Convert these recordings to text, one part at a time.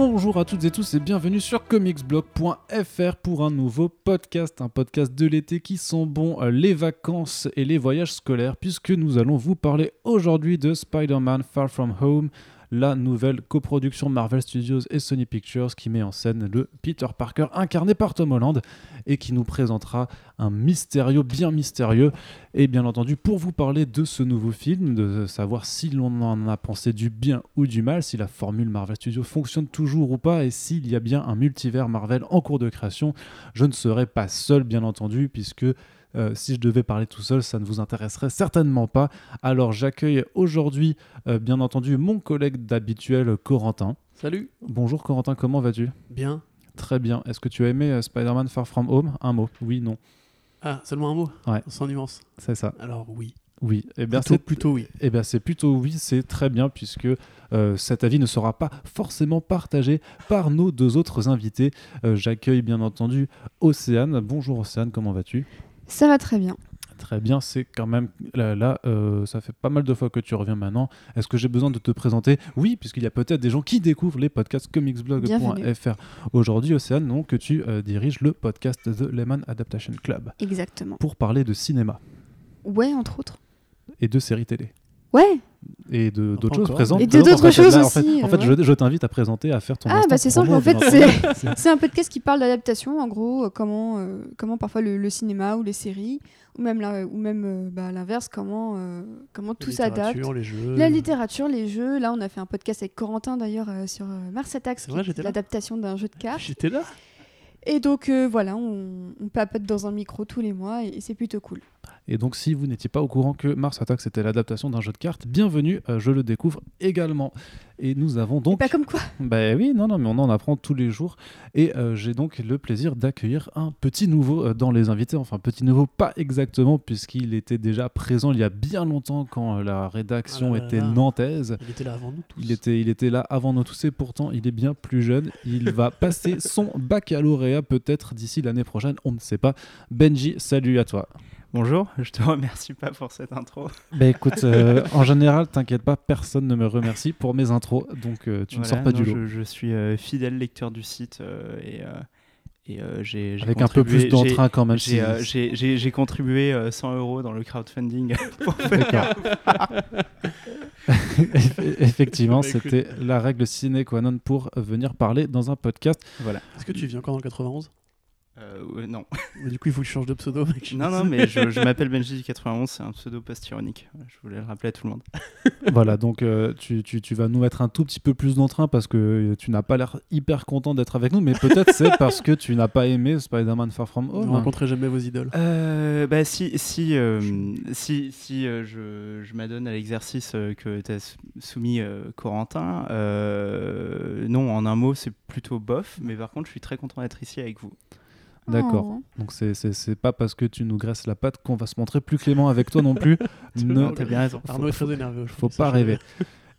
Bonjour à toutes et tous et bienvenue sur comicsblog.fr pour un nouveau podcast, un podcast de l'été qui sont bons euh, les vacances et les voyages scolaires puisque nous allons vous parler aujourd'hui de Spider-Man Far From Home, la nouvelle coproduction Marvel Studios et Sony Pictures qui met en scène le Peter Parker incarné par Tom Holland et qui nous présentera un mystérieux bien mystérieux. Et bien entendu, pour vous parler de ce nouveau film, de savoir si l'on en a pensé du bien ou du mal, si la formule Marvel Studios fonctionne toujours ou pas et s'il y a bien un multivers Marvel en cours de création, je ne serai pas seul bien entendu puisque euh, si je devais parler tout seul, ça ne vous intéresserait certainement pas. Alors j'accueille aujourd'hui, euh, bien entendu, mon collègue d'habituel, Corentin. Salut. Bonjour Corentin, comment vas-tu? Bien. Très bien. Est-ce que tu as aimé euh, Spider-Man Far From Home? Un mot Oui, non. Ah, seulement un mot? Ouais. Sans nuance. C'est ça. Alors oui. Oui. Eh bien, Plutôt, c'est plutôt oui. Eh bien, c'est plutôt oui, c'est très bien, puisque euh, cet avis ne sera pas forcément partagé par nos deux autres invités. Euh, J'accueille bien entendu Océane. Bonjour Océane, comment vas-tu? Ça va très bien. Très bien, c'est quand même là, là, euh, ça fait pas mal de fois que tu reviens maintenant. Est-ce que j'ai besoin de te présenter? Oui, puisqu'il y a peut-être des gens qui découvrent les podcasts comicsblog.fr. Aujourd'hui, Océane, non, que tu euh, diriges le podcast The Lemon Adaptation Club Exactement. pour parler de cinéma Ouais, entre autres. et de séries télé. Ouais. Et de- d'autres choses présentes. Et de d'autres choses en fait, aussi, En fait, euh, je, je t'invite à présenter, à faire ton Ah, bah c'est simple. En fait, c'est c'est un podcast qui parle d'adaptation, en gros, euh, comment, euh, comment parfois le, le cinéma ou les séries, ou même la- ou même euh, bah, l'inverse, comment, euh, comment tout La s'adapte. littérature, les jeux. La littérature, les jeux. Là, on a fait un podcast avec Corentin d'ailleurs euh, sur euh, Mars Attacks, C'est vrai, qui est j'étais là. l'adaptation d'un jeu de cartes. J'étais là. Et donc euh, voilà, on, on papote dans un micro tous les mois et, et c'est plutôt cool. Et donc, si vous n'étiez pas au courant que Mars Attack c'était l'adaptation d'un jeu de cartes, bienvenue, euh, je le découvre également. Et nous avons Et donc. pas comme quoi. Bah oui, non, non, mais on en apprend tous les jours. Et euh, j'ai donc le plaisir d'accueillir un petit nouveau euh, dans les invités. Enfin, petit nouveau, pas exactement, puisqu'il était déjà présent il y a bien longtemps quand euh, la rédaction Ah là là était là. nantaise. Il était là avant nous tous. Il était, il était là avant nous tous et pourtant il est bien plus jeune. Il va passer son baccalauréat peut-être d'ici l'année prochaine, on ne sait pas. Benji, salut à toi. Bonjour, je te remercie pas pour cette intro. Bah écoute, euh, en général, t'inquiète pas, personne ne me remercie pour mes intros, donc euh, tu ne sors pas non, du lot. Je, je suis euh, fidèle lecteur du site euh, et, euh, et euh, j'ai Avec un peu contribué- plus d'entrain quand même. J'ai si- euh, contribué euh, 100 euros dans le crowdfunding pour faire Effectivement, Bah, c'était la règle sine qua non pour venir parler dans un podcast. Voilà. Est-ce que tu vis encore dans le 91 Euh, non. Mais Du coup, il faut que tu changes de pseudo, mec. non, non, mais je, je m'appelle Benji 91, c'est un pseudo post-ironique. Je voulais le rappeler à tout le monde. voilà, donc euh, tu, tu- tu vas nous mettre un tout petit peu plus d'entrain parce que euh, tu n'as pas l'air hyper content d'être avec nous, mais peut-être c'est parce que tu n'as pas aimé Spider-Man Far From Vous Home. ne rencontrez jamais vos idoles. Euh, bah si si euh, si, si euh, je, je m'adonne à l'exercice que t'as s- soumis euh, Corentin euh, non en un mot c'est plutôt bof mais par contre je suis très content d'être ici avec vous D'accord. Oh. Donc c'est- c'est c'est pas parce que tu nous graisses la patte qu'on va se montrer plus clément avec toi non plus. ne, Non, t'as bien raison Arnaud est très énervé. faut pas rêver.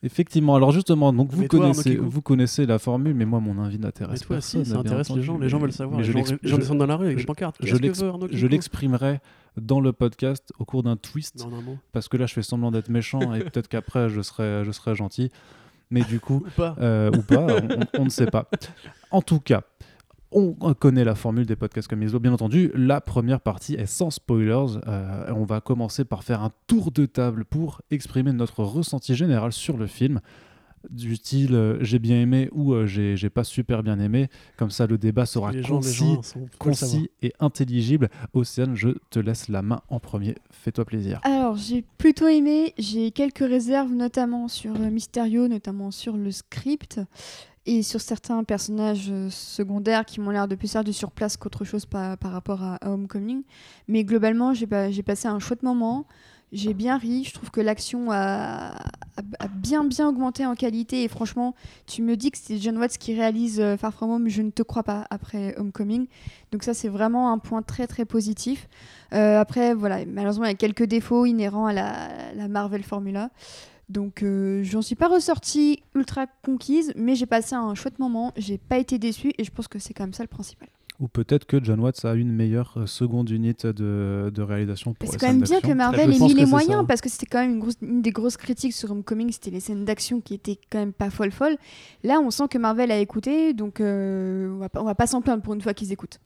Effectivement, alors justement, donc vous toi, connaissez, vous connaissez la formule, mais moi mon avis Mais n'intéresse toi, personne. si, ça intéresse les gens. Les gens veulent savoir. Mais Les je gens, descendent dans la rue avec je- des pancartes. je l'exprimerai dans le podcast au cours d'un twist, Non, non, non. parce que là je fais semblant d'être méchant et peut-être qu'après je serai, je serai gentil. Mais du coup, Ou pas. euh, ou pas, on, on ne sait pas. En tout cas, on connaît la formule des podcasts comme ISO. Bien entendu, la première partie est sans spoilers. Euh, on va commencer par faire un tour de table pour exprimer notre ressenti général sur le film. Du style euh, j'ai bien aimé ou euh, j'ai j'ai pas super bien aimé. Comme ça, le débat sera les concis, gens sont concis et intelligible. Océane, je te laisse la main en premier. Fais-toi plaisir. Alors, j'ai plutôt aimé. J'ai quelques réserves, notamment sur Mysterio, notamment sur le script et sur certains personnages euh, secondaires qui m'ont l'air de plus faire du surplace qu'autre chose par, rapport à, Homecoming. Mais globalement, j'ai pas- j'ai passé un chouette moment. J'ai bien ri. Je trouve que l'action a, bien bien augmenté en qualité. Et franchement, tu me dis que c'est John Watts qui réalise euh, Far From Home, je ne te crois pas après Homecoming. Donc ça, c'est vraiment un point très très positif. Euh, après, voilà, malheureusement, il y a quelques défauts inhérents à la Marvel Formula. Donc, euh, j'en suis pas ressortie ultra conquise, mais j'ai passé un chouette moment. J'ai pas été déçue et je pense que c'est quand même ça le principal. Ou peut-être que John Watts a une meilleure euh, seconde unit de, de réalisation pour C'est quand même bien que Marvel ait mis les moyens ça. parce que c'était quand même une, grosse- une des grosses critiques sur Homecoming, c'était les scènes d'action qui étaient quand même pas folles folles. Là, on sent que Marvel a écouté, donc euh, on, va pas, on va pas s'en plaindre pour une fois qu'ils écoutent.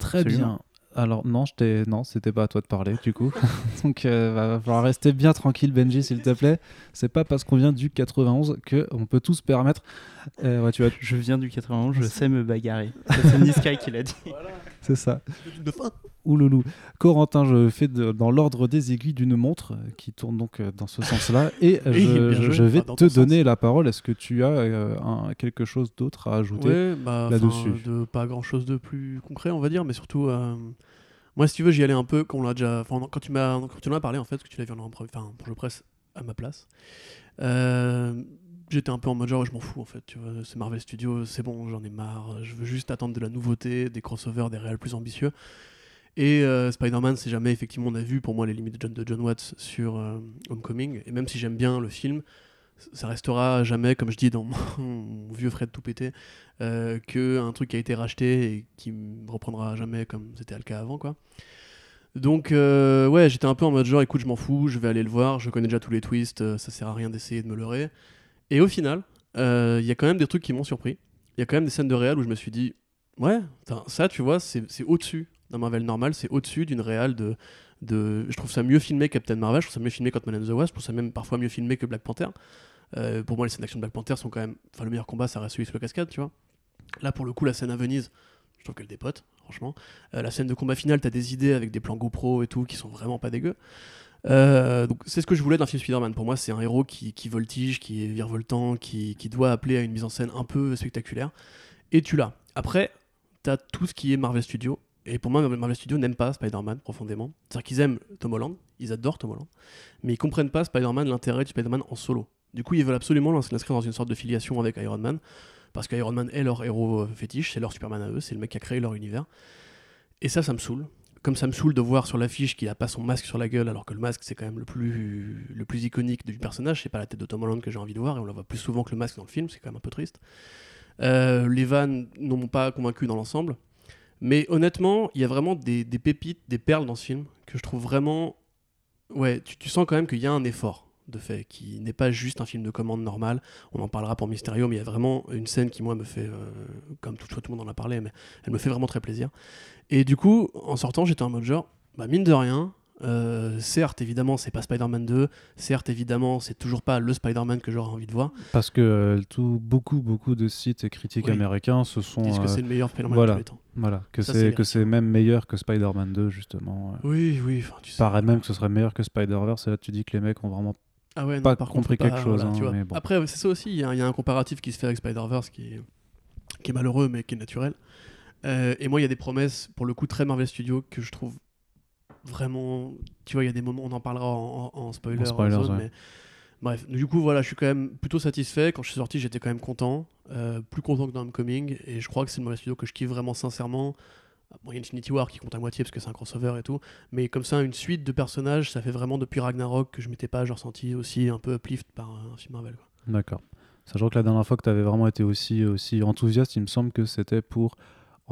Très Absolument. bien. Alors non, je non, c'était pas à toi de parler du coup. Donc euh, va falloir rester bien tranquille Benji s'il te plaît. C'est pas parce qu'on vient du 91 que on peut tout se permettre. Euh, ouais, tu vois, Je viens du 91, je sais me bagarrer. C'est Niska qui l'a dit. c'est ça. De fin. Ouloulou. Corentin, je fais de- dans l'ordre des aiguilles d'une montre euh, qui tourne donc euh, dans ce sens-là et euh, je, vais te donner sens. la parole. Est-ce que tu as euh, un- quelque chose d'autre à ajouter Ouais, bah, là-dessus. pas grand chose de plus concret, on va dire, mais surtout, euh, moi, si tu veux, j'y allais un peu quand on l'a déjà, quand tu m'as, en as parlé en fait, parce que tu l'as vu en premier, enfin, pour je presse à ma place. Euh, J'étais un peu en mode genre, je m'en fous en fait, tu vois, c'est Marvel Studios, c'est bon, j'en ai marre, je veux juste attendre de la nouveauté, des crossovers, des réels plus ambitieux. Et euh, Spider-Man, c'est jamais effectivement, on a vu pour moi les limites de John, de John Watts sur euh, Homecoming, et même si j'aime bien le film, ça restera jamais, comme je dis dans mon, vieux Fred tout pété, euh, que un truc qui a été racheté et qui me reprendra jamais comme c'était le cas avant, quoi. Donc, ouais, j'étais un peu en mode genre, écoute, je m'en fous, je vais aller le voir, je connais déjà tous les twists, euh, ça sert à rien d'essayer de me leurrer. Et au final, il y a quand même des trucs qui m'ont surpris. Il y a quand même des scènes de réal où je me suis dit, ouais, ça, tu vois, c'est au-dessus d'un Marvel normal, c'est au-dessus d'une réal de. Je trouve ça mieux filmé Captain Marvel, je trouve ça mieux filmé que Man and the Wasp, je trouve ça même parfois mieux filmé que Black Panther. Euh, pour moi, les scènes d'action de Black Panther sont quand même. Enfin, le meilleur combat, ça reste celui sur la cascade, tu vois. Là, pour le coup, la scène à Venise, je trouve qu'elle dépote, franchement. Euh, la scène de combat final, t'as des idées avec des plans GoPro et tout qui sont vraiment pas dégueux. Euh, donc c'est ce que je voulais d'un film Spider-Man. Pour moi, c'est un héros qui, qui voltige, qui est virevoltant, qui, qui doit appeler à une mise en scène un peu spectaculaire. Et tu l'as. Après, t'as tout ce qui est Marvel Studios. Et pour moi, Marvel Studios n'aime pas Spider-Man profondément. C'est-à-dire qu'ils aiment Tom Holland, ils adorent Tom Holland, mais ils comprennent pas Spider-Man, l'intérêt de Spider-Man en solo. Du coup, ils veulent absolument l'inscrire dans une sorte de filiation avec Iron Man, parce qu'Iron Man est leur héros euh, fétiche, c'est leur Superman à eux, c'est le mec qui a créé leur univers. Et ça, ça me saoule. Comme ça me saoule de voir sur l'affiche qu'il a pas son masque sur la gueule, alors que le masque c'est quand même le plus, le plus iconique du personnage. C'est pas la tête de Tom Holland que j'ai envie de voir, et on la voit plus souvent que le masque dans le film, c'est quand même un peu triste. Euh, les vannes ne m'ont pas convaincu dans l'ensemble. Mais honnêtement, il y a vraiment des, pépites, des perles dans ce film que je trouve vraiment. Ouais, tu, sens quand même qu'il y a un effort de fait, qui n'est pas juste un film de commande normal. On en parlera pour Mysterio, mais il y a vraiment une scène qui, moi, me fait. euh, comme tout, tout le monde en a parlé, mais elle me fait vraiment très plaisir. Et du coup, en sortant, j'étais en mode genre, bah, mine de rien. Euh, certes, évidemment, c'est pas Spider-Man 2. Certes, évidemment, c'est toujours pas le Spider-Man que j'aurais envie de voir. Parce que euh, tout, beaucoup, beaucoup de sites et critiques Oui. américains se sont. Disent que euh, c'est le meilleur Spider-Man voilà. de tous les temps. voilà, que c'est que c'est même meilleur que Spider-Man 2, justement. Oui, oui. tu sais. Paraît même que ce serait meilleur que Spider-Verse. Et là, tu dis que les mecs ont vraiment. Ah ouais, non, pas par compris contre, quelque chose, voilà, hein, tu vois. mais bon. Après, c'est ça aussi, il y, a il y a un comparatif qui se fait avec Spider-Verse qui est, qui est malheureux mais qui est naturel. Et moi, il y a des promesses, pour le coup, très Marvel Studios que je trouve vraiment. Tu vois, il y a des moments, on en parlera en, en- en spoiler. En spoilers, zone, ouais. mais Bref, du coup, voilà, je suis quand même plutôt satisfait. Quand je suis sorti, j'étais quand même content. Euh, plus content que dans Homecoming. Et je crois que c'est le Marvel Studio que je kiffe vraiment sincèrement. Bon, il y a Infinity War qui compte à moitié parce que c'est un crossover et tout. Mais comme ça, une suite de personnages, ça fait vraiment depuis Ragnarok que je m'étais pas genre, senti aussi un peu uplift par un film Marvel. D'accord. Sachant que la dernière fois que tu avais vraiment été aussi, aussi enthousiaste, il me semble que c'était pour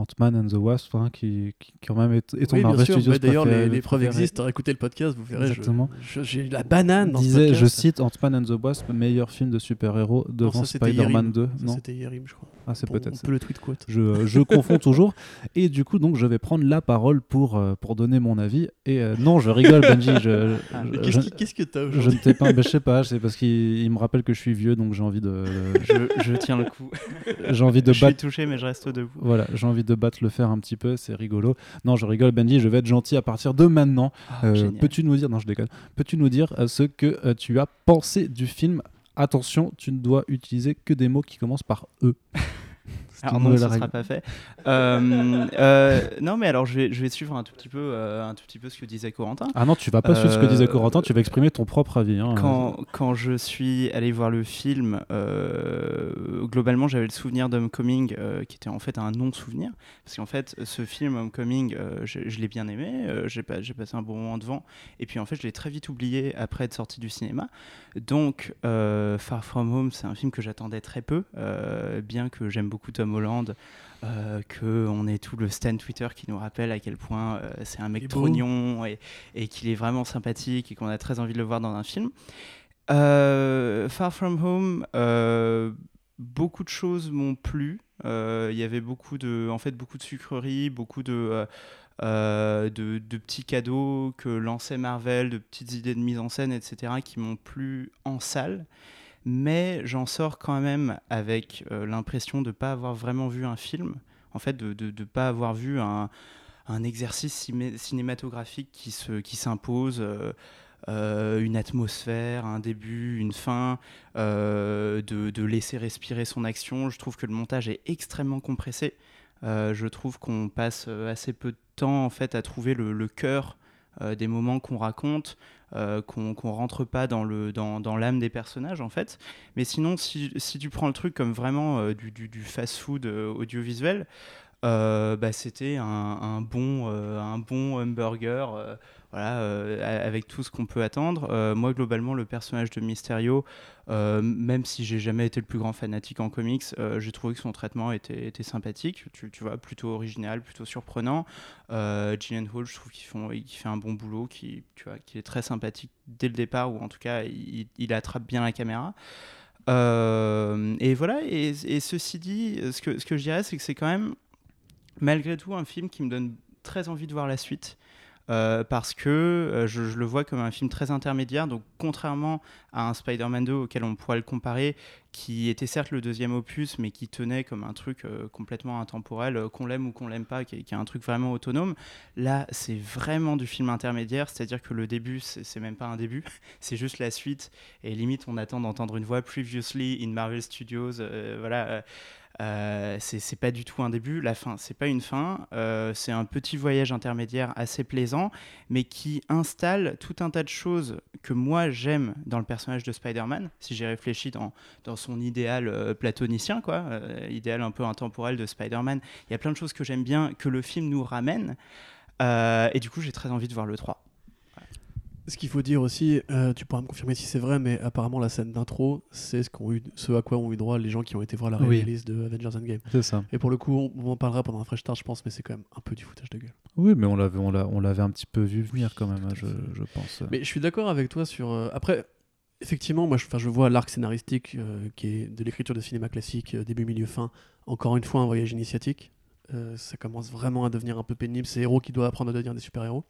Ant-Man and the Wasp, hein, qui, qui quand même est, est ton Oui, Mais D'ailleurs, les, les preuves existent. Écoutez le podcast, vous verrez. je- Exactement. je- J'ai la banane dans ce disait, je cite Ant-Man and the Wasp, meilleur film de super-héros devant Spider-Man Yerim. 2. Ça, Non, C'était Yerim, je crois. ah, c'est Bon, peut-être On peut le tweet quote. Je, je confonds toujours. Et du coup, donc, je vais prendre la parole pour, euh, pour donner mon avis. Et euh, non, je rigole, Benji. Je, Ah, je- je- Qu'est-ce que t'as je aujourd'hui ne t'ai pas, ben, je sais pas, c'est parce qu'il il me rappelle que je suis vieux, donc j'ai envie de, Je, je tiens le coup. j'ai envie de je suis battre. touché, mais je reste debout. Voilà, j'ai envie de battre le fer un petit peu, c'est rigolo. Non, je rigole, Benji, je vais être gentil à partir de maintenant. Euh, Génial. Peux-tu nous dire, non, je déconne. Peux-tu nous dire euh, ce que euh, tu as pensé du film? Attention, tu ne dois utiliser que des mots qui commencent par E. Alors non, ça ne sera pas fait. Euh, euh, non, mais alors je vais, je vais suivre un tout petit peu, euh, un tout petit peu ce que disait Corentin. Ah non, tu vas pas suivre ce que disait Corentin, tu vas exprimer ton propre avis. hein. Quand, quand je suis allé voir le film, globalement, j'avais le souvenir d'Homecoming qui était en fait un non-souvenir. Parce qu'en fait, ce film, Homecoming, je, je l'ai bien aimé, j'ai pas- j'ai passé un bon moment devant. Et puis en fait, je l'ai très vite oublié après être sorti du cinéma. Donc, Far From Home, c'est un film que j'attendais très peu, bien que j'aime beaucoup Tom Holland. euh, qu'on ait tout le stand Twitter qui nous rappelle à quel point euh, c'est un mec trognon et, et qu'il est vraiment sympathique et qu'on a très envie de le voir dans un film. Euh, Far From Home, euh, beaucoup de choses m'ont plu. Il y avait beaucoup de, en fait, beaucoup de sucreries, beaucoup de, de, de petits cadeaux que lançait Marvel, de petites idées de mise en scène, etc., qui m'ont plu en salle. Mais j'en sors quand même avec euh, l'impression de ne pas avoir vraiment vu un film, en fait, de ne pas avoir vu un, un exercice cinématographique qui se- qui s'impose. euh, euh, une atmosphère, un début, une fin, de, de laisser respirer son action. Je trouve que le montage est extrêmement compressé. Je trouve qu'on passe assez peu de temps en fait à trouver le, cœur des moments qu'on raconte, euh, qu'on rentre pas dans l'âme des personnages en fait. Mais sinon, si, tu prends le truc comme vraiment euh, du, du- fast-food euh, audiovisuel, bah, c'était un, bon euh, un bon hamburger. euh, voilà, euh, avec tout ce qu'on peut attendre. Euh, moi, globalement, le personnage de Mysterio, euh, même si j'ai jamais été le plus grand fanatique en comics, euh, j'ai trouvé que son traitement était, était sympathique, tu, tu vois, plutôt original, plutôt surprenant. Euh, Gillian Hall, je trouve qu'il fait un bon boulot, qui, tu est très sympathique dès le départ, ou en tout cas, il, attrape bien la caméra. Euh, et voilà, et, et ceci dit, ce que, ce que je dirais, c'est que c'est quand même, malgré tout, un film qui me donne très envie de voir la suite. Euh, parce que euh, je, je le vois comme un film très intermédiaire. Donc, contrairement à un Spider-Man 2 auquel on pourrait le comparer, qui était certes le deuxième opus, mais qui tenait comme un truc euh, complètement intemporel, euh, qu'on l'aime ou qu'on l'aime pas, qui est, un truc vraiment autonome. Là, c'est vraiment du film intermédiaire, c'est-à-dire que le début, c'est même pas un début, c'est juste la suite. Et limite, on attend d'entendre une voix previously in Marvel Studios. euh, voilà. euh, c'est pas du tout un début, la fin, c'est pas une fin, c'est un petit voyage intermédiaire assez plaisant, mais qui installe tout un tas de choses que moi j'aime dans le personnage de Spider-Man, si j'ai réfléchi dans, dans son idéal euh, platonicien, quoi, euh, idéal un peu intemporel de Spider-Man. Il y a plein de choses que j'aime bien, que le film nous ramène, euh, et du coup j'ai très envie de voir le 3. Ce qu'il faut dire aussi, euh, tu pourras me confirmer si c'est vrai, mais apparemment la scène d'intro, c'est ce, qu'ont eu, ce à quoi ont eu droit les gens qui ont été voir la Oui. release de Avengers Endgame. C'est ça. Et pour le coup, on en parlera pendant un fresh start, je pense, mais c'est quand même un peu du foutage de gueule. Oui, mais on l'avait, on un petit peu vu venir quand même, hein, je, je pense. Mais je suis d'accord avec toi sur. euh, après, effectivement, moi, je, je vois l'arc scénaristique euh, qui est de l'écriture de cinéma classique, euh, début, milieu, fin. Encore une fois, un voyage initiatique. Euh, ça commence vraiment à devenir un peu pénible. C'est héros qui doivent apprendre à devenir des super-héros.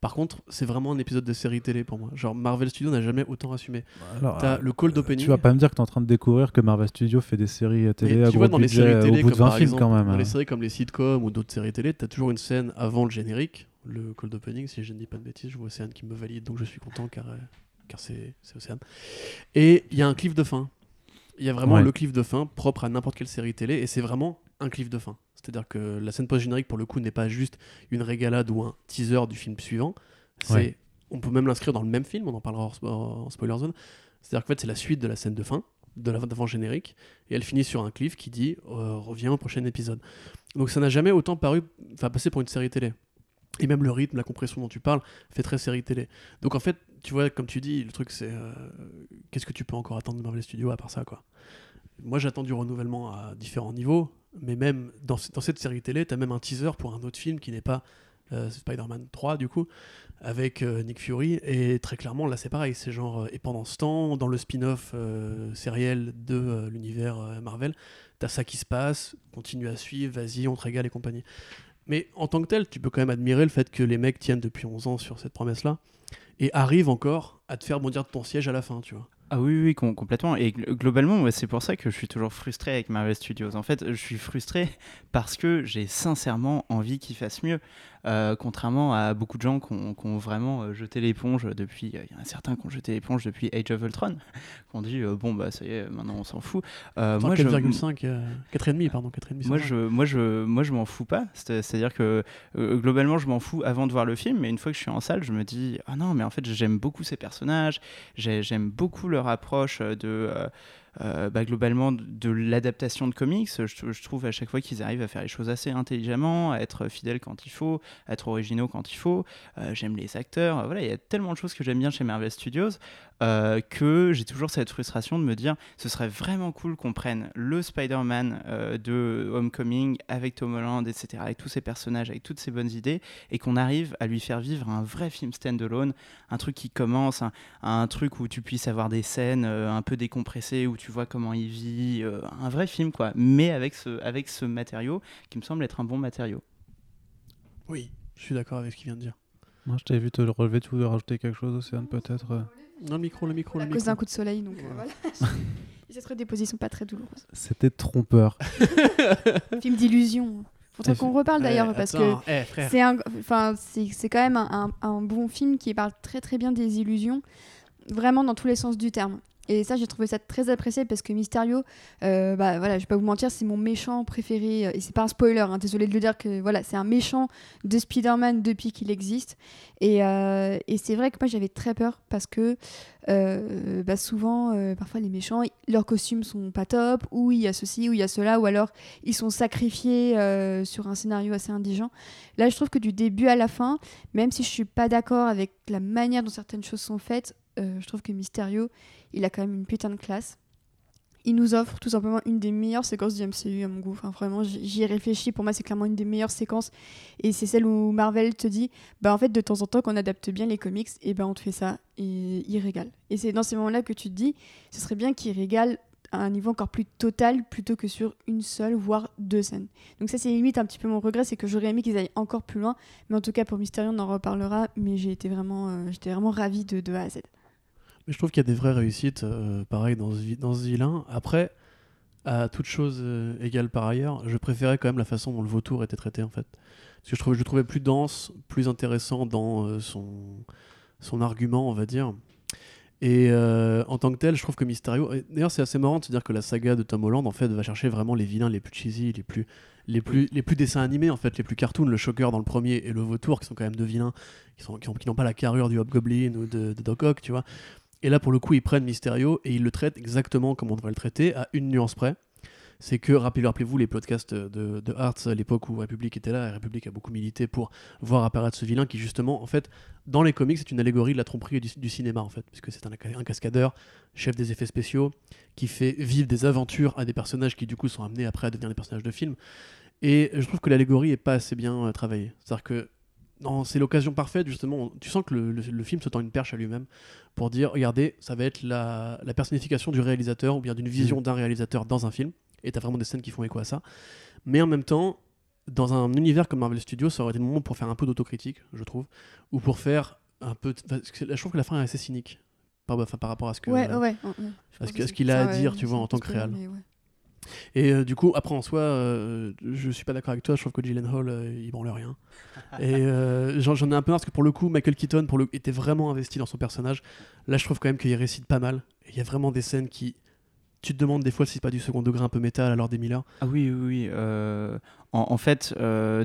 Par contre, c'est vraiment un épisode de série télé pour moi. Genre, Marvel Studios n'a jamais autant assumé. Alors, T'as euh, le cold opening. Tu vas pas me dire que tu es en train de découvrir que Marvel Studios fait des séries télé à tu vois, gros dans les séries télé, au bout de comme 20 par films exemple, quand même. dans les séries comme les sitcoms ou d'autres séries télé, t'as toujours une scène avant le générique, le cold opening, si je ne dis pas de bêtises. Je vois Océane qui me valide, donc je suis content car, car c'est Océane. Et il y a un cliff de fin. Il y a vraiment Ouais. le cliff de fin propre à n'importe quelle série télé, et c'est vraiment un cliff de fin. C'est-à-dire que la scène post-générique, pour le coup, n'est pas juste une régalade ou un teaser du film suivant. Ouais. On peut même l'inscrire dans le même film, on en parlera en, spoiler zone. C'est-à-dire qu'en fait, c'est la suite de la scène de fin, de la d'avant générique, et elle finit sur un cliff qui dit euh, reviens au prochain épisode. Donc ça n'a jamais autant paru, enfin passé pour une série télé. Et même le rythme, la compression dont tu parles, fait très série télé. Donc en fait, tu vois, comme tu dis, le truc c'est euh, qu'est-ce que tu peux encore attendre de Marvel Studios à part ça, quoi? Moi j'attends du renouvellement à différents niveaux, mais même dans, ce- dans cette série télé, tu as même un teaser pour un autre film qui n'est pas euh, Spider-Man 3 du coup, avec euh, Nick Fury. Et très clairement, là c'est pareil, c'est genre, et pendant ce temps, dans le spin-off sériel de l'univers Marvel, t'as ça qui se passe, continue à suivre, vas-y, on te régale et compagnie. Mais en tant que tel, tu peux quand même admirer le fait que les mecs tiennent depuis 11 ans sur cette promesse-là et arrivent encore à te faire bondir de ton siège à la fin, tu vois. Ah oui, oui, com- complètement. Et gl- globalement, c'est pour ça que je suis toujours frustré avec Marvel Studios. En fait, je suis frustré parce que j'ai sincèrement envie qu'ils fassent mieux. Euh, contrairement à beaucoup de gens qui ont, vraiment euh, jeté l'éponge depuis. Il y en a certains qui ont jeté l'éponge depuis Age of Ultron, qui ont dit euh, bon, bah ça y est, maintenant on s'en fout. Euh, moi, je- 4,5, euh, 4,5, pardon, 4,5. moi je, moi, je, moi, je m'en fous pas. C'est- C'est-à-dire que euh, globalement, je m'en fous avant de voir le film, mais une fois que je suis en salle, je me dis ah non, mais en fait, j'aime beaucoup ces personnages, j'ai- j'aime beaucoup leur approche de. Euh, bah, globalement de, l'adaptation de comics. Je, trouve à chaque fois qu'ils arrivent à faire les choses assez intelligemment, à être fidèles quand il faut, à être originaux quand il faut. Euh, j'aime les acteurs. Voilà, il y a tellement de choses que j'aime bien chez Marvel Studios euh, que j'ai toujours cette frustration de me dire ce serait vraiment cool qu'on prenne le Spider-Man de Homecoming avec Tom Holland, etc., avec tous ces personnages, avec toutes ces bonnes idées, et qu'on arrive à lui faire vivre un vrai film stand-alone, un truc qui commence, un, un, truc où tu puisses avoir des scènes un peu décompressées, où tu vois comment il vit, euh, un vrai film quoi, mais avec ce, avec ce matériau qui me semble être un bon matériau. Oui, je suis d'accord avec ce qu'il vient de dire. Moi, je t'avais vu te le relever, tu voulais rajouter quelque chose, Océane, peut-être euh Non, le micro, le micro, à le cause d'un coup de soleil, donc euh, voilà. Ça serait des positions pas très douloureuses. C'était trompeur. film d'illusion. Faudrait qu'on reparle d'ailleurs parce que eh, c'est un, enfin c'est quand même un, un, bon film qui parle très très bien des illusions, vraiment dans tous les sens du terme. Et ça, j'ai trouvé ça très apprécié parce que Mysterio, euh, bah voilà, je vais pas vous mentir, c'est mon méchant préféré. Euh, et c'est pas un spoiler, hein, désolé de le dire que voilà, c'est un méchant de Spider-Man depuis qu'il existe. Et, euh, et c'est vrai que moi j'avais très peur parce que euh, bah souvent, parfois les méchants, leurs costumes sont pas top, ou il y a ceci, ou il y a cela, ou alors ils sont sacrifiés sur un scénario assez indigent. Là, je trouve que du début à la fin, même si je suis pas d'accord avec la manière dont certaines choses sont faites, je trouve que Mysterio il a quand même une putain de classe. Il nous offre tout simplement une des meilleures séquences du MCU à mon goût. Enfin, vraiment, j'y ai réfléchi. Pour moi, c'est clairement une des meilleures séquences. Et c'est celle où Marvel te dit bah, en fait, de temps en temps, qu'on adapte bien les comics, et ben on te fait ça. Et il régale. Et c'est dans ces moments-là que tu te dis ce serait bien qu'il régale à un niveau encore plus total plutôt que sur une seule, voire deux scènes. Donc, ça, c'est limite un petit peu mon regret c'est que j'aurais aimé qu'ils aillent encore plus loin. Mais en tout cas, pour Mysterio, on en reparlera. Mais j'ai été vraiment, euh, j'étais vraiment ravie de, de A à Z. Mais je trouve qu'il y a des vraies réussites, euh, pareil, dans ce, dans ce vilain. Après, à toute chose euh, égale par ailleurs, je préférais quand même la façon dont le vautour était traité, en fait. Parce que je, trouvais, je le trouvais plus dense, plus intéressant dans euh, son, son argument, on va dire. Et en tant que tel, je trouve que Mysterio. D'ailleurs, c'est assez marrant de se dire que la saga de Tom Holland, en fait, va chercher vraiment les vilains les plus cheesy, les plus, les plus, les plus dessins animés, en fait, les plus cartoons. Le Shocker dans le premier et le Vautour, qui sont quand même deux vilains qui n'ont qui, pas la carrure du Hobgoblin ou de, de Doc Ock, tu vois. Et là, pour le coup, ils prennent Mysterio et ils le traitent exactement comme on devrait le traiter, à une nuance près. C'est que, rappelez-vous les podcasts de, de à l'époque où République était là, et République a beaucoup milité pour voir apparaître ce vilain qui, justement, en fait, dans les comics, c'est une allégorie de la tromperie du, cinéma, en fait, puisque c'est un, cascadeur, chef des effets spéciaux, qui fait vivre des aventures à des personnages qui, du coup, sont amenés après à devenir des personnages de film. Et je trouve que l'allégorie est pas assez bien euh, travaillée. C'est-à-dire que c'est l'occasion parfaite, justement. Tu sens que le, film se tend une perche à lui-même pour dire regardez, ça va être la, personnification du réalisateur ou bien d'une vision mm. d'un réalisateur dans un film. Et tu as vraiment des scènes qui font écho à ça. Mais en même temps, dans un univers comme Marvel Studios, ça aurait été le moment pour faire un peu d'autocritique, je trouve. Ou pour faire un peu. Je trouve que la fin est assez cynique par, par rapport à ce que. Ouais, ouais, ce qu'il a à dire, tu vois, en tant que réel. Et euh, du coup, après en soi, euh, je suis pas d'accord avec toi. Je trouve que Gyllenhaal, euh, il branle rien. et j'en ai un peu marre parce que pour le coup, Michael Keaton pour le, était vraiment investi dans son personnage. Là, je trouve quand même qu'il récite pas mal. Il y a vraiment des scènes qui. Tu te demandes des fois si c'est pas du second degré un peu métal alors des Miller. Ah oui, oui, oui. En, fait,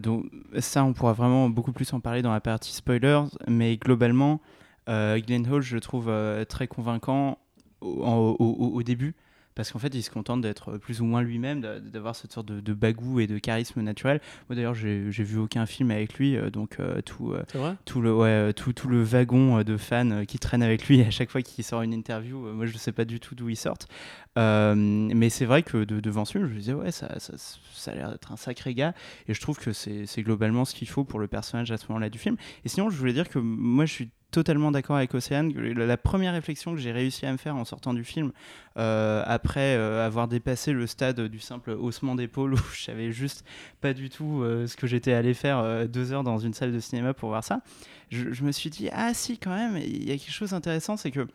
donc, ça, on pourra vraiment beaucoup plus en parler dans la partie spoilers. Mais globalement, Gyllenhaal, je le trouve très convaincant au début parce qu'en fait il se contente d'être plus ou moins lui-même, d'avoir cette sorte de, bagou et de charisme naturel. Moi d'ailleurs j'ai vu aucun film avec lui, euh, donc euh, tout, euh, tout, le, ouais, tout, tout, le wagon de fans qui traînent avec lui à chaque fois qu'il sort une interview, moi je ne sais pas du tout d'où ils sortent. mais c'est vrai que devant ce film je me disais ouais ça, ça, ça a l'air d'être un sacré gars et je trouve que c'est globalement ce qu'il faut pour le personnage à ce moment-là du film. Et sinon je voulais dire que moi je suis totalement d'accord avec Océane. La première réflexion que j'ai réussi à me faire en sortant du film, euh, après euh, avoir dépassé le stade du simple haussement d'épaule où je savais juste pas du tout euh, ce que j'étais allé faire deux heures dans une salle de cinéma pour voir ça, je, me suis dit ah si quand même il y a quelque chose d'intéressant, c'est que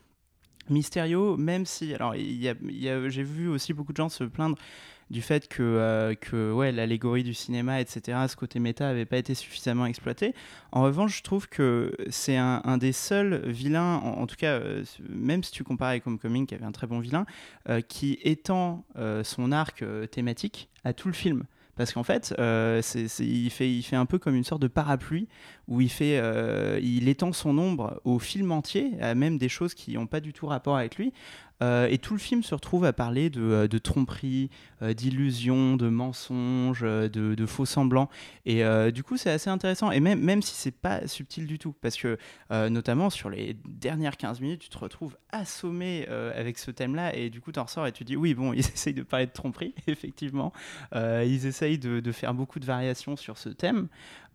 Mysterio, même si alors j'ai vu aussi beaucoup de gens se plaindre du fait que, euh, que ouais, l'allégorie du cinéma, etc., ce côté méta n'avait pas été suffisamment exploité. En revanche, je trouve que c'est un, des seuls vilains, en, tout cas, euh, même si tu compares avec Homecoming, qui avait un très bon vilain, euh, qui étend son arc thématique à tout le film parce qu'en fait, il, fait, il fait un peu comme une sorte de parapluie où il, fait, il étend son ombre au film entier, à même des choses qui n'ont pas du tout rapport avec lui, Euh, et tout le film se retrouve à parler de, euh, de tromperie, euh, d'illusion, de mensonges, euh, de, faux semblants. Et du coup, c'est assez intéressant. Et même, même si c'est pas subtil du tout, parce que notamment sur les dernières 15 minutes, tu te retrouves assommé avec ce thème-là. Et du coup, tu en ressors et tu dis oui, bon, ils essayent de parler de tromperie, effectivement. Ils essayent de faire beaucoup de variations sur ce thème.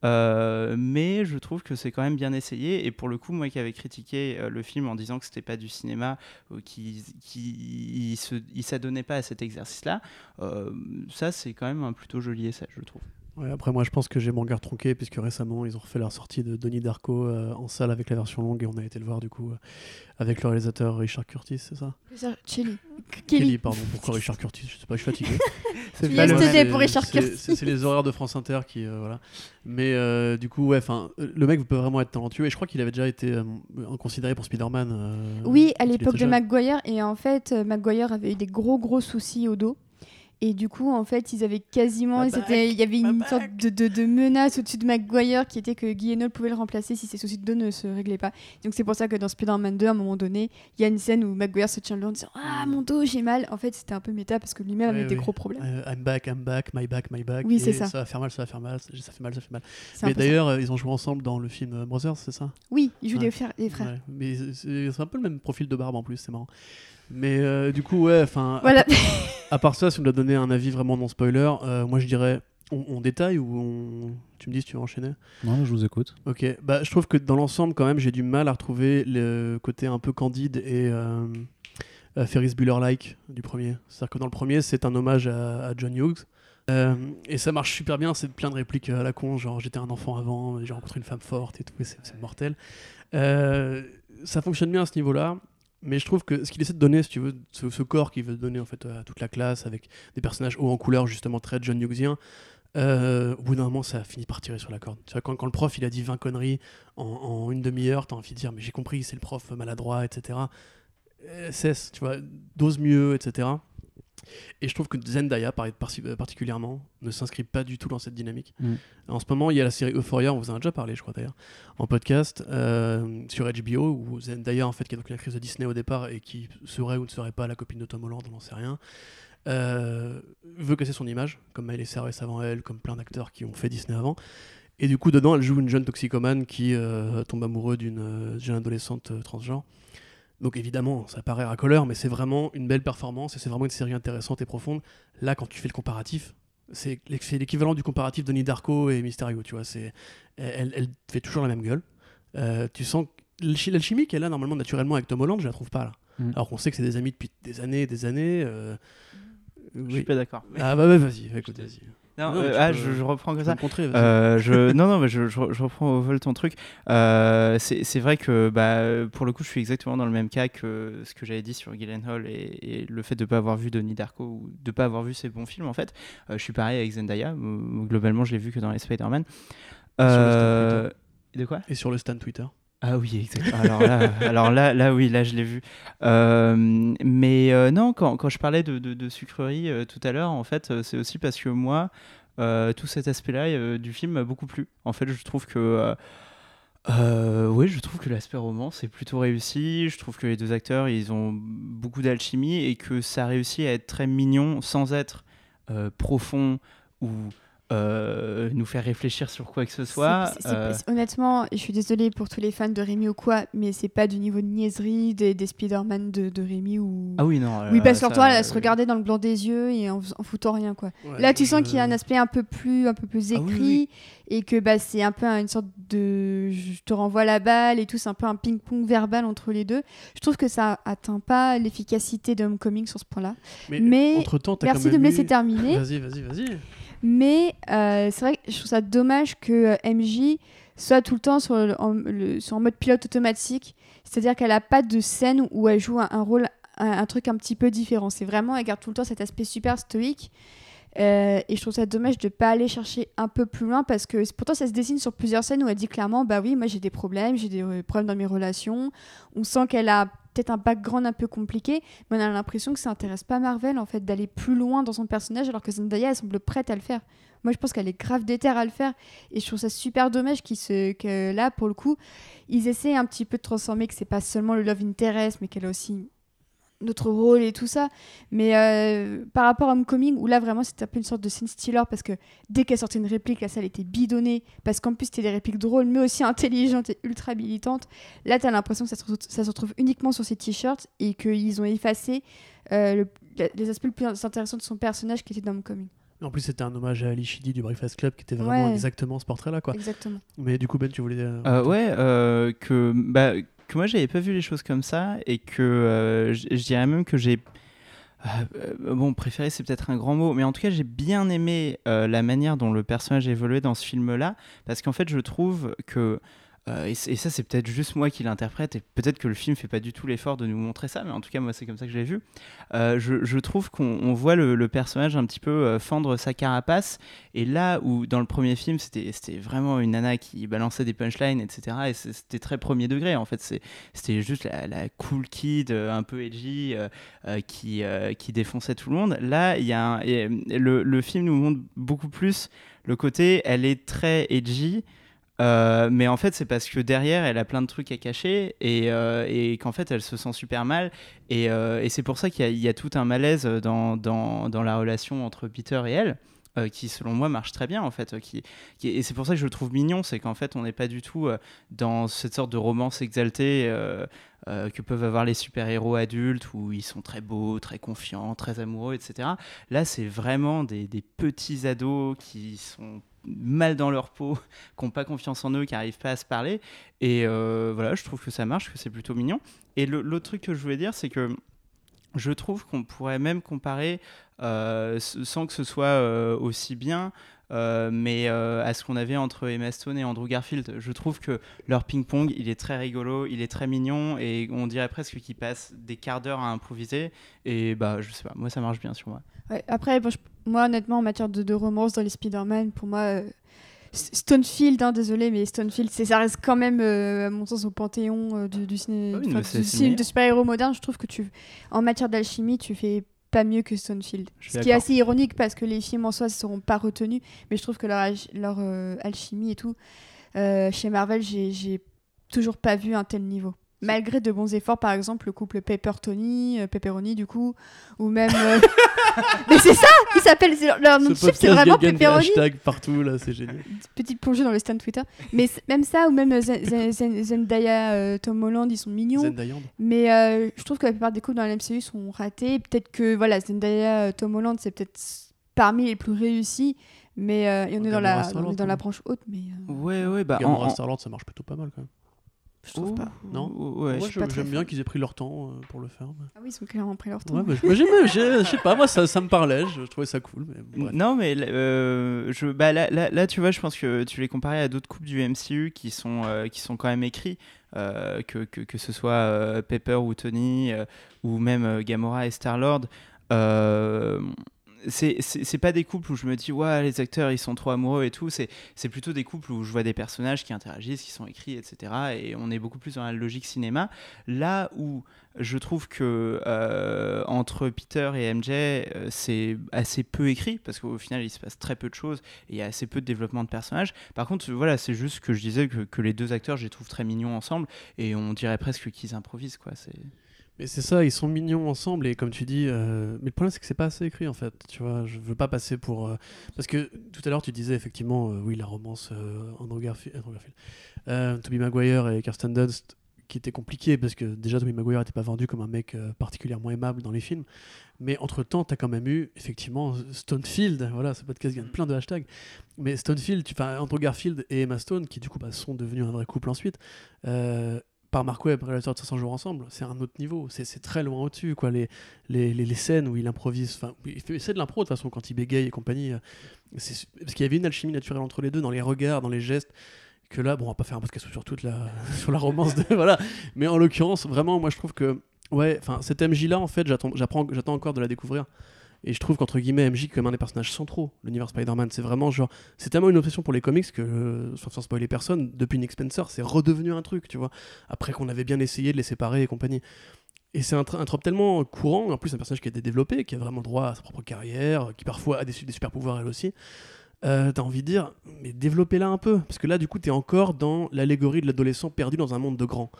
Euh, mais je trouve que c'est quand même bien essayé. Et pour le coup, moi qui avais critiqué euh, le film en disant que c'était pas du cinéma, euh, qui qui il s'adonnait pas à cet exercice-là, euh, ça c'est quand même un plutôt joli essai, je trouve. Ouais, après, moi, je pense que j'ai mon regard tronqué, puisque récemment, ils ont refait leur sortie de Donnie Darko euh, en salle avec la version longue, et on a été le voir, du coup, euh, avec le réalisateur Richard Curtis, c'est ça? Chili. Kelly, Kelly. pardon, pourquoi Richard Curtis? Je sais pas, je suis fatigué. Le- c'est- pour Richard c'est- Curtis. C'est c'est les horaires de France Inter qui. euh, voilà. Mais euh, du coup, ouais, enfin, le mec peut vraiment être talentueux, et je crois qu'il avait déjà été euh, considéré pour Spider-Man. euh, Oui, à l'époque de. McGuire, et en fait, euh, McGuire avait eu des gros gros soucis au dos. Et du coup, en fait, ils avaient quasiment. Il y avait une sorte de, de- de menace au-dessus de McGuire qui était que Guy Haenel pouvait le remplacer si ses soucis de dos ne se réglaient pas. Donc c'est pour ça que dans Spider-Man 2, à un moment donné, il y a une scène où McGuire se tient le dos en disant Ah, mon dos, j'ai mal. En fait, c'était un peu méta parce que lui-même Ouais, avait des gros problèmes. Euh, I'm back, I'm back, my back, my back. Oui, c'est ça. Ça va faire mal, ça va faire mal, ça fait mal, ça fait mal. Mais d'ailleurs, euh, ils ont joué ensemble dans le film euh, Brothers, c'est ça? Oui, ils jouent Ouais. des, frères, des frères. Ouais, mais c'est un peu le même profil de barbe en plus, c'est marrant. Mais euh, du coup, ouais, enfin, Voilà. à part ça, si on doit donner un avis vraiment non spoiler, euh, moi je dirais, on, on détaille ou on... tu me dis si tu veux enchaîner? Non, je vous écoute. Ok, bah, je trouve que dans l'ensemble, quand même, j'ai du mal à retrouver le côté un peu candide et euh, euh, Ferris Bueller-like du premier. C'est-à-dire que dans le premier, c'est un hommage à, à John Hughes. Euh, et ça marche super bien, c'est plein de répliques à la con, genre j'étais un enfant avant, j'ai rencontré une femme forte et tout, et c'est c'est mortel. Euh, ça fonctionne bien à ce niveau-là, mais je trouve que ce qu'il essaie de donner, si tu veux, ce, corps qu'il veut donner en fait à toute la classe, avec des personnages hauts en couleur, justement très John Hughesien, euh, au bout d'un moment, ça finit par tirer sur la corde. Quand, quand le prof il a dit 20 conneries en, en une demi-heure, t'as envie de dire, mais j'ai compris, c'est le prof maladroit, etc. Euh, cesse, tu vois, dose mieux, etc. Et je trouve que Zendaya, par- particulièrement, ne s'inscrit pas du tout dans cette dynamique. Mm. En ce moment, il y a la série Euphoria, on vous en a déjà parlé, je crois d'ailleurs, en podcast, euh, sur HBO, où Zendaya, en fait, qui est donc une actrice de Disney au départ et qui serait ou ne serait pas la copine de Tom Holland, on n'en sait rien, euh, veut casser son image, comme Miley Cyrus avant elle, comme plein d'acteurs qui ont fait Disney avant. Et du coup, dedans, elle joue une jeune toxicomane qui euh, tombe amoureux d'une euh, jeune adolescente euh, transgenre. Donc évidemment, ça paraît racoleur, mais c'est vraiment une belle performance et c'est vraiment une série intéressante et profonde. Là, quand tu fais le comparatif, c'est l'équ- c'est l'équivalent du comparatif de Darko et Mysterio, tu vois. C'est, elle, elle fait toujours la même gueule. Euh, tu sens l'alchimie qu'elle a normalement naturellement avec Tom Holland, je la trouve pas là. Mm. Alors qu'on sait que c'est des amis depuis des années, des années. euh, Je oui. suis pas d'accord. Ah bah ouais, vas-y, écoute, vas-y. Non, euh, ah, peux- je, je reprends que ça. Euh, je, non, non, mais je, je, je reprends au vol ton truc. Euh, c'est vrai que bah, pour le coup, je suis exactement dans le même cas que ce que j'avais dit sur Gyllenhaal et, et le fait de ne pas avoir vu Donnie Darko ou de ne pas avoir vu ces bons films. En fait, Euh, je suis pareil avec Zendaya. Globalement, je l'ai vu que dans les Spider-Man. Euh, de quoi? Et sur le stand Twitter. Ah oui, exactement. Alors là, là, oui, là, je l'ai vu. Euh, mais euh, non, quand, quand je parlais de, de, sucrerie euh, tout à l'heure, en fait, c'est aussi parce que moi, tout cet aspect-là du film m'a beaucoup plu. En fait, je trouve que. oui, je trouve que l'aspect roman c'est plutôt réussi. Je trouve que les deux acteurs ils ont beaucoup d'alchimie et que ça réussit à être très mignon sans être profond ou euh, nous faire réfléchir sur quoi que ce soit. Euh, honnêtement, je suis désolée pour tous les fans de Rémi ou quoi, mais c'est pas du niveau de niaiserie des, des Spider-Man de, de Rémi ou. Ah oui, non. Oui, que ça, toi, elle euh, se regardait dans le blanc des yeux et en, en foutant rien, quoi. Là, tu sens qu'il y a un aspect un peu plus, un peu plus Ah écrit oui, oui. et que bah, c'est un peu une sorte de. Je te renvoie la balle et tout, c'est un peu un ping-pong verbal entre les deux. Je trouve que ça atteint pas l'efficacité de Homecoming sur ce point-là. Mais, mais entre temps, Merci quand de me laisser eu- terminer. Vas-y, vas-y, vas-y. Mais euh, c'est vrai que je trouve ça dommage que euh, MJ soit tout le temps en, mode pilote automatique. C'est-à-dire qu'elle n'a pas de scène où elle joue un, rôle, un, truc un petit peu différent. C'est vraiment, elle garde tout le temps cet aspect super stoïque. Euh, et je trouve ça dommage de pas aller chercher un peu plus loin parce que pourtant ça se dessine sur plusieurs scènes où elle dit clairement bah oui moi j'ai des problèmes j'ai des problèmes dans mes relations on sent qu'elle a peut-être un background un peu compliqué mais on a l'impression que ça intéresse pas Marvel en fait d'aller plus loin dans son personnage alors que Zendaya elle semble prête à le faire. Moi je pense qu'elle est grave déterre à le faire et je trouve ça super dommage qu'ils se que là pour le coup ils essaient un petit peu de transformer que c'est pas seulement le love interest mais qu'elle a aussi notre rôle et tout ça. Mais euh, par rapport à Homecoming, où là vraiment c'était un peu une sorte de scene stealer parce que dès qu'elle sortait une réplique, la salle était bidonnée parce qu'en plus c'était des répliques drôles mais aussi intelligentes et ultra militantes. Là t'as l'impression que ça se, retrouve, ça se retrouve uniquement sur ses t-shirts et qu'ils ont effacé euh, le- les aspects les plus intéressants de son personnage qui était dans Homecoming. En plus, c'était un hommage à Ali Sheedy du Breakfast Club qui était vraiment Ouais. exactement ce portrait-là, quoi. Exactement. Mais du coup, Ben, tu voulais. euh, Euh, ouais, euh, que, bah, que moi j'avais pas vu les choses comme ça et que euh, je dirais même que j'ai. euh, euh, bon, préféré, c'est peut-être un grand mot, mais en tout cas, j'ai bien aimé la manière dont le personnage évoluait dans ce film-là, parce qu'en fait, je trouve que. Euh, et, ça, c'est peut-être juste moi qui l'interprète, et peut-être que le film fait pas du tout l'effort de nous montrer ça, mais en tout cas, moi, c'est comme ça que je l'ai vu. Euh, je, trouve qu'on on voit le, personnage un petit peu euh, fendre sa carapace, et là où dans le premier film, c'était vraiment une nana qui balançait des punchlines, etc., et c'était très premier degré, en fait, c'était juste la, cool kid, un peu edgy, qui, qui défonçait tout le monde. Là, y a le, le film nous montre beaucoup plus le côté, elle est très edgy, euh, mais en fait, c'est parce que derrière, elle a plein de trucs à cacher et, euh, qu'en fait, elle se sent super mal. Et, euh, c'est pour ça qu'il y, a- tout un malaise dans, la relation entre Peter et elle. qui selon moi marche très bien en fait et c'est pour ça que je le trouve mignon c'est qu'en fait on n'est pas du tout dans cette sorte de romance exaltée que peuvent avoir les super-héros adultes où ils sont très beaux, très confiants, très amoureux, etc. Là, c'est vraiment des petits ados qui sont mal dans leur peau, qui n'ont pas confiance en eux, qui n'arrivent pas à se parler. Et euh, voilà, je trouve que ça marche, que c'est plutôt mignon. Et l'autre truc que je voulais dire, c'est que je trouve qu'on pourrait même comparer, euh, sans que ce soit euh, aussi bien, mais euh, à ce qu'on avait entre Emma Stone et Andrew Garfield. Je trouve que leur ping-pong, il est très rigolo, il est très mignon, et on dirait presque qu'ils passent des quarts d'heure à improviser. Et bah, je sais pas, moi ça marche bien sur moi. Ouais, après, bon, je- moi, honnêtement, en matière de, de romance dans les Spider-Man, pour moi, euh, Stonefield, hein, désolé, mais Stonefield, ça reste quand même, euh, à mon sens, au panthéon euh, du, du ciné, Ah oui, enfin, du de super-héros moderne. Je trouve que tu, en matière d'alchimie, tu fais pas mieux que Stonefield. Ce qui est assez ironique parce que les films en soi ne seront pas retenus, mais je trouve que leur, euh, alchimie et tout, euh, chez Marvel, j'ai toujours pas vu un tel niveau. Malgré de bons efforts, par exemple, le couple Pepper-Tony, euh, Pepperoni du coup, ou même... euh, mais c'est ça Ils s'appellent... c'est Leur, leur nom de chip, c'est vraiment gagne des Pepperoni hashtags partout, là, c'est génial. Petite plongée dans le stand Twitter. Mais même ça, ou même euh, Zen- Zen- Zen- Zendaya, euh, Tom Holland, ils sont mignons. Zendaya. Mais euh, je trouve que la plupart des couples dans la MCU sont ratés. Peut-être que voilà, Zendaya, euh, Tom Holland, c'est peut-être parmi les plus réussis. Mais euh, et on, est dans Gamora la, Star-Lord, on est dans la branche haute, mais euh, Ouais, ouais, bah. Gamora en- en- Star-Lord, ça marche plutôt pas mal quand même. Je trouve pas. Non Ouais, Moi, j'aime bien qu'ils aient pris leur temps euh, pour le faire. mais- Ah oui, ils ont clairement pris leur temps. Ouais, bah, je- j'ai- je sais pas, moi ça, ça me parlait, je, je trouvais ça cool. Mais bref. Non, mais euh, je, bah, là, là, là, tu vois, je pense que tu les comparais à d'autres couples du MCU qui sont, euh, qui sont quand même écrits, euh, que, que, que ce soit euh, Pepper ou Tony, euh, ou même euh, Gamora et Star-Lord. Euh, c'est pas des couples où je me dis ouais les acteurs ils sont trop amoureux et tout c'est c'est plutôt des couples où je vois des personnages qui interagissent qui sont écrits etc et on est beaucoup plus dans la logique cinéma là où je trouve que euh, entre Peter et MJ, euh, c'est assez peu écrit parce qu'au final, il se passe très peu de choses et il y a assez peu de développement de personnages. Par contre, voilà, c'est juste que je disais que, que les deux acteurs, je les trouve très mignons ensemble et on dirait presque qu'ils improvisent, quoi. C'est Mais c'est ça, ils sont mignons ensemble et comme tu dis, euh, mais le problème c'est que c'est pas assez écrit en fait. Tu vois, je veux pas passer pour euh, parce que tout à l'heure tu disais effectivement, euh, oui, la romance Andrew Garfield, Andrew Garfield. Tobey Maguire et Kirsten Dunst qui était compliqué parce que déjà Tobey Maguire n'était pas vendu comme un mec particulièrement aimable dans les films. Mais entre temps, tu as quand même eu effectivement Stonefield. Voilà, ce podcast gagne plein de hashtags. Mais Stonefield, tu, enfin Andrew Garfield et Emma Stone, qui du coup bah, sont devenus un vrai couple ensuite. Par Mark Webb, réalisateur de 500 jours ensemble, c'est un autre niveau, c'est très loin au-dessus, quoi. Les, scènes où il improvise, enfin, c'est de l'impro de toute façon quand il bégaye et compagnie, euh, parce qu'il y avait une alchimie naturelle entre les deux, dans les regards, dans les gestes, que là, bon, on va pas faire un podcast sur toute la, la romance, de, voilà, mais en l'occurrence, vraiment, moi je trouve que, ouais, enfin, cette MJ là, en fait, j'attends encore de la découvrir. Et je trouve qu'entre guillemets, MJ, comme un des personnages centraux, l'univers Spider-Man, c'est vraiment genre. C'est tellement une obsession pour les comics que, euh, sans, sans spoiler personne, depuis Nick Spencer, c'est redevenu un truc, tu vois. Après qu'on avait bien essayé de les séparer et compagnie. Et c'est un, un trope tellement courant, en plus un personnage qui a été développé, qui a vraiment droit à sa propre carrière, qui parfois a des super pouvoirs elle aussi. euh, t'as envie de dire, mais développez-la un peu. Parce que là, du coup, t'es encore dans l'allégorie de l'adolescent perdu dans un monde de grands.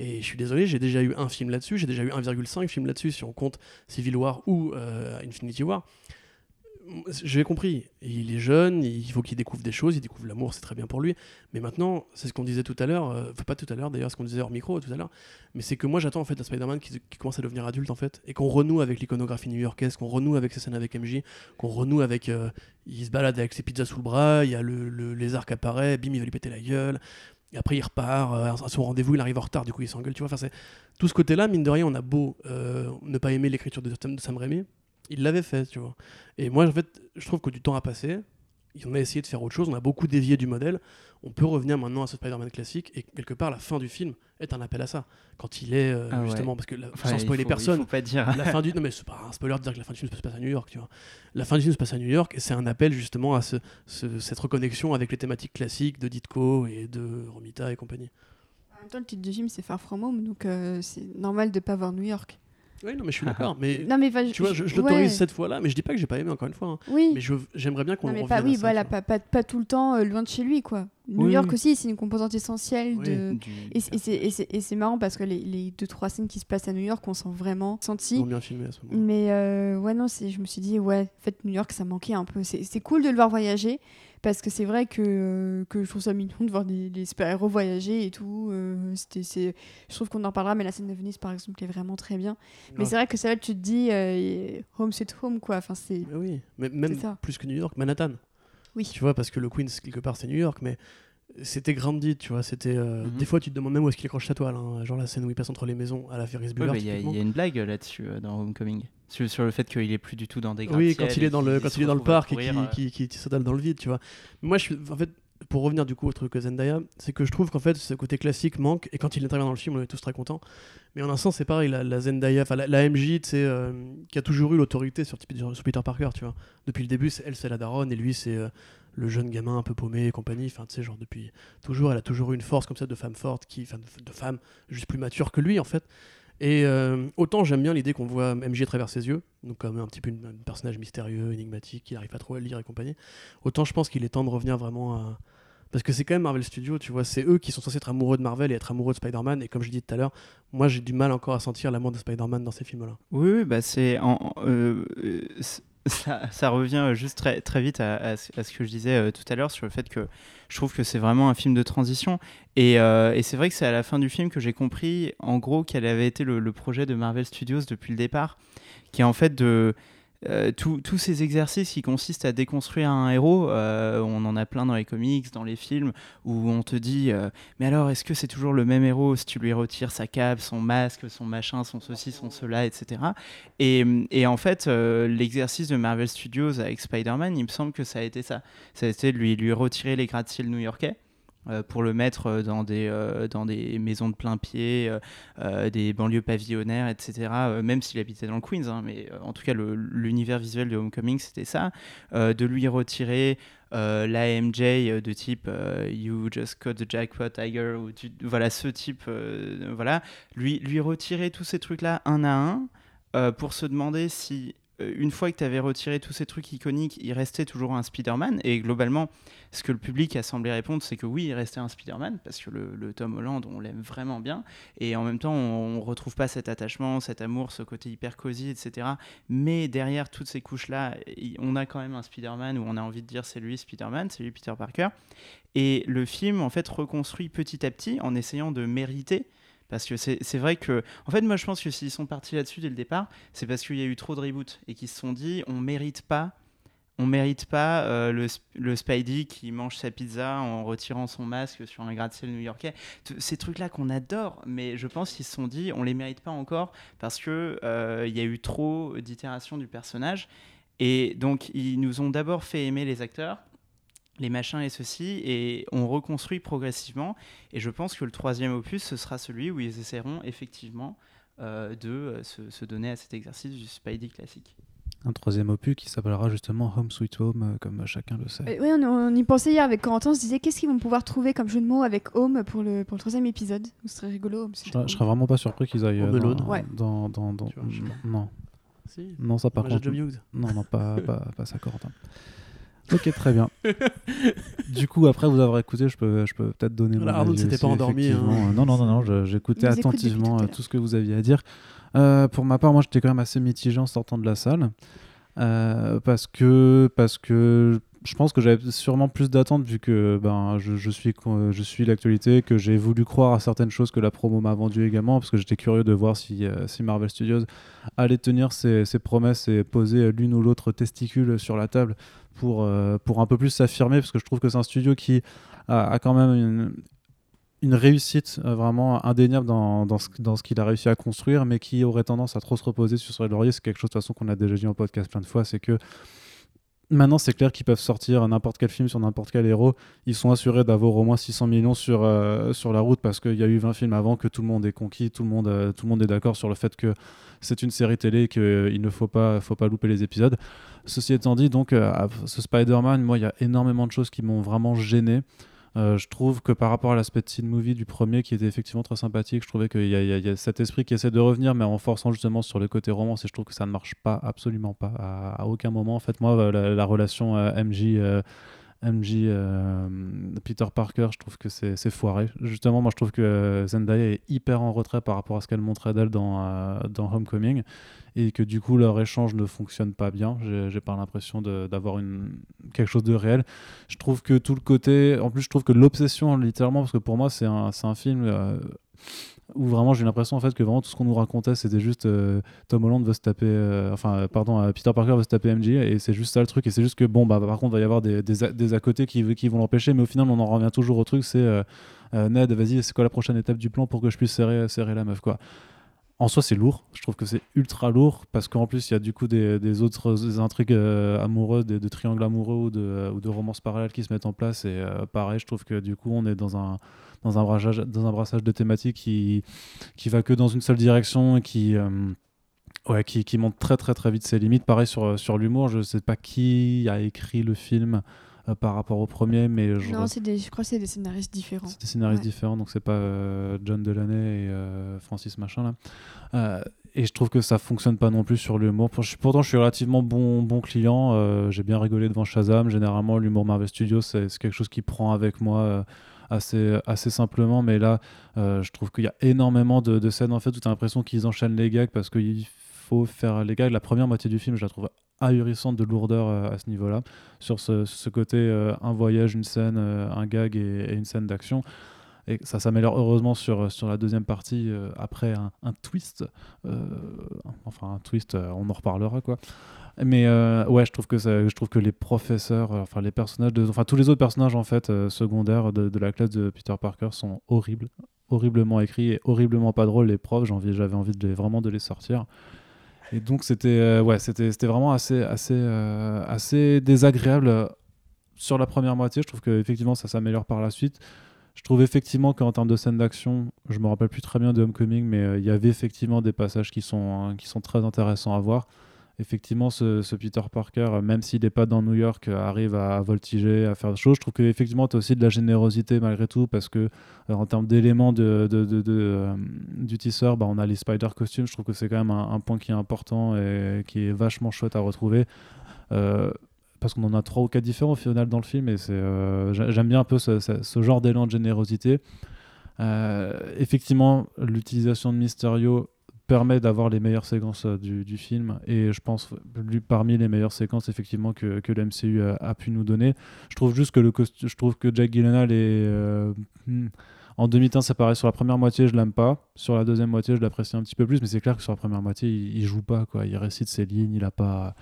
Et je suis désolé, j'ai déjà eu un film là-dessus, j'ai déjà eu 1,5 film là-dessus, si on compte Civil War ou euh, Infinity War. J'ai compris, il est jeune, il faut qu'il découvre des choses, il découvre l'amour, c'est très bien pour lui. Mais maintenant, c'est ce qu'on disait tout à l'heure, euh, pas tout à l'heure d'ailleurs, ce qu'on disait hors micro tout à l'heure, mais c'est que moi j'attends en fait un Spider-Man qui, qui commence à devenir adulte en fait, et qu'on renoue avec l'iconographie new-yorkaise, qu'on renoue avec ses scènes avec MJ, qu'on renoue avec. euh, il se balade avec ses pizzas sous le bras, il y a le, le lézard qui apparaît, bim, il va lui péter la gueule. Et après, il repart, euh, à son rendez-vous, il arrive en retard, du coup, il s'engueule, tu vois. Enfin, tout ce côté-là, mine de rien, on a beau euh, ne pas aimer l'écriture de, de Sam Raimi, il l'avait fait, tu vois. Et moi, en fait, je trouve que du temps a passé. On a essayé de faire autre chose, on a beaucoup dévié du modèle. On peut revenir maintenant à ce Spider-Man classique, et quelque part, la fin du film est un appel à ça. Quand il est, euh, Ah ouais. justement, parce que la- Enfin, sans il spoiler faut- personne, Il faut pas dire. la fin du non mais c'est pas un spoiler de dire que la fin du film se passe à New York tu vois la fin du film se passe à New York et c'est un appel justement à ce, ce- cette reconnexion avec les thématiques classiques de Ditko et de Romita et compagnie En même temps, le titre du film, c'est Far From Home, donc euh, c'est normal de pas voir New York. Oui non mais je suis d'accord mais Non, mais tu vois je, je ouais. l'autorise cette fois là mais je dis pas que j'ai pas aimé encore une fois hein. Oui. mais je j'aimerais bien qu'on Non, mais revienne pas, oui, voilà, pas, pas, pas tout le temps euh, loin de chez lui, quoi. New Oui, York oui. aussi, c'est une composante essentielle Oui. de. Du- Et c'est- et c'est- et c'est et c'est marrant parce que les, les deux trois scènes qui se passent à New York, on sent vraiment Ils senti. ont bien filmé à ce moment Mais euh, ouais, non, c'est- je me suis dit, ouais, en fait, New York, ça manquait un peu. C'est c'est cool de le voir voyager parce que c'est vrai que, euh, que je trouve ça mignon de voir des, des super-héros voyager et tout. euh, c'est- je trouve qu'on en parlera, mais la scène de Venise, par exemple, est vraiment très bien. Mais c'est vrai que ça, là, tu te dis, euh, home, c'est home, quoi. Enfin, c'est. Oui mais même plus que New York Manhattan Oui. tu vois parce que le Queens quelque part c'est New York mais c'était grandi, tu vois. C'était euh, Mhm. des fois tu te demandes même où est-ce qu'il accroche sa toile, hein. genre la scène où il passe entre les maisons à la Ferris Ouais, Bueller. Il y, a- il typiquement. y a une blague là-dessus euh, dans Homecoming. Sur, sur le fait qu'il est plus du tout dans des Oui, quand il est dans le quand il est dans le parc et qui qui qui, dans le vide, tu vois. Moi, je suis en fait pour revenir du coup au truc Zendaya, c'est que je trouve qu'en fait ce côté classique manque et quand il intervient dans le film, on est tous très contents. Mais en un sens, c'est pareil, la, la Zendaya, enfin la, la MJ, tu sais, euh, qui a toujours eu l'autorité sur, sur- Peter Parker, tu vois. Depuis le début, elle, c'est la daronne et lui, c'est euh, le jeune gamin un peu paumé et compagnie. Enfin, tu sais, genre depuis toujours, elle a toujours eu une force comme ça de femme forte, qui, enfin, de, femme juste plus mature que lui en fait. Et euh, autant j'aime bien l'idée qu'on voit MJ à travers ses yeux, donc comme un petit peu un personnage mystérieux, énigmatique, qui n'arrive pas trop à lire et compagnie. Autant je pense qu'il est temps de revenir vraiment à. Parce que c'est quand même Marvel Studios, tu vois, c'est eux qui sont censés être amoureux de Marvel et être amoureux de Spider-Man. Et comme je dis tout à l'heure, moi j'ai du mal encore à sentir l'amour de Spider-Man dans ces films-là. Oui, bah c'est euh, euh, ça, revient juste très, très vite à, ce que je disais euh, tout à l'heure sur le fait que je trouve que c'est vraiment un film de transition. Et, euh, et c'est vrai que c'est à la fin du film que j'ai compris en gros quel avait été le, le projet de Marvel Studios depuis le départ, qui est en fait de euh, tous ces exercices qui consistent à déconstruire un héros, euh, on en a plein dans les comics, dans les films, où on te dit euh, mais alors est-ce que c'est toujours le même héros si tu lui retires sa cape, son masque, son machin, son ceci, son cela, etc. Et, en fait, l'exercice de Marvel Studios avec Spider-Man, il me semble que ça a été ça. Ça a été de lui, lui retirer les gratte-ciels new-yorkais. Euh, pour le mettre euh, dans des, euh, dans des maisons de plein pied, des banlieues pavillonnaires, etc. même s'il habitait dans le Queens, hein, mais en tout cas l'univers visuel de Homecoming c'était ça. De lui retirer euh, l'AMJ euh, de type You just got the jackpot Tiger, ou voilà ce type, voilà, lui, lui retirer tous ces trucs-là un à un pour se demander si une fois que tu avais retiré tous ces trucs iconiques, il restait toujours un Spider-Man. Et globalement, ce que le public a semblé répondre, c'est que oui, il restait un Spider-Man, parce que le, Tom Holland, on l'aime vraiment bien. Et en même temps, on ne retrouve pas cet attachement, cet amour, ce côté hyper cosy, etc. Mais derrière toutes ces couches-là, on a quand même un Spider-Man où on a envie de dire c'est lui Spider-Man, c'est lui Peter Parker. Et le film, en fait, reconstruit petit à petit en essayant de mériter. Parce que c'est vrai que, en fait, moi je pense que s'ils sont partis là-dessus dès le départ, c'est parce qu'il y a eu trop de reboots et qu'ils se sont dit on mérite pas, on mérite pas euh, le, le Spidey qui mange sa pizza en retirant son masque sur un gratte-ciel new-yorkais. Ces trucs-là qu'on adore, mais je pense qu'ils se sont dit on les mérite pas encore parce que euh, il y a eu trop d'itérations du personnage. Et donc ils nous ont d'abord fait aimer les acteurs les machins et ceci, et on reconstruit progressivement. Et je pense que le troisième opus, ce sera celui où ils essaieront effectivement euh, de euh, se, se donner à cet exercice du Spidey classique. Un troisième opus qui s'appellera justement Home Sweet Home, euh, comme chacun le sait. Euh, oui, on, on y pensait hier avec Corentin, on se disait qu'est-ce qu'ils vont pouvoir trouver comme jeu de mots avec Home pour le, pour le troisième épisode? Ce serait rigolo. Home, Je, serais- je serais vraiment pas surpris qu'ils aillent dans, Ouais. dans, dans, dans- vois, je non, Si. non, ça par Moi, contre, non, non, pas, pas, pas ça, Corentin. Ok, très bien. du coup, après vous avoir écouté, je peux, je peux peut-être donner Voilà, mon Arnaud avis ne s'était pas endormi, hein. Non, non, non, non, j'écoutais attentivement euh, tout ce que vous aviez à dire. Euh, pour ma part, moi, j'étais quand même assez mitigé en sortant de la salle. Euh, parce que parce que je pense que j'avais sûrement plus d'attentes vu que ben je, suis je suis l'actualité que j'ai voulu croire à certaines choses que la promo m'a vendu également parce que j'étais curieux de voir si euh, si Marvel Studios allait tenir ses, ses promesses et poser l'une ou l'autre testicule sur la table pour euh, pour un peu plus s'affirmer parce que je trouve que c'est un studio qui a, quand même une une réussite euh, vraiment indéniable dans, dans ce, dans ce qu'il a réussi à construire, mais qui aurait tendance à trop se reposer sur ses lauriers. C'est quelque chose de toute façon qu'on a déjà dit en podcast plein de fois, c'est que maintenant c'est clair qu'ils peuvent sortir n'importe quel film sur n'importe quel héros. Ils sont assurés d'avoir au moins 600 millions sur, euh, sur la route parce qu'il y a eu 20 films avant, que tout le monde est conquis, tout le monde, euh, tout le monde est d'accord sur le fait que c'est une série télé et qu'il ne faut pas, louper les épisodes. Ceci étant dit, donc, euh, ce Spider-Man, moi, il y a énormément de choses qui m'ont vraiment gêné. Euh, je trouve que par rapport à l'aspect teen movie du premier, qui était effectivement très sympathique, je trouvais qu'il y, a- cet esprit qui essaie de revenir, mais en forçant justement sur le côté romance, et je trouve que ça ne marche pas, absolument pas, à, aucun moment. En fait, moi, euh, la, la relation euh, MJ. MJ Peter Parker, je trouve que c'est foiré. Justement, moi je trouve que Zendaya est hyper en retrait par rapport à ce qu'elle montrait d'elle dans, dans Homecoming et que du coup leur échange ne fonctionne pas bien. J'ai pas l'impression d'avoir quelque chose de réel. Je trouve que tout le côté, en plus je trouve que l'obsession littéralement, parce que pour moi c'est un, un film euh, où vraiment j'ai l'impression en fait que vraiment tout ce qu'on nous racontait c'était juste euh, Tom Holland veut se taper, euh, enfin pardon, Peter Parker veut se taper MJ et c'est juste ça le truc et c'est juste que bon bah par contre il va y avoir des, des, à, côté qui, qui vont l'empêcher mais au final on en revient toujours au truc c'est Ned vas-y c'est quoi la prochaine étape du plan pour que je puisse serrer, serrer la meuf quoi en soi, c'est lourd. Je trouve que c'est ultra lourd parce qu'en plus, il y a du coup des, autres intrigues euh, amoureuses, des, de triangles amoureux ou de, euh, ou de romances parallèles qui se mettent en place. Et euh, pareil, je trouve que du coup, on est dans un, dans un, brassage, dans un brassage de thématiques qui, qui va que dans une seule direction et qui. Ouais, qui, montre très très très vite ses limites. Pareil sur, sur l'humour, je sais pas qui a écrit le film euh, par rapport au premier, mais je, Non, c'est des, je crois que c'est des scénaristes différents. c'est des scénaristes Ouais. différents, donc c'est pas euh, John Delaney et euh, Francis Machin là. Et je trouve que ça fonctionne pas non plus sur l'humour. Pourtant, je suis relativement bon, bon client. J'ai bien rigolé devant Shazam. Généralement, l'humour Marvel Studios, c'est c'est quelque chose qui prend avec moi assez, assez simplement. Mais là, je trouve qu'il y a énormément de, de scènes en fait où tu as l'impression qu'ils enchaînent les gags parce qu'il faut faire les gags. La première moitié du film, je la trouve ahurissante de lourdeur euh, à ce niveau-là. Sur ce, ce côté, euh, un voyage, une scène, euh, un gag et, une scène d'action. Et ça s'améliore heureusement sur, sur la deuxième partie après un, twist. enfin, un twist, on en reparlera quoi. Mais ouais, je trouve que ça- je trouve que les professeurs, enfin les personnages, enfin tous les autres personnages en fait secondaires de, la classe de Peter Parker sont horribles, horriblement écrits et horriblement pas drôles. Les profs, j'avais envie vraiment de les sortir. Et donc c'était euh, ouais, c'était vraiment assez assez euh, assez désagréable euh, sur la première moitié. Je trouve que effectivement ça s'améliore par la suite. Je trouve effectivement qu'en termes de scène d'action, je me rappelle plus très bien de Homecoming, mais il y avait effectivement des passages qui sont, euh, qui sont très intéressants à voir. Effectivement, ce, Peter Parker, euh, même s'il n'est pas dans New York, euh, arrive à, voltiger, à faire des choses. Je trouve qu'effectivement, tu as aussi de la générosité malgré tout, parce que euh, en termes d'éléments de, du tisseur, bah, on a les spider costumes. Je trouve que c'est quand même un, point qui est important et qui est vachement chouette à retrouver. Parce qu'on en a trois ou quatre différents au final dans le film et c'est j'a- j'aime bien un peu ce, genre d'élan de générosité effectivement l'utilisation de Mysterio permet d'avoir les meilleures séquences euh, du, film. Et je pense parmi les meilleures séquences effectivement que, que le a, pu nous donner. Je trouve juste que le je trouve que Jack Gyllenhaal est euh, hmm, en demi-teinte c'est pareil sur la première moitié je l'aime pas. Sur la deuxième moitié je l'apprécie un petit peu plus mais c'est clair que sur la première moitié il, il joue pas quoi. Il récite ses lignes il a pas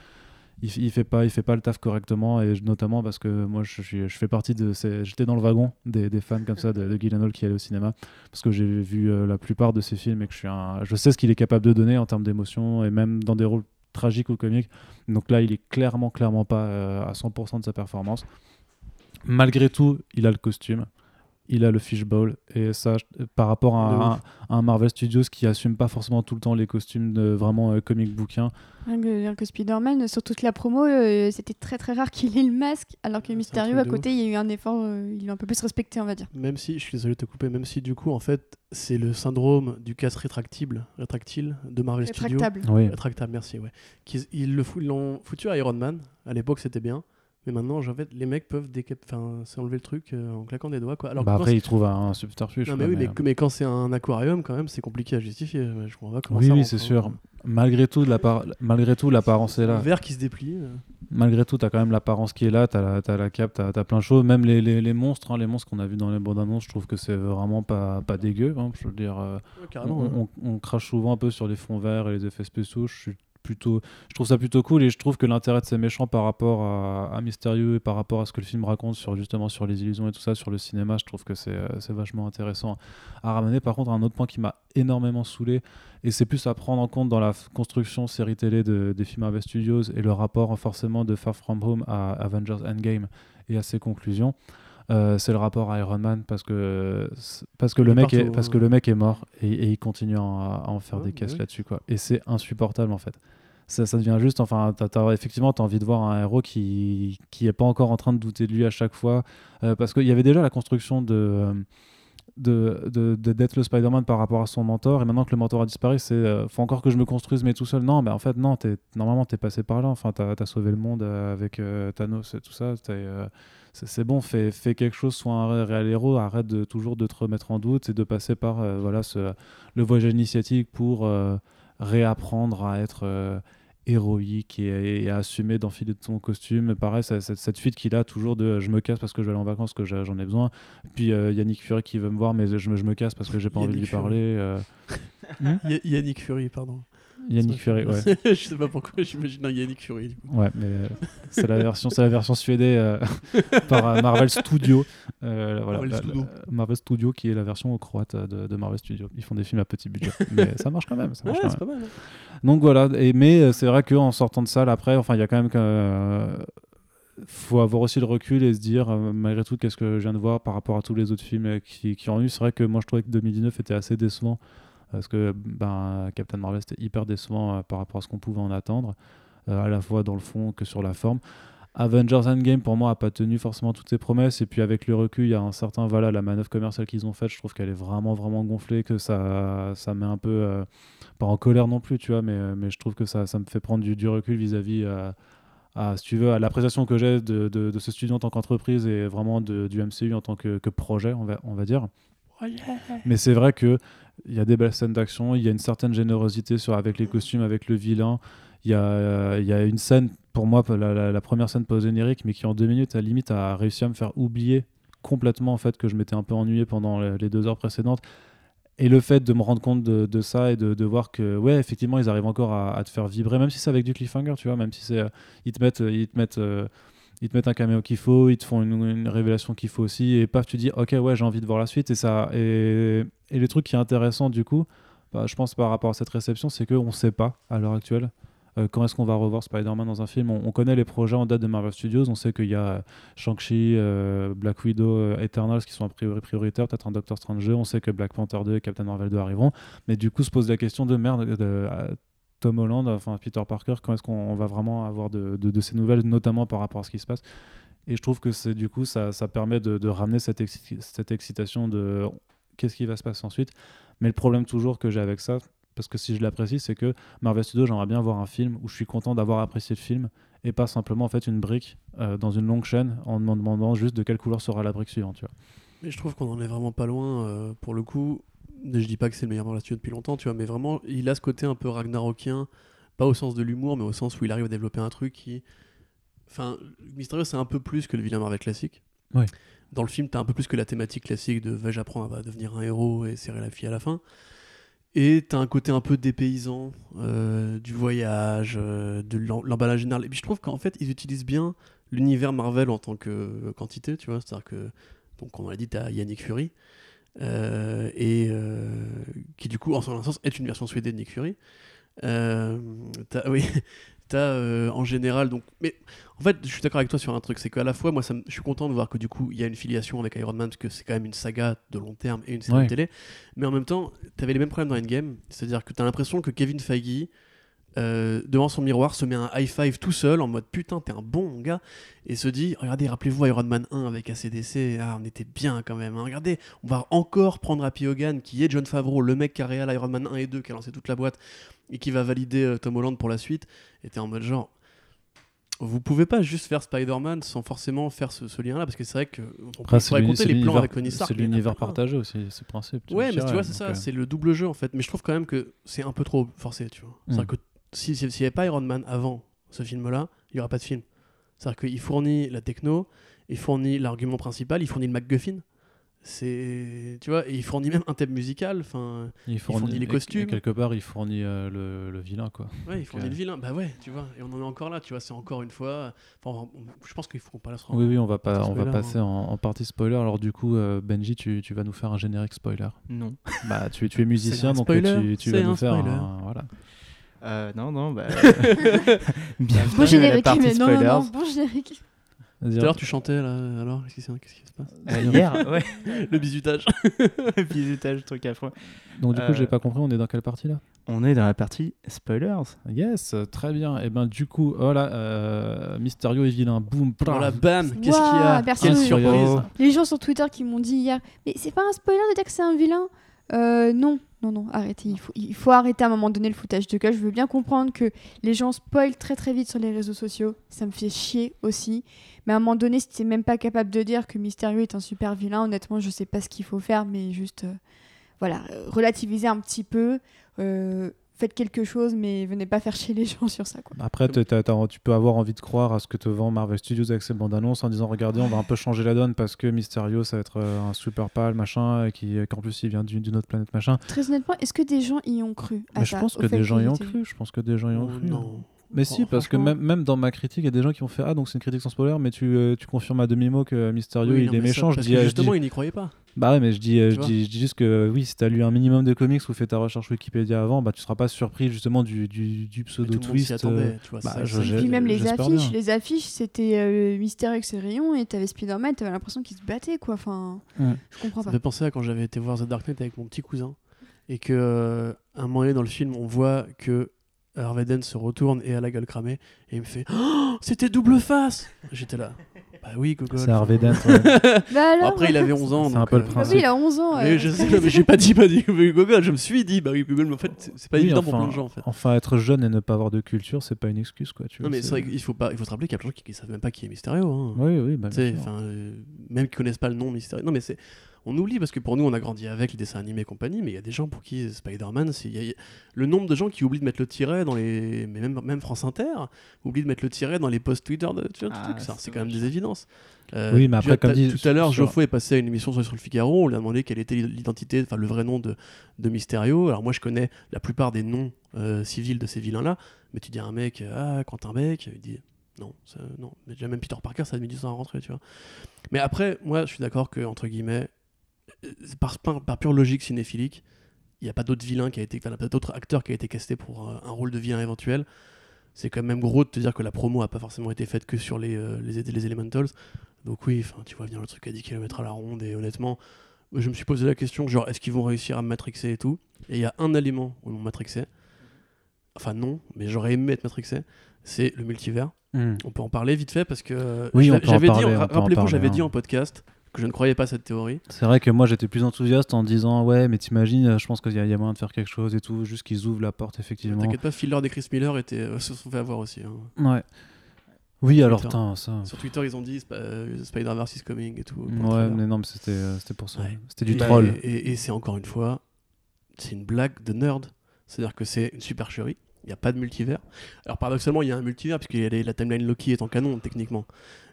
il, il fait pas il fait pas le taf correctement et je- notamment parce que moi je suis je fais partie de j'étais dans le wagon des, fans comme ça de, de Gyllenhaal qui allaient au cinéma parce que j'ai vu euh, la plupart de ses films et que je suis un je sais ce qu'il est capable de donner en termes d'émotion et même dans des rôles tragiques ou comiques. Donc là il est clairement clairement pas euh, à 100% de sa performance. Malgré tout il a le costume il a le fishbowl et ça par rapport à un, ouf. à un Marvel Studios qui assume pas forcément tout le temps les costumes de vraiment euh, comic bouquin Rien que, que Spider-Man, sur toute la promo, euh, c'était très très rare qu'il ait le masque, alors que Mysterio truc à côté, il y a eu un effort, euh, il est un peu plus respecté, on va dire. Même si, je suis désolé de te couper, même si du coup, en fait, c'est le syndrome du casque rétractible, rétractile de Marvel Studios. Rétractable. oui Rétractable, merci, ouais. Ils l'ont foutu à Iron Man. À l'époque, c'était bien. Mais maintenant, en fait, les mecs peuvent décap... enfin, c'est enlever le truc euh, en claquant des doigts. Quoi. Alors bah après, ils trouvent un subterfuge. c'est- non, quoi, mais, oui, mais, mais, que- mais quand c'est un aquarium, quand même, c'est compliqué à justifier. Je comprends pas comment Oui, ça oui, c'est sûr. Malgré tout, de l'appar- malgré tout, l'apparence est Un là. verre qui se déplie. euh. Malgré tout, t'as quand même l'apparence qui est là, t'as la, t'as la cape, t'as as plein de choses. Même les, les, les monstres, hein, les monstres qu'on a vus dans les bandes annonces, je trouve que c'est vraiment pas, pas dégueu. hein. je veux dire, euh, Ouais, on, carrément. on- on crache souvent un peu sur les fonds verts et les effets spéciaux. Je suis plutôt, je trouve ça plutôt cool et je trouve que l'intérêt de ces méchants par rapport à, à Mystérieux et par rapport à ce que le film raconte sur justement sur les illusions et tout ça, sur le cinéma, je trouve que c'est euh, vachement intéressant à ramener. Par contre, un autre point qui m'a énormément saoulé et c'est plus à prendre en compte dans la construction série télé de- des films Marvel Studios et le rapport forcément de Far From Home à Avengers Endgame et à ses conclusions. euh, c'est le rapport à Iron Man parce que parce que le mec est, parce hein. que le mec est mort et, et il continue à, en- à en faire Ouais, des bah caisses là-dessus quoi et c'est insupportable en fait ça, devient juste enfin t'as, t'as- effectivement t'as envie de voir un héros qui qui est pas encore en train de douter de lui à chaque fois euh, parce qu'il y avait déjà la construction de euh, de, de, de d'être le Spider-Man par rapport à son mentor et maintenant que le mentor a disparu c'est euh, faut encore que je me construise mais tout seul. Non mais en fait non t'es, normalement t'es passé par là. Enfin t'as, t'as sauvé le monde euh, avec euh, Thanos et tout ça. C'est, bon fais, fais quelque chose sois un ré- réel héros arrête toujours de te remettre en doute et de passer par voilà le voyage initiatique pour réapprendre à être héroïque et, et à assumer d'enfiler ton costume. Pareil, ça- cette, cette fuite qu'il a toujours de je me casse parce que je vais aller en vacances, que j'en ai besoin. Puis euh, Yannick Fury qui veut me voir, mais je me, je me casse parce que j'ai pas envie de lui Fury. parler. euh. Yannick Fury, pardon. Yannick Fury, ouais. je sais pas pourquoi j'imagine un Yannick Fury. du coup. Ouais, mais euh, c'est la version, c'est la version suédée euh, par euh, Marvel Studio. Euh, voilà, Marvel la- Studio. la- Marvel Studio qui est la version croate de, de Marvel Studio. Ils font des films à petit budget, mais ça marche quand même. Ça marche Ouais, quand c'est même. pas mal. hein. Donc voilà, et, mais c'est vrai qu'en sortant de salle après, enfin il y a quand même que, faut avoir aussi le recul et se dire euh, malgré tout qu'est-ce que je viens de voir par rapport à tous les autres films qui, qui ont eu. C'est vrai que moi je trouvais que 2019 était assez décevant parce que ben, Captain Marvel c'était hyper décevant euh, par rapport à ce qu'on pouvait en attendre, euh, à la fois dans le fond que sur la forme. Avengers Endgame pour moi a pas tenu forcément toutes ses promesses. Et puis avec le recul il y a un certain voilà la manœuvre commerciale qu'ils ont faite je trouve qu'elle est vraiment vraiment gonflée que ça ça met un peu euh, pas en colère non plus tu vois mais, mais je trouve que ça, ça me fait prendre du, du recul vis-à-vis euh, à, si tu veux à l'appréciation que j'ai de, de, de ce studio en tant qu'entreprise et vraiment de, du MCU en tant que, que projet on va, on va dire. Mais c'est vrai que il y a des belles scènes d'action, il y a une certaine générosité sur, avec les costumes, avec le vilain. Il y a, euh, il y a une scène, pour moi, la, première scène post-générique, mais qui en deux minutes, à la limite, a réussi à me faire oublier complètement en fait que je m'étais un peu ennuyé pendant les, deux heures précédentes. Et le fait de me rendre compte de, ça et de, voir que, ouais, effectivement, ils arrivent encore à, te faire vibrer, même si c'est avec du cliffhanger, tu vois, même si c'est, euh, ils te mettent, ils te mettent, euh, ils te mettent un caméo qu'il faut, ils te font une, révélation qu'il faut aussi, et paf, tu dis, ok, ouais, j'ai envie de voir la suite, et ça, et, le truc qui est intéressant du coup, bah, je pense par rapport à cette réception, c'est qu'on ne sait pas à l'heure actuelle. euh, quand est-ce qu'on va revoir Spider-Man dans un film on, on connaît les projets en date de Marvel Studios. On sait qu'il y a Shang-Chi, euh, Black Widow, euh, Eternals qui sont a priori prioritaires, peut-être un Doctor Strange 2. On sait que Black Panther 2 et Captain Marvel 2 arriveront. Mais du coup, se pose la question de merde, de, Tom Holland, enfin Peter Parker, quand est-ce qu'on va vraiment avoir de, ces nouvelles, notamment par rapport à ce qui se passe Et je trouve que c'est du coup, ça, ça permet de, ramener cette, exci- cette excitation de qu'est-ce qui va se passer ensuite. Mais le problème toujours que j'ai avec ça, parce que si je l'apprécie, c'est que Marvel Studios, j'aimerais bien voir un film où je suis content d'avoir apprécié le film et pas simplement en fait une brique euh, dans une longue chaîne en me demandant juste de quelle couleur sera la brique suivante. Mais je trouve qu'on en est vraiment pas loin euh, pour le coup. Je dis pas que c'est le meilleur Marvel Studios depuis longtemps, tu vois, mais vraiment, il a ce côté un peu ragnarokien, pas au sens de l'humour, mais au sens où il arrive à développer un truc qui. Enfin, Mysterio, c'est un peu plus que le vilain Marvel classique. Ouais. Dans le film, t'as un peu plus que la thématique classique de vais-je apprendre à devenir un héros et serrer la fille à la fin. Et t'as un côté un peu dépaysant euh, du voyage, euh, de l'em- l'emballage général. Et puis je trouve qu'en fait, ils utilisent bien l'univers Marvel en tant que quantité, tu vois. C'est-à-dire que, donc, comme on l'a dit, t'as Yannick Fury, euh, et euh, qui du coup, en un sens, est une version suédoise de Nick Fury. Euh, oui, t'as en général, donc, mais en fait, je suis d'accord avec toi sur un truc, c'est qu'à la fois, moi, ça je suis content de voir que du coup, il y a une filiation avec Iron Man, parce que c'est quand même une saga de long terme et une série Ouais. de télé, mais en même temps, t'avais les mêmes problèmes dans Endgame, c'est-à-dire que t'as l'impression que Kevin Feige, euh, devant son miroir, se met un high five tout seul en mode putain, t'es un bon mon gars, et se dit regardez, rappelez-vous Iron Man 1 avec ACDC, ah, on était bien quand même. hein. Regardez, on va encore prendre Happy Hogan qui est John Favreau, le mec qui a réal Iron Man 1 et 2, qui a lancé toute la boîte et qui va valider euh, Tom Holland pour la suite. Et t'es en mode genre. vous pouvez pas juste faire Spider-Man sans forcément faire ce, ce lien-là, parce que c'est vrai que on pourrait compter les plans avec Tony Stark. C'est l'univers partagé aussi, c'est le principe. Ouais, mais tu vois, c'est ça, euh, c'est le double jeu en fait. Mais je trouve quand même que c'est un peu trop forcé, tu vois. C'est-à-dire Mm. que si- si- s'il n'y avait pas Iron Man avant ce film-là, il n'y aurait pas de film. C'est-à-dire qu'il fournit la techno, il fournit l'argument principal, il fournit le MacGuffin. C'est. Tu vois, et il fournit même un thème musical. Enfin, il fournit les et- et costumes. quelque part, il fournit euh, le, le vilain, quoi. ouais, il fournit euh, le vilain. Bah ouais, tu vois. Et on en est encore là, tu vois. C'est encore une fois. Enfin, on- je pense qu'il faut pas la se Oui, oui, on va, pas, on va passer hein. en, en partie spoiler. Alors, du coup, euh, Benji, tu, tu vas nous faire un générique spoiler? Non. bah, tu, tu es musicien, donc spoiler, tu, tu vas nous un faire un. Voilà. Euh, non, non, bah. Bon Bienvenue à la générique, mais non, non, bon générique. Tout à l'heure, tu chantais là. Alors, qu'est-ce qui, se- qu'est-ce qui se passe Euh, hier, ouais. Le bisutage. Bisutage, truc affreux. Donc, du coup, Euh, j'ai pas compris, on est dans quelle partie là? On est dans la partie spoilers. Yes, très bien. Et ben, du coup, voilà, euh, Mysterio et vilain, boum, Voilà, blam. bam. Qu'est-ce qu'il y a personne Quelle surprise. Les gens sur Twitter qui m'ont dit hier, mais c'est pas un spoiler de dire que c'est un vilain? Euh, Non, non, non, arrêtez. Il faut, arrêter à un moment donné le foutage de gueule. Je veux bien comprendre que les gens spoilent très très vite sur les réseaux sociaux. Ça me fait chier aussi. Mais à un moment donné, si t'es même pas capable de dire que Mysterio est un super vilain, honnêtement, je sais pas ce qu'il faut faire, mais juste, euh, voilà, relativiser un petit peu. euh, faites quelque chose, mais venez pas faire chier les gens sur ça, quoi. Après, tu peux avoir envie de croire à ce que te vend Marvel Studios avec ses bandes annonces en disant regardez, on va un peu changer la donne parce que Mysterio, ça va être euh, un super pâle, machin, et qui- qu'en plus il vient d'une autre planète, machin. Très honnêtement, est-ce que des gens y ont cru à Mais je ça, pense que fait des gens y ont cru. Je pense que des gens y ont Oh, cru. non. Mais si, parce que même, même dans ma critique, il y a des gens qui ont fait Ah, donc c'est une critique sans spoiler, mais tu, euh, tu confirmes à demi-mot que Mysterio Oui, il non, est ça, méchant. Je parce dis, que euh, je justement, dis- il n'y croyait pas. Bah ouais, mais je dis, euh, je dis, je dis juste que oui, si t'as lu un minimum de comics ou fait ta recherche Wikipédia avant, bah tu seras pas surpris justement du, du, du Mais pseudo tout le monde s'y twist. attendait, tu vois, bah, ça, ça, Et puis même les affiches, bien. les affiches, c'était euh, Mystère avec ses rayons et t'avais Spider-Man, t'avais l'impression qu'il se battait quoi. Enfin, Ouais. je comprends Ça pas. me fait penser à quand j'avais été voir The Dark Knight avec mon petit cousin et que euh, à un moment donné dans le film, on voit que Harvey Dent se retourne et a la gueule cramée et il me fait Oh, c'était double face J'étais là. Bah oui, Google. C'est Harvey Dent. ouais. Bah alors, Après, il avait 11 ans. C'est un peu le euh, principe. oui, il a 11 ans. Mais euh, je sais, mais j'ai pas dit, pas dit Google, je me suis dit, bah oui, Google, mais en fait, c'est- pas Oui, évident enfin, pour plein de gens en fait. Enfin, être jeune et ne pas avoir de culture, c'est pas une excuse quoi. Tu Non, vois, mais c'est vrai qu'il faut, pas, il faut se rappeler qu'il y a plein de gens qui, qui savent même pas qui est Mysterio. Hein. Oui, oui, bah, bien sûr. euh, même qui connaissent pas le nom Mysterio. Non, mais c'est. On oublie parce que pour nous, on a grandi avec les dessins animés et compagnie, mais il y a des gens pour qui Spider-Man, c'est. il y a- il y a- Le nombre de gens qui oublient de mettre le tiret dans les. Mais même, même France Inter, oublient de mettre le tiret dans les posts Twitter de tu vois, Ah, tout truc, ça, c'est quand même des évidences. Euh, Oui, mais après, comme dit, Tout à l'heure, Geoffroy est passé à une émission sur, sur le Figaro, on lui a demandé quelle était l'identité, enfin le vrai nom de, de Mysterio. Alors moi, je connais la plupart des noms euh, civils de ces vilains-là, mais tu dis à un mec, ah, Quentin Beck, il dit non, ça- non. Mais déjà même Peter Parker, ça a mis du temps à rentrer, tu vois. Mais après, moi, je suis d'accord que entre guillemets, euh, par, par, pure logique cinéphilique, il n'y a pas d'autre vilain qui a été, enfin, pas d'autre acteur qui a été casté pour euh, un rôle de vilain éventuel. C'est quand même gros de te dire que la promo a pas forcément été faite que sur les, euh, les, les Elementals. Donc oui, tu vois bien le truc à 10 km à la ronde et honnêtement, je me suis posé la question genre est-ce qu'ils vont réussir à me matrixer et tout? Et il y a un élément où ils m'ont matrixé. Enfin non, mais j'aurais aimé être matrixé. C'est le multivers. Hmm. On peut en parler vite fait parce que Oui, j'avais dit, rappelez-vous, j'avais hein. dit en podcast que je ne croyais pas à cette théorie. C'est vrai que moi j'étais plus enthousiaste en disant ouais mais t'imagines je pense qu'il y, a- il y a moyen de faire quelque chose et tout juste qu'ils ouvrent la porte effectivement. T'inquiète pas, Phil Lord et Chris Miller étaient, euh, se sont fait avoir aussi. hein. Ouais. Oui alors putain ça. Sur Twitter, ils ont dit Sp- euh, Spider-Verse is coming et tout. Ouais mais non mais c'était euh, c'était pour ça. Ouais. C'était du Et- troll. Et, et c'est encore une fois, c'est une blague de nerd. C'est-à-dire que c'est une supercherie. Il n'y a pas de multivers. Alors paradoxalement, il y a un multivers puisque la timeline Loki est en canon techniquement.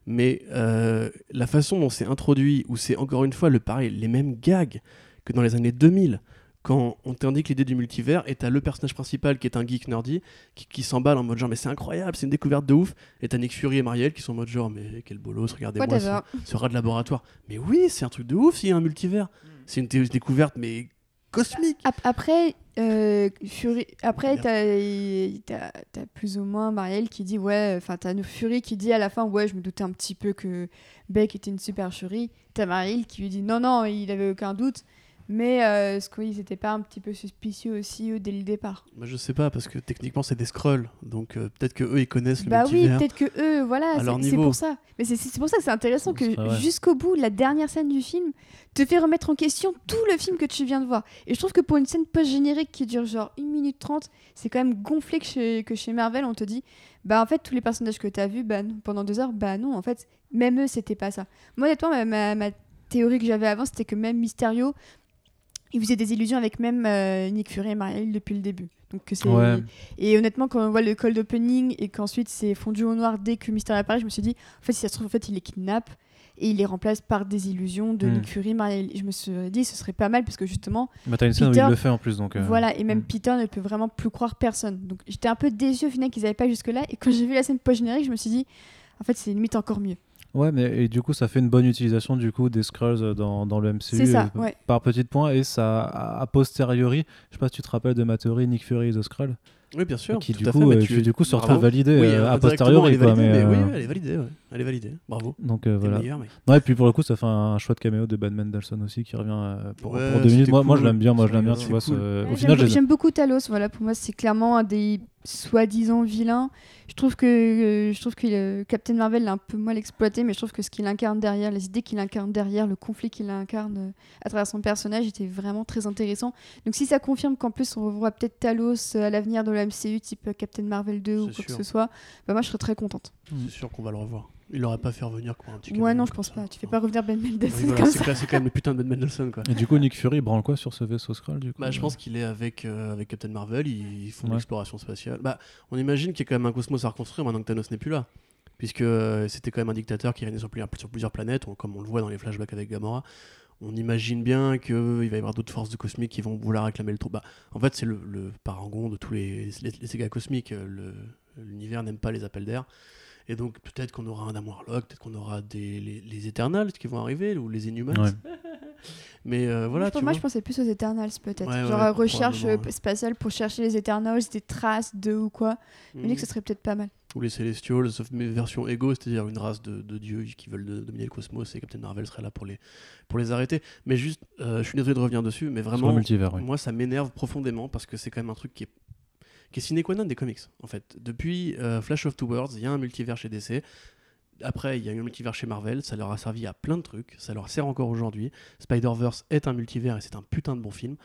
Mais euh, la façon dont c'est introduit, où c'est encore une fois le pareil, les mêmes gags que dans les années 2000, quand on t'indique l'idée du multivers et t'as le personnage principal qui est un geek nerdy qui, qui s'emballe en mode genre mais c'est incroyable, c'est une découverte de ouf. Et t'as Nick Fury et Marielle qui sont en mode genre mais quel bolos, regardez-moi ce, ce rat de laboratoire. Mais oui, c'est un truc de ouf s'il y a un multivers. C'est une découverte mais cosmique. Ap- Après, euh, Fury... Après t'as t'as plus ou moins Marielle qui dit ouais, enfin t'as Fury qui dit à la fin ouais, je me doutais un petit peu que Beck était une supercherie. T'as Marielle qui lui dit non non, il avait aucun doute. Mais euh, est-ce qu'ils n'étaient pas un petit peu suspicieux aussi eux, dès le départ Bah, je sais pas, parce que techniquement, c'est des scrolls. Donc euh, peut-être que eux ils connaissent le Bah oui, peut-être que eux, voilà, c'est pour ça. Mais c'est c'est pour ça que c'est intéressant que jusqu'au bout, la dernière scène du film te fait remettre en question tout le film que tu viens de voir. Et je trouve que pour une scène post-générique qui dure genre 1 minute 30, c'est quand même gonflé que chez, que chez Marvel, on te dit, bah en fait, tous les personnages que tu as vus bah, non, pendant deux heures, bah non, en fait, même eux, c'était pas ça. Moi, honnêtement, ma, ma- ma théorie que j'avais avant, c'était que même Mysterio, il faisait des illusions avec même euh, Nick Fury et Marielle depuis le début. Donc que c'est Ouais. et honnêtement, quand on voit le cold opening et qu'ensuite c'est fondu au noir dès que Mysterio apparaît, je me suis dit, en fait, si ça se trouve, en fait, il les kidnappe et il les remplace par des illusions de Hmm. Nick Fury, Marielle. Je me suis dit, ce serait pas mal parce que justement, Bah, t'as une scène où Peter- il le fait en plus, donc. euh, voilà, et même hmm. Peter ne peut vraiment plus croire personne. Donc j'étais un peu déçue au final qu'ils n'avaient pas jusque-là. Et quand j'ai vu la scène post-générique, je me suis dit, en fait, c'est limite encore mieux. Ouais, mais et du coup, ça fait une bonne utilisation du coup des Skrulls euh, dans, dans le MCU. C'est ça, euh, ouais. Par petits points, et ça, a a posteriori, je sais pas si tu te rappelles de ma théorie Nick Fury et The Skrull, Oui, bien sûr. qui tout du à coup, fait, mais euh, tu- qui, du coup se retrouve validé Oui, euh, a posteriori. elle est Quoi, validée, mais, mais oui, euh, elle est validée. ouais. Elle est validée. Bravo. Donc euh, voilà. meilleur, mec. Ouais, et puis pour le coup, ça fait un choix de caméo de Ben Mendelsohn aussi qui revient euh, pour, Ouais, pour deux minutes. Moi, moi, je l'aime bien, moi je l'aime bien, tu vois. cool. ce- Ouais, Au j'aime final, j'aime beaucoup Talos. Voilà, pour moi, c'est clairement un des soi-disant vilains. Je trouve que euh, je trouve que euh, Captain Marvel l'a un peu mal exploité, mais je trouve que ce qu'il incarne derrière, les idées qu'il incarne derrière, le conflit qu'il incarne euh, à travers son personnage était vraiment très intéressant. Donc si ça confirme qu'en plus on revoit peut-être Talos à l'avenir de la MCU, type Captain Marvel 2 ou quoi sûr. que ce soit, bah moi je serais très contente. C'est sûr qu'on va le revoir. Il l'aurait pas fait revenir quoi, un petit Ouais, non, je pense ça. pas. Tu fais pas revenir Ben Oui, Mendelsohn voilà, c'est quand même le putain de Ben Mendelssohn quoi. Et du coup, Nick Fury branle quoi sur ce vaisseau Skrull du coup Bah, je pense qu'il est avec, euh, avec Captain Marvel, ils, ils font de Ouais. l'exploration spatiale. Bah, on imagine qu'il y a quand même un cosmos à reconstruire maintenant que Thanos n'est plus là. Puisque euh, c'était quand même un dictateur qui régnait sur, plusieurs- sur plusieurs planètes, on- comme on le voit dans les flashbacks avec Gamora. On imagine bien qu'il va y avoir d'autres forces de cosmiques qui vont vouloir réclamer le trou. Bah, en fait, c'est le, le parangon de tous les, les, les sagas cosmiques. euh, le- L'univers n'aime pas les appels d'air. Et donc, peut-être qu'on aura un Nam Warlock, peut-être qu'on aura des, les, les Eternals qui vont arriver, ou les Inhumans. Ouais. Mais euh, voilà, moi, tu moi, vois. je pensais plus aux Eternals peut-être. Ouais, Genre ouais, euh, recherche euh, spatiale pour chercher les Eternals, des traces d'eux ou quoi. Je me dis Mhm. que ce serait peut-être pas mal. ou les Celestials, sauf mes versions égo, c'est-à-dire une race de, de dieux qui veulent de- dominer le cosmos et Captain Marvel serait là pour les, pour les arrêter. Mais juste, euh, je suis désolé de revenir dessus, mais vraiment, multivers, oui. moi ça m'énerve profondément parce que c'est quand même un truc qui est, qui est sine qua non des comics en fait. Depuis euh, Flash of Two Worlds, il y a un multivers chez DC. Après, il y a eu un multivers chez Marvel, ça leur a servi à plein de trucs, ça leur sert encore aujourd'hui. Spider-Verse est un multivers et c'est un putain de bon film.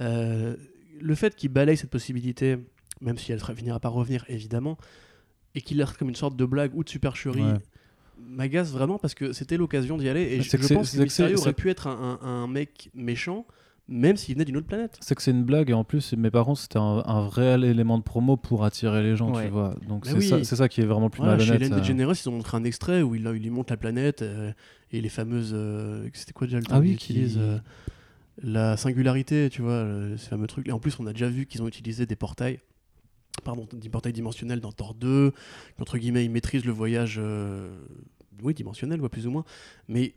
Euh, le fait qu'ils balayent cette possibilité, même si elle finira par revenir évidemment, et qu'il la reste comme une sorte de blague ou de supercherie, Ouais. m'agace vraiment parce que c'était l'occasion d'y aller et je, je pense que Mysterio aurait pu être un, un- un mec méchant même s'il venait d'une autre planète. C'est que c'est une blague et en plus, mais par contre, c'était un, un vrai élément de promo pour attirer les gens, Ouais. tu vois. Donc Bah c'est oui. ça, qui est vraiment plus chez malhonnête. Hélène euh. DeGeneres, ils ont montré un extrait où il, il lui montre la planète euh, et les fameuses. euh, C'était quoi déjà le Ah terme oui, qu'ils utilisent, qui- euh, La singularité, tu vois, ce fameux truc. Et en plus, on a déjà vu qu'ils ont utilisé des portails. Pardon, des portails dimensionnels dans Thor 2. Entre guillemets, ils maîtrisent le voyage. oui, dimensionnel, ouais, plus ou moins. Mais.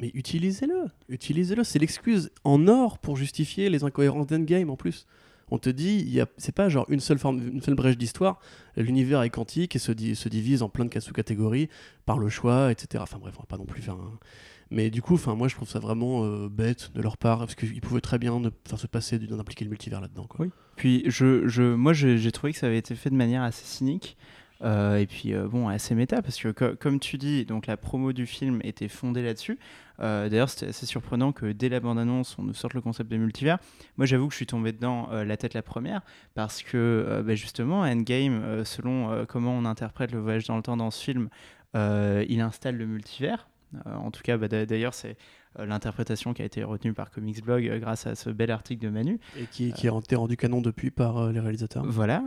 Mais utilisez-le, utilisez-le. C'est l'excuse en or pour justifier les incohérences d'Endgame en plus. On te dit, c'est pas genre une seule, forme, une seule brèche d'histoire. L'univers est quantique et se, se divise en plein de sous-catégories par le choix, etc. Enfin bref, on va pas non plus faire un. Mais du coup, moi je trouve ça vraiment euh, bête de leur part parce qu'ils pouvaient très bien ne, se passer d'impliquer le multivers là-dedans. Oui. Puis je, je, moi, j'ai trouvé que ça avait été fait de manière assez cynique. euh, et puis euh, bon, assez méta, parce que co- comme tu dis, donc la promo du film était fondée là-dessus. Euh, D'ailleurs, c'était assez surprenant que dès la bande-annonce, on nous sorte le concept de multivers. Moi, j'avoue que je suis tombé dedans euh, la tête la première, parce que euh, bah, justement, Endgame, selon comment on interprète le voyage dans le temps dans ce film, il installe le multivers. En tout cas, bah, d'a- d'ailleurs, c'est l'interprétation qui a été retenue par Comics Blog grâce à ce bel article de Manu. Et qui, qui est été rendu canon depuis par les réalisateurs. Voilà.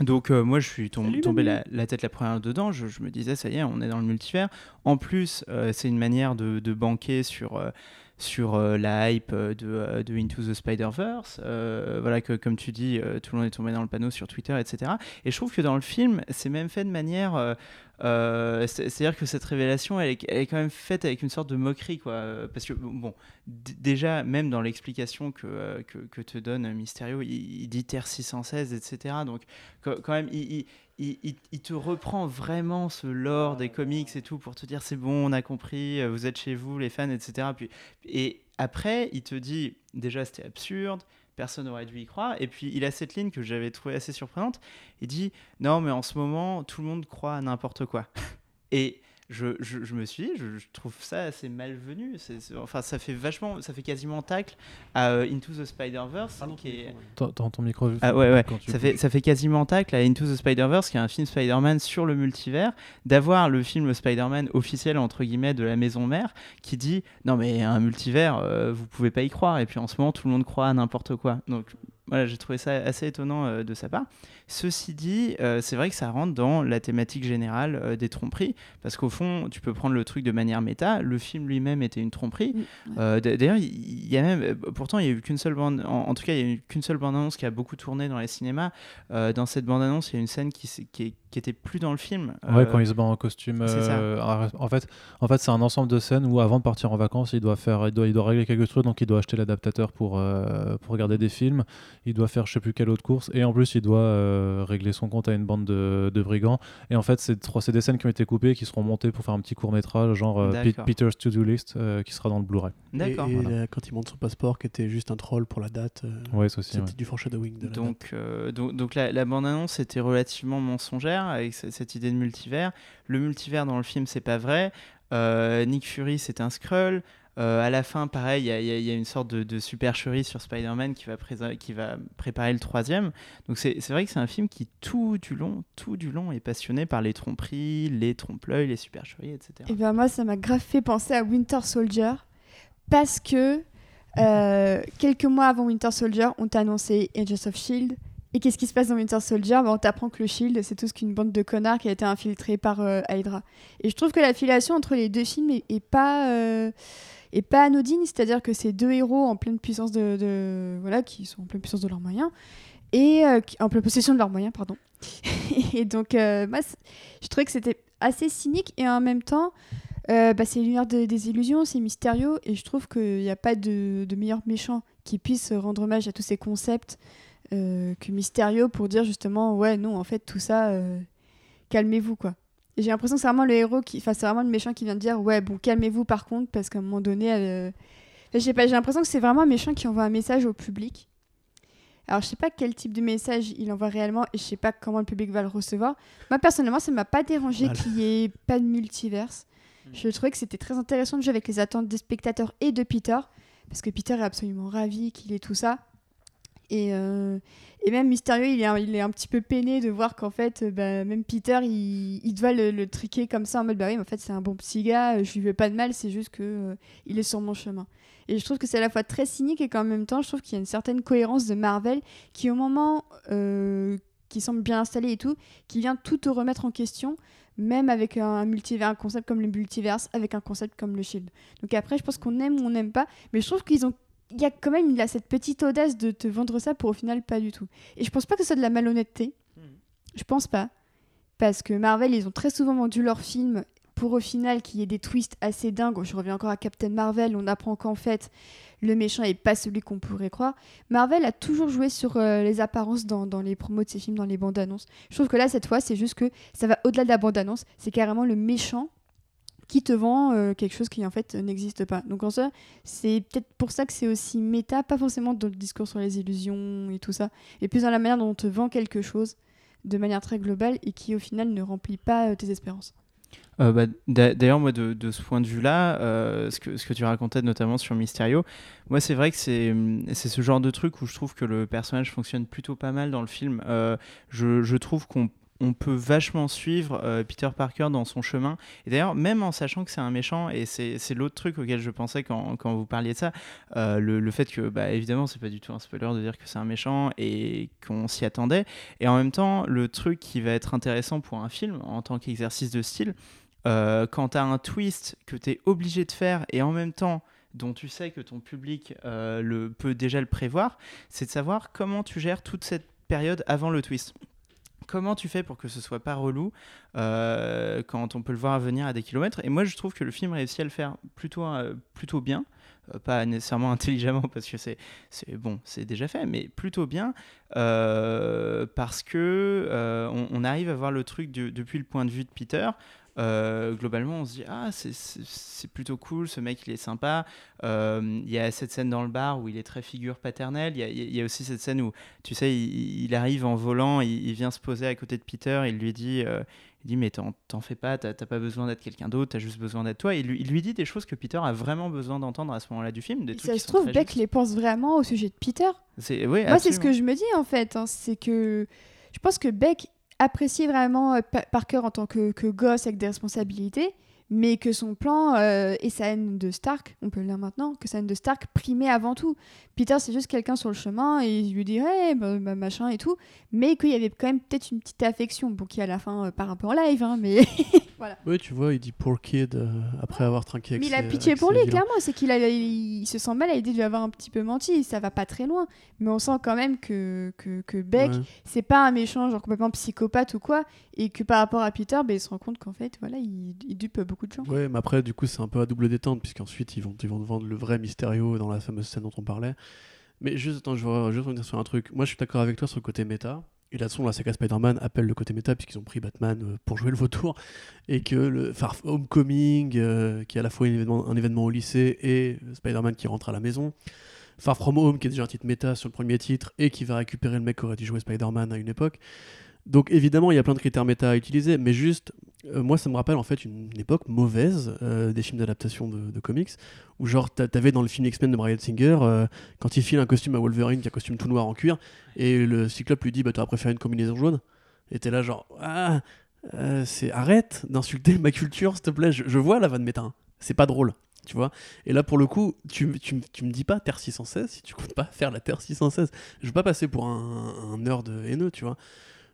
Donc euh, moi je suis tom- Salut, tombé la, la tête la première dedans, je, je me disais ça y est, on est dans le multivers. En plus, euh, c'est une manière de, de banquer sur, euh, sur euh, la hype euh, de, euh, de Into the Spider-Verse. Voilà que comme tu dis, tout le monde est tombé dans le panneau sur Twitter, etc. Et je trouve que dans le film, c'est même fait de manière... c'est- C'est-à-dire que cette révélation, elle est, quand même faite avec une sorte de moquerie, quoi. Parce que, bon, déjà, même dans l'explication que, que, te donne Mysterio, il, dit Terre 616, etc. Donc, quand même, il, il- te reprend vraiment ce lore des comics et tout pour te dire c'est bon, on a compris, euh, vous êtes chez vous, les fans, etc. Puis, et après, il te dit, déjà, c'était absurde, personne n'aurait dû y croire. Et puis, il a cette ligne que j'avais trouvée assez surprenante. Il dit, non, mais en ce moment, tout le monde croit à n'importe quoi. Et je, je, je me suis dit, je, je trouve ça assez malvenu. C'est- c'est- enfin, ça fait vachement, ça fait quasiment tacle à euh, Into the Spider-Verse, qui est... Dans dans ton micro. Ah ouais, ouais. Ça fait, ça fait quasiment tacle à Into the Spider-Verse, qui est un film Spider-Man sur le multivers, d'avoir le film Spider-Man officiel, entre guillemets, de la maison mère, qui dit Non, mais un multivers, euh, vous pouvez pas y croire. Et puis en ce moment, tout le monde croit à n'importe quoi. Donc voilà, j'ai trouvé ça assez étonnant euh, de sa part. Ceci dit, euh, c'est vrai que ça rentre dans la thématique générale euh, des tromperies, parce qu'au fond, tu peux prendre le truc de manière méta. Le film lui-même était une tromperie. Ouais. D'ailleurs, il y a même, pourtant, il y a eu qu'une seule bande, en, en tout cas, il y a eu qu'une seule bande-annonce qui a beaucoup tourné dans les cinémas. Dans cette bande-annonce, il y a une scène qui, qui, est- qui était plus dans le film. Ouais, Euh, quand il se bat en costume. c'est ça. euh, en fait, en fait c'est un ensemble de scènes où, avant de partir en vacances, il doit, faire, il doit, il doit régler quelques trucs. Donc, il doit acheter l'adaptateur pour, euh, pour regarder des films. Il doit faire je sais plus quelle autre course. Et en plus, il doit euh, régler son compte à une bande de, de brigands. Et en fait, c'est trois- c'est des scènes qui ont été coupées, qui seront montées pour faire un petit court-métrage, genre euh, Pe- D'accord. Peter's To-Do List, euh, qui sera dans le Blu-ray. D'accord. Et, et voilà. là, quand il montre son passeport, qui était juste un troll pour la date, euh, Ouais, c'était ouais. du foreshadowing de la date. Donc, euh, donc, donc la, la bande-annonce était relativement mensongère avec ce- cette idée de multivers. Le multivers dans le film, c'est pas vrai. Euh, Nick Fury, c'est un Skrull. Euh, à la fin, pareil, il y, a- une sorte de, supercherie sur Spider-Man qui va, préparer le troisième. Donc c'est vrai que c'est un film qui tout du long, tout du long est passionné par les tromperies, les trompe-l'œil, les supercheries, etc. Et ben moi, ça m'a grave fait penser à Winter Soldier parce que euh, quelques mois avant Winter Soldier, on t'a annoncé Agents of Shield. Et qu'est-ce qui se passe dans Winter Soldier Ben, On t'apprend que le Shield, c'est tout ce qu'une bande de connards qui a été infiltrée par euh, Hydra. Et je trouve que l'affiliation entre les deux films est, euh, pas anodine, c'est-à-dire que c'est deux héros en pleine puissance de, voilà qui sont en pleine puissance de leurs moyens et euh, en pleine possession de leurs moyens, pardon. et donc c- je trouvais que c'était assez cynique et en même temps bah, c'est l'univers de- des illusions, c'est mystérieux, et je trouve qu'il n'y a pas de, meilleur méchant qui puisse rendre hommage à tous ces concepts que Mysterio pour dire justement, ouais, non, en fait, tout ça, euh, calmez-vous, quoi. J'ai l'impression que c'est vraiment le héros qui. Enfin, c'est vraiment le méchant qui vient de dire, ouais, bon, calmez-vous par contre, parce qu'à un moment donné. euh, sais pas, j'ai l'impression que c'est vraiment un méchant qui envoie un message au public. Alors, je sais pas quel type de message il envoie réellement et je sais pas comment le public va le recevoir. Moi, personnellement, ça m'a pas dérangé qu'il y ait pas de multiverse. Je trouvais que c'était très intéressant de jouer avec les attentes des spectateurs et de Peter, parce que Peter est absolument ravi qu'il ait tout ça. Et, euh, et même Mysterio, il est, un, il est un petit peu peiné de voir qu'en fait, euh, bah, même Peter, il, il doit le, triquer comme ça en mode bah oui, mais en fait, c'est un bon petit gars, euh, je lui veux pas de mal, c'est juste que il est sur mon chemin. Et je trouve que c'est à la fois très cynique et qu'en même temps, je trouve qu'il y a une certaine cohérence de Marvel qui, au moment qui semble bien installé et tout, qui vient tout te remettre en question, même avec un multivers, un concept comme le multiverse, avec un concept comme le Shield. Donc après, je pense qu'on aime ou on n'aime pas, mais je trouve qu'ils ont il y a quand même il a cette petite audace de te vendre ça pour au final pas du tout. Et je pense pas que ce soit de la malhonnêteté. Je pense pas. Parce que Marvel, ils ont très souvent vendu leurs films pour au final qu'il y ait des twists assez dingues. Je reviens encore à Captain Marvel, on apprend qu'en fait, le méchant n'est pas celui qu'on pourrait croire. Marvel a toujours joué sur euh, les apparences dans, dans les promos de ses films, dans les bandes annonces. Je trouve que là, cette fois, c'est juste que ça va au-delà de la bande annonce. C'est carrément le méchant qui te vend euh, quelque chose qui en fait n'existe pas. Donc en soi, c'est peut-être pour ça que c'est aussi méta, pas forcément dans le discours sur les illusions et tout ça, et plus dans la manière dont on te vend quelque chose de manière très globale et qui au final ne remplit pas euh, tes espérances. Euh, bah, d'a- D'ailleurs, moi, de, ce point de vue-là, ce, que, tu racontais notamment sur Mysterio, moi, c'est vrai que hum, c'est ce genre de truc où je trouve que le personnage fonctionne plutôt pas mal dans le film. Je, je trouve qu'on on peut vachement suivre euh, Peter Parker dans son chemin. Et d'ailleurs, même en sachant que c'est un méchant, et c'est l'autre truc auquel je pensais quand, quand vous parliez de ça, euh, le, le fait que, bah, évidemment, c'est pas du tout un spoiler de dire que c'est un méchant et qu'on s'y attendait. Et en même temps, le truc qui va être intéressant pour un film en tant qu'exercice de style, euh, quand tu as un twist que tu es obligé de faire et en même temps dont tu sais que ton public euh, le, peut déjà le prévoir, c'est de savoir comment tu gères toute cette période avant le twist. Comment tu fais pour que ce soit pas relou euh, quand on peut le voir venir à des kilomètres Et moi, je trouve que le film réussit à le faire plutôt, euh, bien. Euh, pas nécessairement intelligemment parce que c'est bon c'est déjà fait mais plutôt bien parce que on, arrive à voir le truc de- depuis le point de vue de Peter euh, globalement, on se dit ah c'est- plutôt cool, ce mec il est sympa. Euh, Il y a cette scène dans le bar où il est très figure paternelle. Il y a, il y a aussi cette scène où tu sais il, il arrive en volant, il, il vient se poser à côté de Peter, il lui dit euh, il dit mais t'en fais pas, t'as pas besoin d'être quelqu'un d'autre, t'as juste besoin d'être toi. Et il, lui- il lui dit des choses que Peter a vraiment besoin d'entendre à ce moment-là du film. Des trucs ça se trouve, Beck les pense vraiment au sujet de Peter. Ouais, Moi, c'est ce que je me dis en fait. hein, c'est que je pense que Beck appréciait vraiment euh, Pa- Parker en tant que gosse avec des responsabilités, mais que son plan euh, et sa haine de Stark, on peut le dire maintenant, que sa haine de Stark primait avant tout. Peter, c'est juste quelqu'un sur le chemin et il lui dirait bah, bah, machin et tout, mais qu'il y avait quand même peut-être une petite affection, bon, qui à la fin euh, par rapport au live, hein, mais Oui, tu vois, il dit poor kid euh, après avoir trinqué avec Mais il a pitié pour lui, clairement. C'est qu'il il se sent mal à l'idée de lui avoir un petit peu menti. Ça va pas très loin. Mais on sent quand même que, que, que Beck, Ouais. c'est pas un méchant, genre complètement psychopathe ou quoi. Et que par rapport à Peter, ben, il se rend compte qu'en fait, voilà, il, il dupe beaucoup de gens. Ouais, mais après, du coup, c'est un peu à double détente, puisqu'ensuite, ils vont, ils vont vendre le vrai Mysterio dans la fameuse scène dont on parlait. Mais juste, attends, je veux juste revenir sur un truc. Moi, je suis d'accord avec toi sur le côté méta. Et là-dessus, la saga Spider-Man appelle le côté méta, puisqu'ils ont pris Batman euh, pour jouer le vautour. Et que le Far Homecoming, euh, qui est à la fois un événement, un événement au lycée, et Spider-Man qui rentre à la maison. Far From Home, qui est déjà un titre méta sur le premier titre, et qui va récupérer le mec qui aurait dû jouer Spider-Man à une époque. Donc évidemment, il y a plein de critères méta à utiliser, mais juste, euh, moi, ça me rappelle en fait une, époque mauvaise euh, des films d'adaptation de, comics, où genre, t'a- t'avais dans le film X-Men de Brian Singer, euh, quand il file un costume à Wolverine, qui a un costume tout noir en cuir, et le Cyclope lui dit, bah, t'aurais préféré une combinaison jaune Et t'es là, genre, ah, c'est arrête d'insulter ma culture, s'il te plaît, je, je vois la vanne méta, hein. c'est pas drôle. Tu vois Et là, pour le coup, tu, tu, tu me dis pas Terre 616 si tu comptes pas faire la Terre 616. Je veux pas passer pour un, un nerd haineux, tu vois.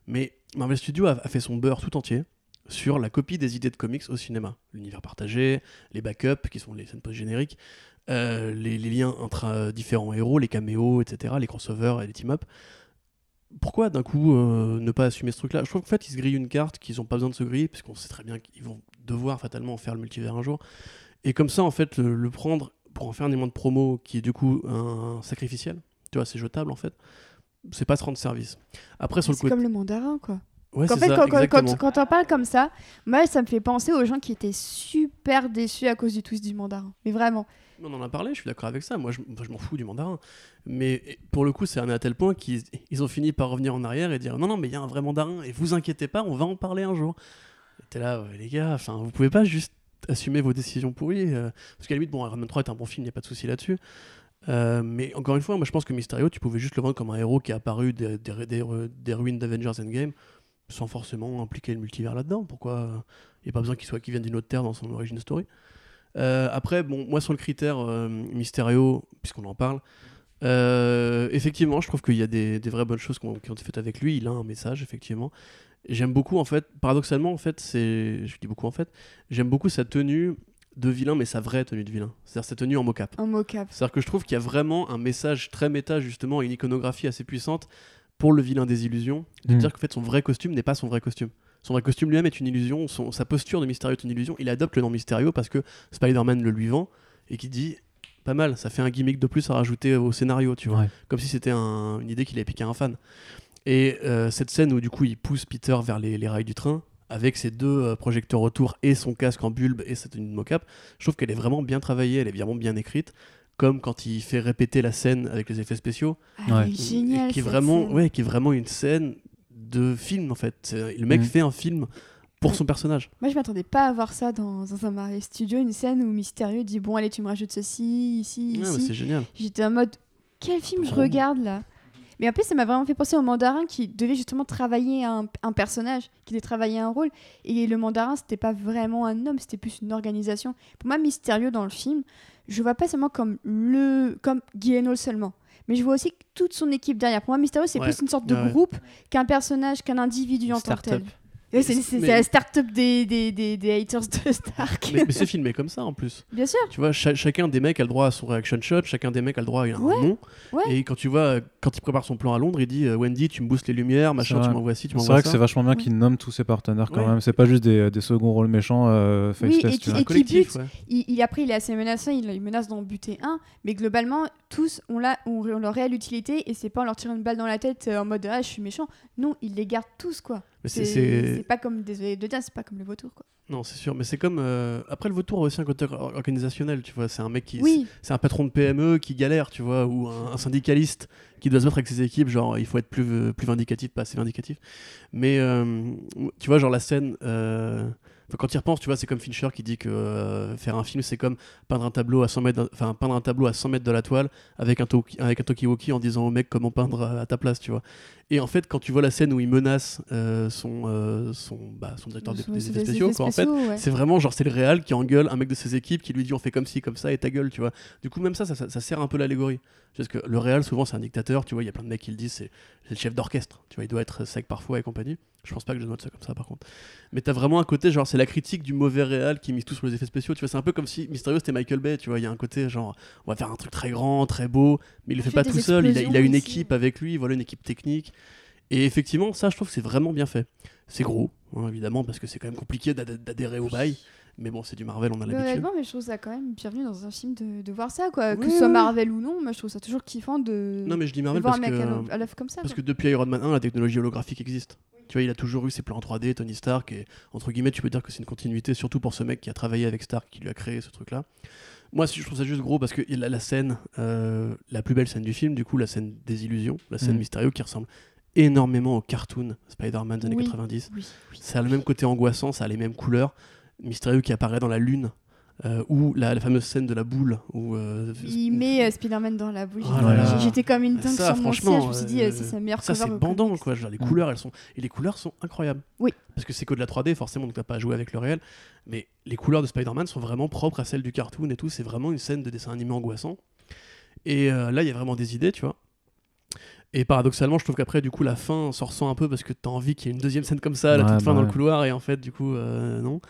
Mais Marvel Studios a, fait son beurre tout entier sur la copie des idées de comics au cinéma. L'univers partagé, les backups, qui sont les scènes post-génériques, euh, les, liens entre différents héros, les caméos, etc., les crossovers et les team-up. Pourquoi d'un coup euh, ne pas assumer ce truc-là? Je trouve qu'en fait, ils se grillent une carte qu'ils n'ont pas besoin de se griller, puisqu'on sait très bien qu'ils vont devoir fatalement en faire le multivers un jour. Et comme ça, en fait, le, prendre pour en faire un élément de promo qui est du coup un sacrificiel, tu vois, c'est jetable en fait, c'est pas se rendre service. Après, sur le C'est côté. comme le mandarin, quoi. Ouais, en c'est fait, ça, quand, on parle comme ça, moi, ça me fait penser aux gens qui étaient super déçus à cause du twist du mandarin. Mais vraiment. On en a parlé, je suis d'accord avec ça. Moi, je, m'en fous du mandarin. Mais pour le coup, c'est à tel point qu'ils ils ont fini par revenir en arrière et dire non, non, mais il y a un vrai mandarin et vous inquiétez pas, on va en parler un jour. T'es là, ouais, les gars, enfin, vous pouvez pas juste assumer vos décisions pourries. euh, parce qu'à la limite, bon, Iron Man 3 est un bon film, il n'y a pas de souci là-dessus. Euh, mais encore une fois, moi je pense que Mysterio, tu pouvais juste le vendre comme un héros qui est apparu des, ruines d'Avengers Endgame sans forcément impliquer le multivers là-dedans. Pourquoi il n'y a pas besoin qu'il soit qu'il vienne d'une autre terre dans son origin story Euh, Après, bon, moi sur le critère euh, Mysterio, puisqu'on en parle, euh, effectivement, je trouve qu'il y a des, vraies bonnes choses qui ont, qui été faites avec lui. Il a un message, effectivement. J'aime beaucoup, en fait, paradoxalement, en fait, c'est. Je dis beaucoup, en fait, j'aime beaucoup sa tenue de vilain, mais sa vraie tenue de vilain. C'est-à-dire sa tenue en mocap. Un mocap. C'est-à-dire que je trouve qu'il y a vraiment un message très méta, justement, une iconographie assez puissante pour le vilain des illusions. De Mm. dire qu'en fait, son vrai costume n'est pas son vrai costume. Son vrai costume lui-même est une illusion, son- sa posture de Mysterio est une illusion. Il adopte le nom Mysterio parce que Spider-Man le lui vend et qui dit pas mal, ça fait un gimmick de plus à rajouter au scénario, tu vois. Ouais. Comme si c'était un- une idée qu'il avait piqué à un fan. Et euh, cette scène où du coup il pousse Peter vers les, les rails du train, avec ses deux euh, projecteurs autour et son casque en bulbe et cette une mocap, je trouve qu'elle est vraiment bien travaillée, elle est vraiment bien écrite. Comme quand il fait répéter la scène avec les effets spéciaux, Ah, Ouais. elle est géniale. et qui est cette vraiment, scène. ouais, qui est vraiment une scène de film en fait. Le mec Mhm. fait un film pour son personnage. Moi, je m'attendais pas à voir ça dans, dans un Marvel Studio, une scène où Mysterio dit Bon, allez, tu me rajoutes ceci, ici, Ouais, mais ici. c'est génial. J'étais en mode Quel film je regarde là? Mais en plus, ça m'a vraiment fait penser au mandarin qui devait justement travailler un, un personnage, qui devait travailler un rôle. Et le mandarin, c'était pas vraiment un homme, c'était plus une organisation. Pour moi, Mysterio dans le film, je vois pas seulement comme le comme Guy Hainol seulement. Mais je vois aussi toute son équipe derrière. Pour moi, Mysterio, c'est Ouais. plus une sorte de Ouais, groupe qu'un personnage, qu'un individu en tant que tel. C'est c'est- Mais- c'est la start-up des, des, des, des haters de Stark. Mais, mais c'est filmé comme ça en plus. Bien sûr. Tu vois, cha- chacun des mecs a le droit à son reaction shot, chacun des mecs a le droit à un Ouais, nom. ouais. Et quand tu vois, quand il prépare son plan à Londres, il dit euh, Wendy, tu me boostes les lumières, machin, C'est tu m'envoies ci, tu C'est m'envoies vrai que ça. c'est vachement bien Ouais. qu'il nomme tous ses partenaires quand Ouais. même. C'est pas juste des, des seconds rôles méchants euh, Oui, faceless, et tu qui- et collectif, bute. ouais. Il, il- après, il est assez menaçant, il, il menace d'en buter un, mais globalement, tous ont, la, ont, ont leur réelle utilité et c'est pas en leur tirant une balle dans la tête euh, en mode ah, je suis méchant. Non, il les garde tous, quoi. C'est- pas comme, désolé de dire, c'est pas comme le vautour, quoi. Non, c'est sûr, mais c'est comme. euh, Après, le vautour a aussi un côté or- organisationnel, tu vois. C'est un mec qui. Oui, C'est un patron de PME qui galère, tu vois, ou un, un syndicaliste qui doit se battre avec ses équipes, genre il faut être plus, euh, plus vindicatif, pas assez vindicatif. Mais euh, tu vois, genre la scène, euh, enfin, quand tu y repenses, tu vois, c'est comme Fincher qui dit que euh, faire un film, c'est comme peindre un tableau à 100 mètres, enfin peindre un tableau à 100 mètres de la toile avec un, toki- avec un talkie-walkie en disant au mec comment peindre à ta place, tu vois. Et en fait, quand tu vois la scène où il menace euh, son, euh, son, bah, son directeur des, effets spéciaux, quoi, en fait, ouais. c'est vraiment genre c'est le réal qui engueule un mec de ses équipes qui lui dit on fait comme ci comme ça et ta gueule tu vois. Du coup même ça ça, ça- ça sert un peu l'allégorie. Parce que le réal souvent c'est un dictateur tu vois il y a plein de mecs qui le disent c'est le chef d'orchestre tu vois il doit être sec parfois et compagnie. Je pense pas que je note ça comme ça par contre. Mais t'as vraiment un côté genre c'est la critique du mauvais réal qui mise tout sur les effets spéciaux tu vois. C'est un peu comme si Mysterio c'était Michael Bay tu vois. Il y a un côté genre on va faire un truc très grand très beau mais il le fait fait pas tout seul. Il a, il a explosions une aussi. équipe avec lui voilà une équipe technique et effectivement ça je trouve que c'est vraiment bien fait c'est gros hein, évidemment parce que c'est quand même compliqué d'ad- d'adhérer au bail mais bon, c'est du Marvel, on a l'habitude. honnêtement, mais je trouve ça quand même bienvenu dans un film de, de voir ça, quoi. que ce soit. Marvel ou non, moi je trouve ça toujours kiffant de, Non, mais je dis Marvel parce à que, l'œuvre- à l'œuvre comme ça. parce quoi. que depuis Iron Man 1, la technologie holographique existe. Tu vois, il a toujours eu ses plans 3D, Tony Stark, et entre guillemets, tu peux dire que c'est une continuité, surtout pour ce mec qui a travaillé avec Stark, qui lui a créé ce truc-là. Moi, je trouve ça juste gros parce que il a la scène, euh, la plus belle scène du film, du coup, la scène des illusions, la scène Mm. mystérieuse qui ressemble énormément au cartoon Spider-Man des années Oui. 90. Oui, oui. Ça a le même côté angoissant, ça a les mêmes couleurs. Mystérieux qui apparaît dans la lune, euh, ou la, la fameuse scène de la boule. Où, euh, Il où- met euh, Spider-Man dans la boule. Oh J'étais- comme une dingue Ça, sur mon franchement, siège. Je me suis dit, euh, euh, ça, c'est la meilleure Ça, c'est bandant, comics. quoi. Genre, les couleurs, elles sont... Et les couleurs sont incroyables. Oui. Parce que c'est que de la 3D, forcément, donc t'as pas à jouer avec le réel. Mais les couleurs de Spider-Man sont vraiment propres à celles du cartoon et tout. C'est vraiment une scène de dessin animé angoissant. Et euh, là, il y a vraiment des idées, tu vois. Et paradoxalement, je trouve qu'après, du coup, la fin s'en ressent un peu parce que t'as envie qu'il y ait une deuxième scène comme ça, à la Ouais, toute fin bah dans le ouais. couloir, et en fait, du coup, euh, non.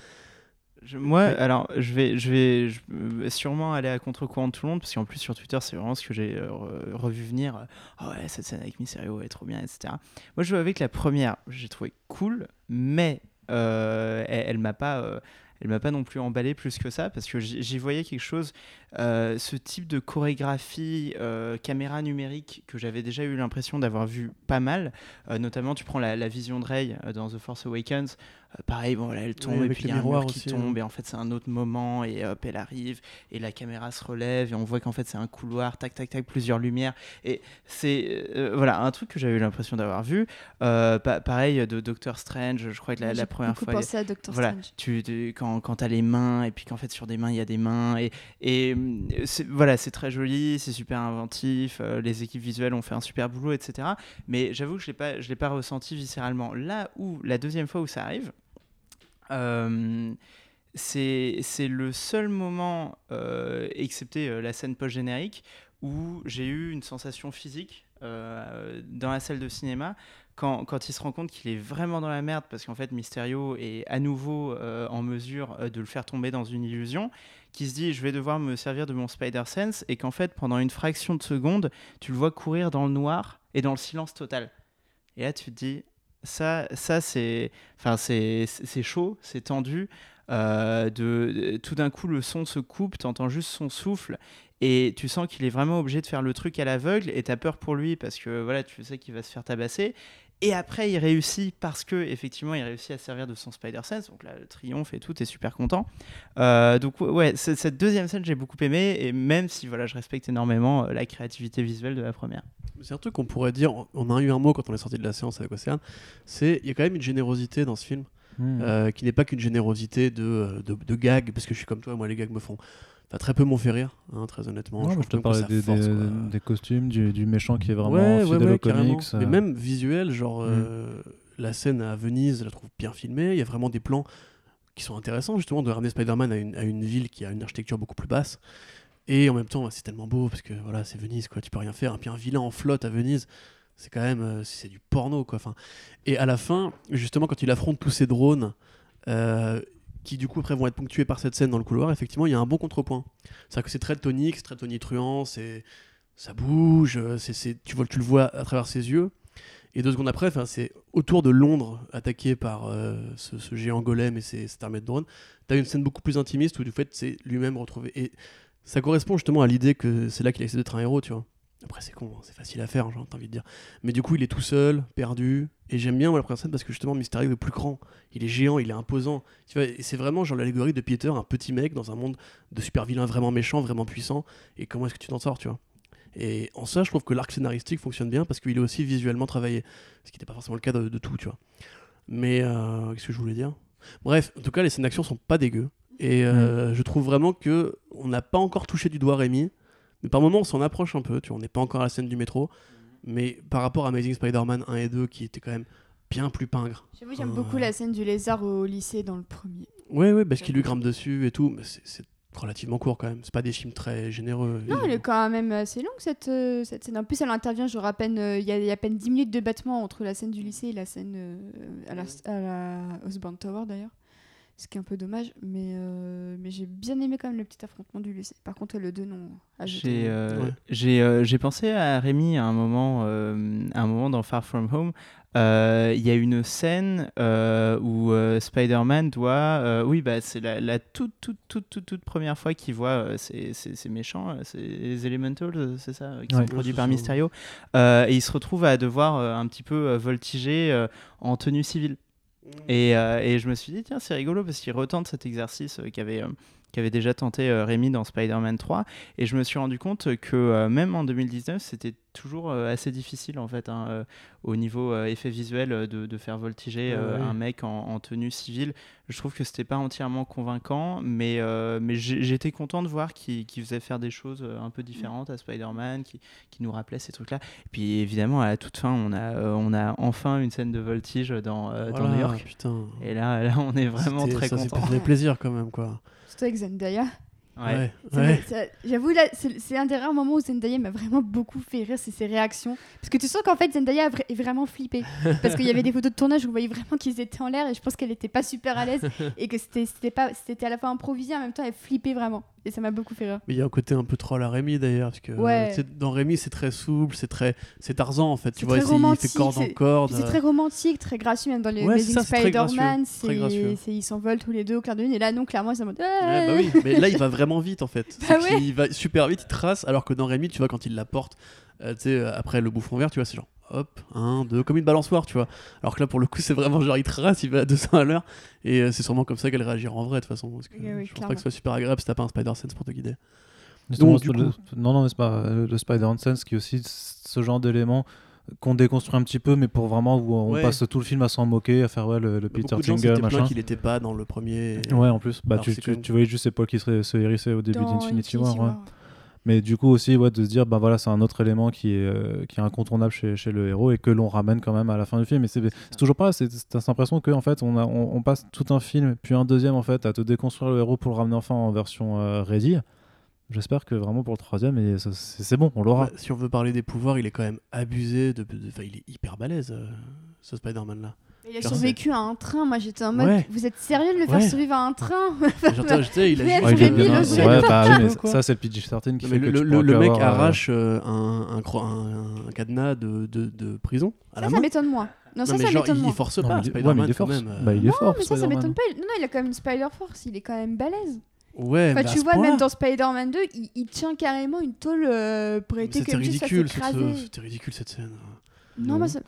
Je- moi, alors, je vais, je vais je vais sûrement aller à contre-courant de tout le monde, parce qu'en plus, sur Twitter, c'est vraiment ce que j'ai euh, re- revu venir. euh, Ah ouais, cette scène avec Mysterio est trop bien, etc. Moi, je joue avec la première, j'ai trouvé cool, mais euh, elle, elle m'a pas. euh, elle m'a pas non plus emballé plus que ça parce que j'y voyais quelque chose, euh, ce type de chorégraphie euh, caméra numérique que j'avais déjà eu l'impression d'avoir vu pas mal. Euh, notamment, tu prends la, la vision de Rey euh, dans The Force Awakens. Euh, pareil, bon, là, elle tombe et puis il y a un mur qui aussi, tombe hein. et en fait c'est un autre moment et hop elle arrive et la caméra se relève et on voit qu'en fait c'est un couloir, tac tac tac, plusieurs lumières et c'est euh, voilà un truc que j'avais eu l'impression d'avoir vu. Euh, pa- pareil de Doctor Strange, je crois que la, première fois. pensé à Doctor voilà, Strange. tu, tu- quand, quand tu as les mains, et puis qu'en fait sur des mains il y a des mains, et, et voilà, c'est très joli, c'est super inventif, euh, les équipes visuelles ont fait un super boulot, etc. Mais j'avoue que je ne l'ai pas ressenti viscéralement. Là où, la deuxième fois où ça arrive, euh, c'est c'est le seul moment, euh, excepté euh, la scène post-générique, où j'ai eu une sensation physique euh, dans la salle de cinéma quand, quand il se rend compte qu'il est vraiment dans la merde parce qu'en fait Mysterio est à nouveau euh, en mesure euh, de le faire tomber dans une illusion, qui se dit je vais devoir me servir de mon Spider Sense et qu'en fait pendant une fraction de seconde tu le vois courir dans le noir et dans le silence total. Et là tu te dis ça, ça c'est, enfin chaud, c'est tendu. euh, de- tout d'un coup le son se coupe, t'entends juste son souffle et tu sens qu'il est vraiment obligé de faire le truc à l'aveugle et t'as peur pour lui parce que voilà tu sais qu'il va se faire tabasser et après il réussit parce que effectivement il réussit à se servir de son Spider Sense donc là le triomphe et tout t'es super content. Euh, donc ouais cette deuxième scène j'ai beaucoup aimé. Et même si voilà je respecte énormément euh, la créativité visuelle de la première. C'est un truc qu'on pourrait dire, on a eu un mot quand on est sorti de la séance avec Océane, c'est il y a quand même une générosité dans ce film, Hmm. euh, qui n'est pas qu'une générosité de, de, de gags, parce que je suis comme toi, moi les gags me font... Enfin, très peu m'ont fait rire, hein, très honnêtement. Non, je te parlais des, force, des- quoi. des costumes, du, du méchant qui est vraiment ouais, ouais, fidèle ouais, aux. Mais euh. même visuel, genre euh, la scène à Venise, je la trouve bien filmée. Il y a vraiment des plans qui sont intéressants, justement, de ramener Spider-Man à une, à une ville qui a une architecture beaucoup plus basse. Et en même temps, c'est tellement beau parce que voilà, c'est Venise, quoi. Tu peux rien faire. Et puis un vilain en flotte à Venise, c'est quand même, euh, c'est du porno, quoi. Enfin, et à la fin, justement, quand il affronte tous ces drones. euh, qui du coup après vont être ponctués par cette scène dans le couloir, effectivement il y a un bon contrepoint. C'est-à-dire que c'est très tonique, c'est très tonitruant, c'est ça bouge, c'est, tu, vois, tu le vois à travers ses yeux. Et deux secondes après, c'est autour de Londres, attaqué par euh, ce, géant golem et ses, cette armée de drones. T'as une scène beaucoup plus intimiste où du fait c'est lui-même retrouvé. Et ça correspond justement à l'idée que c'est là qu'il essaie d'être un héros, tu vois. Après, c'est con, hein, c'est facile à faire, j'ai envie de dire. Mais du coup, il est tout seul, perdu. Et j'aime bien moi, la première scène parce que justement, Mysterio est plus grand. Il est géant, il est imposant. Tu vois, et c'est vraiment genre l'allégorie de Peter, un petit mec dans un monde de super vilains vraiment méchants, vraiment puissants. Et comment est-ce que tu t'en sors, tu vois? Et en ça, je trouve que l'arc scénaristique fonctionne bien parce qu'il est aussi visuellement travaillé. Ce qui n'était pas forcément le cas de, de tout, tu vois. Mais euh, qu'est-ce que je voulais dire? Bref, en tout cas, les scènes d'action sont pas dégueu. Et euh, je trouve vraiment que on n'a pas encore touché du doigt Rémi. Mais par moments, on s'en approche un peu. Tu vois, on n'est pas encore à la scène du métro. Mais par rapport à Amazing Spider-Man 1 et 2, qui étaient quand même bien plus pingres. J'avoue, j'aime Euh. beaucoup la scène du lézard au lycée dans le premier. Ouais, ouais, parce qu'il lui grimpe dessus et tout. Mais c'est- relativement court quand même. C'est pas des films très généreux. Non, elle est quand même assez longue cette, euh, cette scène. En plus, elle intervient, genre à peine, euh, il y, a- il y a à peine 10 minutes de battement entre la scène du lycée et la scène euh, à, la, à la Osborne Tower d'ailleurs. Ce qui est un peu dommage, mais, euh, mais j'ai bien aimé quand même le petit affrontement du lycée. Par contre, le 2, non. J'ai euh, Ouais. euh, pensé à Rémi à un moment, euh, à un moment dans Far From Home. Euh, Il y a une scène euh, où euh, Spider-Man doit. euh, oui, bah, c'est la, la toute, toute, toute, toute, toute première fois qu'il voit ces, ces- ces méchants, ces les Elementals, c'est ça, qui Ouais. sont produits par. Mysterio. Euh, et il se retrouve à devoir euh, un petit peu euh, voltiger euh, en tenue civile. Et, euh, et je me suis dit, tiens, c'est rigolo parce qu'il retente cet exercice euh, qu'avait euh, qu'avait déjà tenté euh, Rémi dans Spider-Man 3. Et je me suis rendu compte que euh, même en 2019, c'était toujours euh, assez difficile en fait, hein, au niveau effet visuel, de, de faire voltiger Ouais, ouais. un mec en, en tenue civile. Je trouve que c'était pas entièrement convaincant, mais, euh, mais j'étais content de voir qu'il faisait faire des choses un peu différentes à Spider-Man, qui, qui nous rappelait ces trucs-là. Et puis évidemment, à la toute fin, on a, on a enfin une scène de voltige dans, euh, dans New York. Putain. Et là, là, on est vraiment très ça, content. Ça fait plaisir quand même, quoi. Surtout avec Zendaya. Ouais. J'avoue, là, c'est un des rares moments où Zendaya m'a vraiment beaucoup fait rire, c'est ses réactions. Parce que tu sens qu'en fait, Zendaya est vraiment flippée. Parce qu'il y avait des photos de tournage où vous voyez vraiment qu'ils étaient en l'air et je pense qu'elle était pas super à l'aise et que c'était c'était pas c'était à la fois improvisé en même temps elle flippait vraiment. Et ça m'a beaucoup fait rire. Mais il y a un côté un peu troll à Rémi d'ailleurs, parce que Ouais. tu sais, dans Rémi c'est très souple, c'est très, c'est Tarzan en fait, tu vois, il fait corde en corde. C'est très romantique, très gracieux, même dans les Ouais, Spider-Man, ils s'envolent tous les deux au clair de lune et là non clairement c'est en mode Ouais, bah oui, mais là il va vraiment vite en fait. Bah ouais. qu'il va super vite, il trace, alors que dans Rémi, tu vois, quand il la porte, euh, tu sais, euh, après le bouffon vert, tu vois, c'est genre hop, un, deux, comme une balançoire, tu vois. Alors que là pour le coup, c'est vraiment genre il trace, il va à 200 à l'heure, et euh, c'est sûrement comme ça qu'elle réagira en vrai de toute façon. Parce que Oui, oui, je pense pas que ce soit super agréable si t'as pas un Spider-Sense pour te guider. Donc, le- Non, non, mais c'est pas le Spider-Sense qui est aussi ce genre d'élément qu'on déconstruit un petit peu, mais pour vraiment où on Ouais. passe tout le film à s'en moquer, à faire ouais, le, le Peter Jingle, machin. qu'il était pas dans le premier. Ouais, en plus, bah, Alors tu, tu, quand même- tu voyais juste ses poils qui se, se hérissaient au début d'Infinity Infinity War. ouais. Mais du coup aussi, ouais, de se dire, bah voilà, c'est un autre élément qui est, euh, qui est incontournable chez, chez le héros et que l'on ramène quand même à la fin du film. Et c'est toujours pas, c'est cette impression que en fait, on, a, on, on passe tout un film, puis un deuxième en fait, à te déconstruire le héros pour le ramener enfin en version euh, ready. J'espère que vraiment pour le troisième, et c'est bon, on l'aura. Si on veut parler des pouvoirs, il est quand même abusé. De, de- enfin, il est hyper balèze, euh, ce Spider-Man là. Il a Genre, survécu à un train, moi j'étais en mode Ouais. vous êtes sérieux de le faire Ouais. survivre à un train? J'entends, je sais, il a juste- Ouais, bien- le bah oui, mais Quoi. ça c'est le PG-13 qui Non, fait mais que le, tu le- pourras le mec euh, arrache euh, un, un, cro- un- un cadenas de, de, de prison à la Ça, ça m'étonne moins. Non, ça, non, mais ça genre, m'étonne il, moins. il force non, pas mais il Spider-Man il est quand fort. même. euh. Bah, il est fort, mais ça, ça Spider-Man. m'étonne pas. Non, non, il a quand même une Spider-Force, il est quand même balèze. Ouais, Enfin, mais à tu ce vois, point-là. même dans Spider-Man 2, il, il tient carrément une tôle euh, pour Mais éviter C'était que MJ se fasse ridicule, cette- écraser. c'était ridicule cette scène. Non, moi, ça-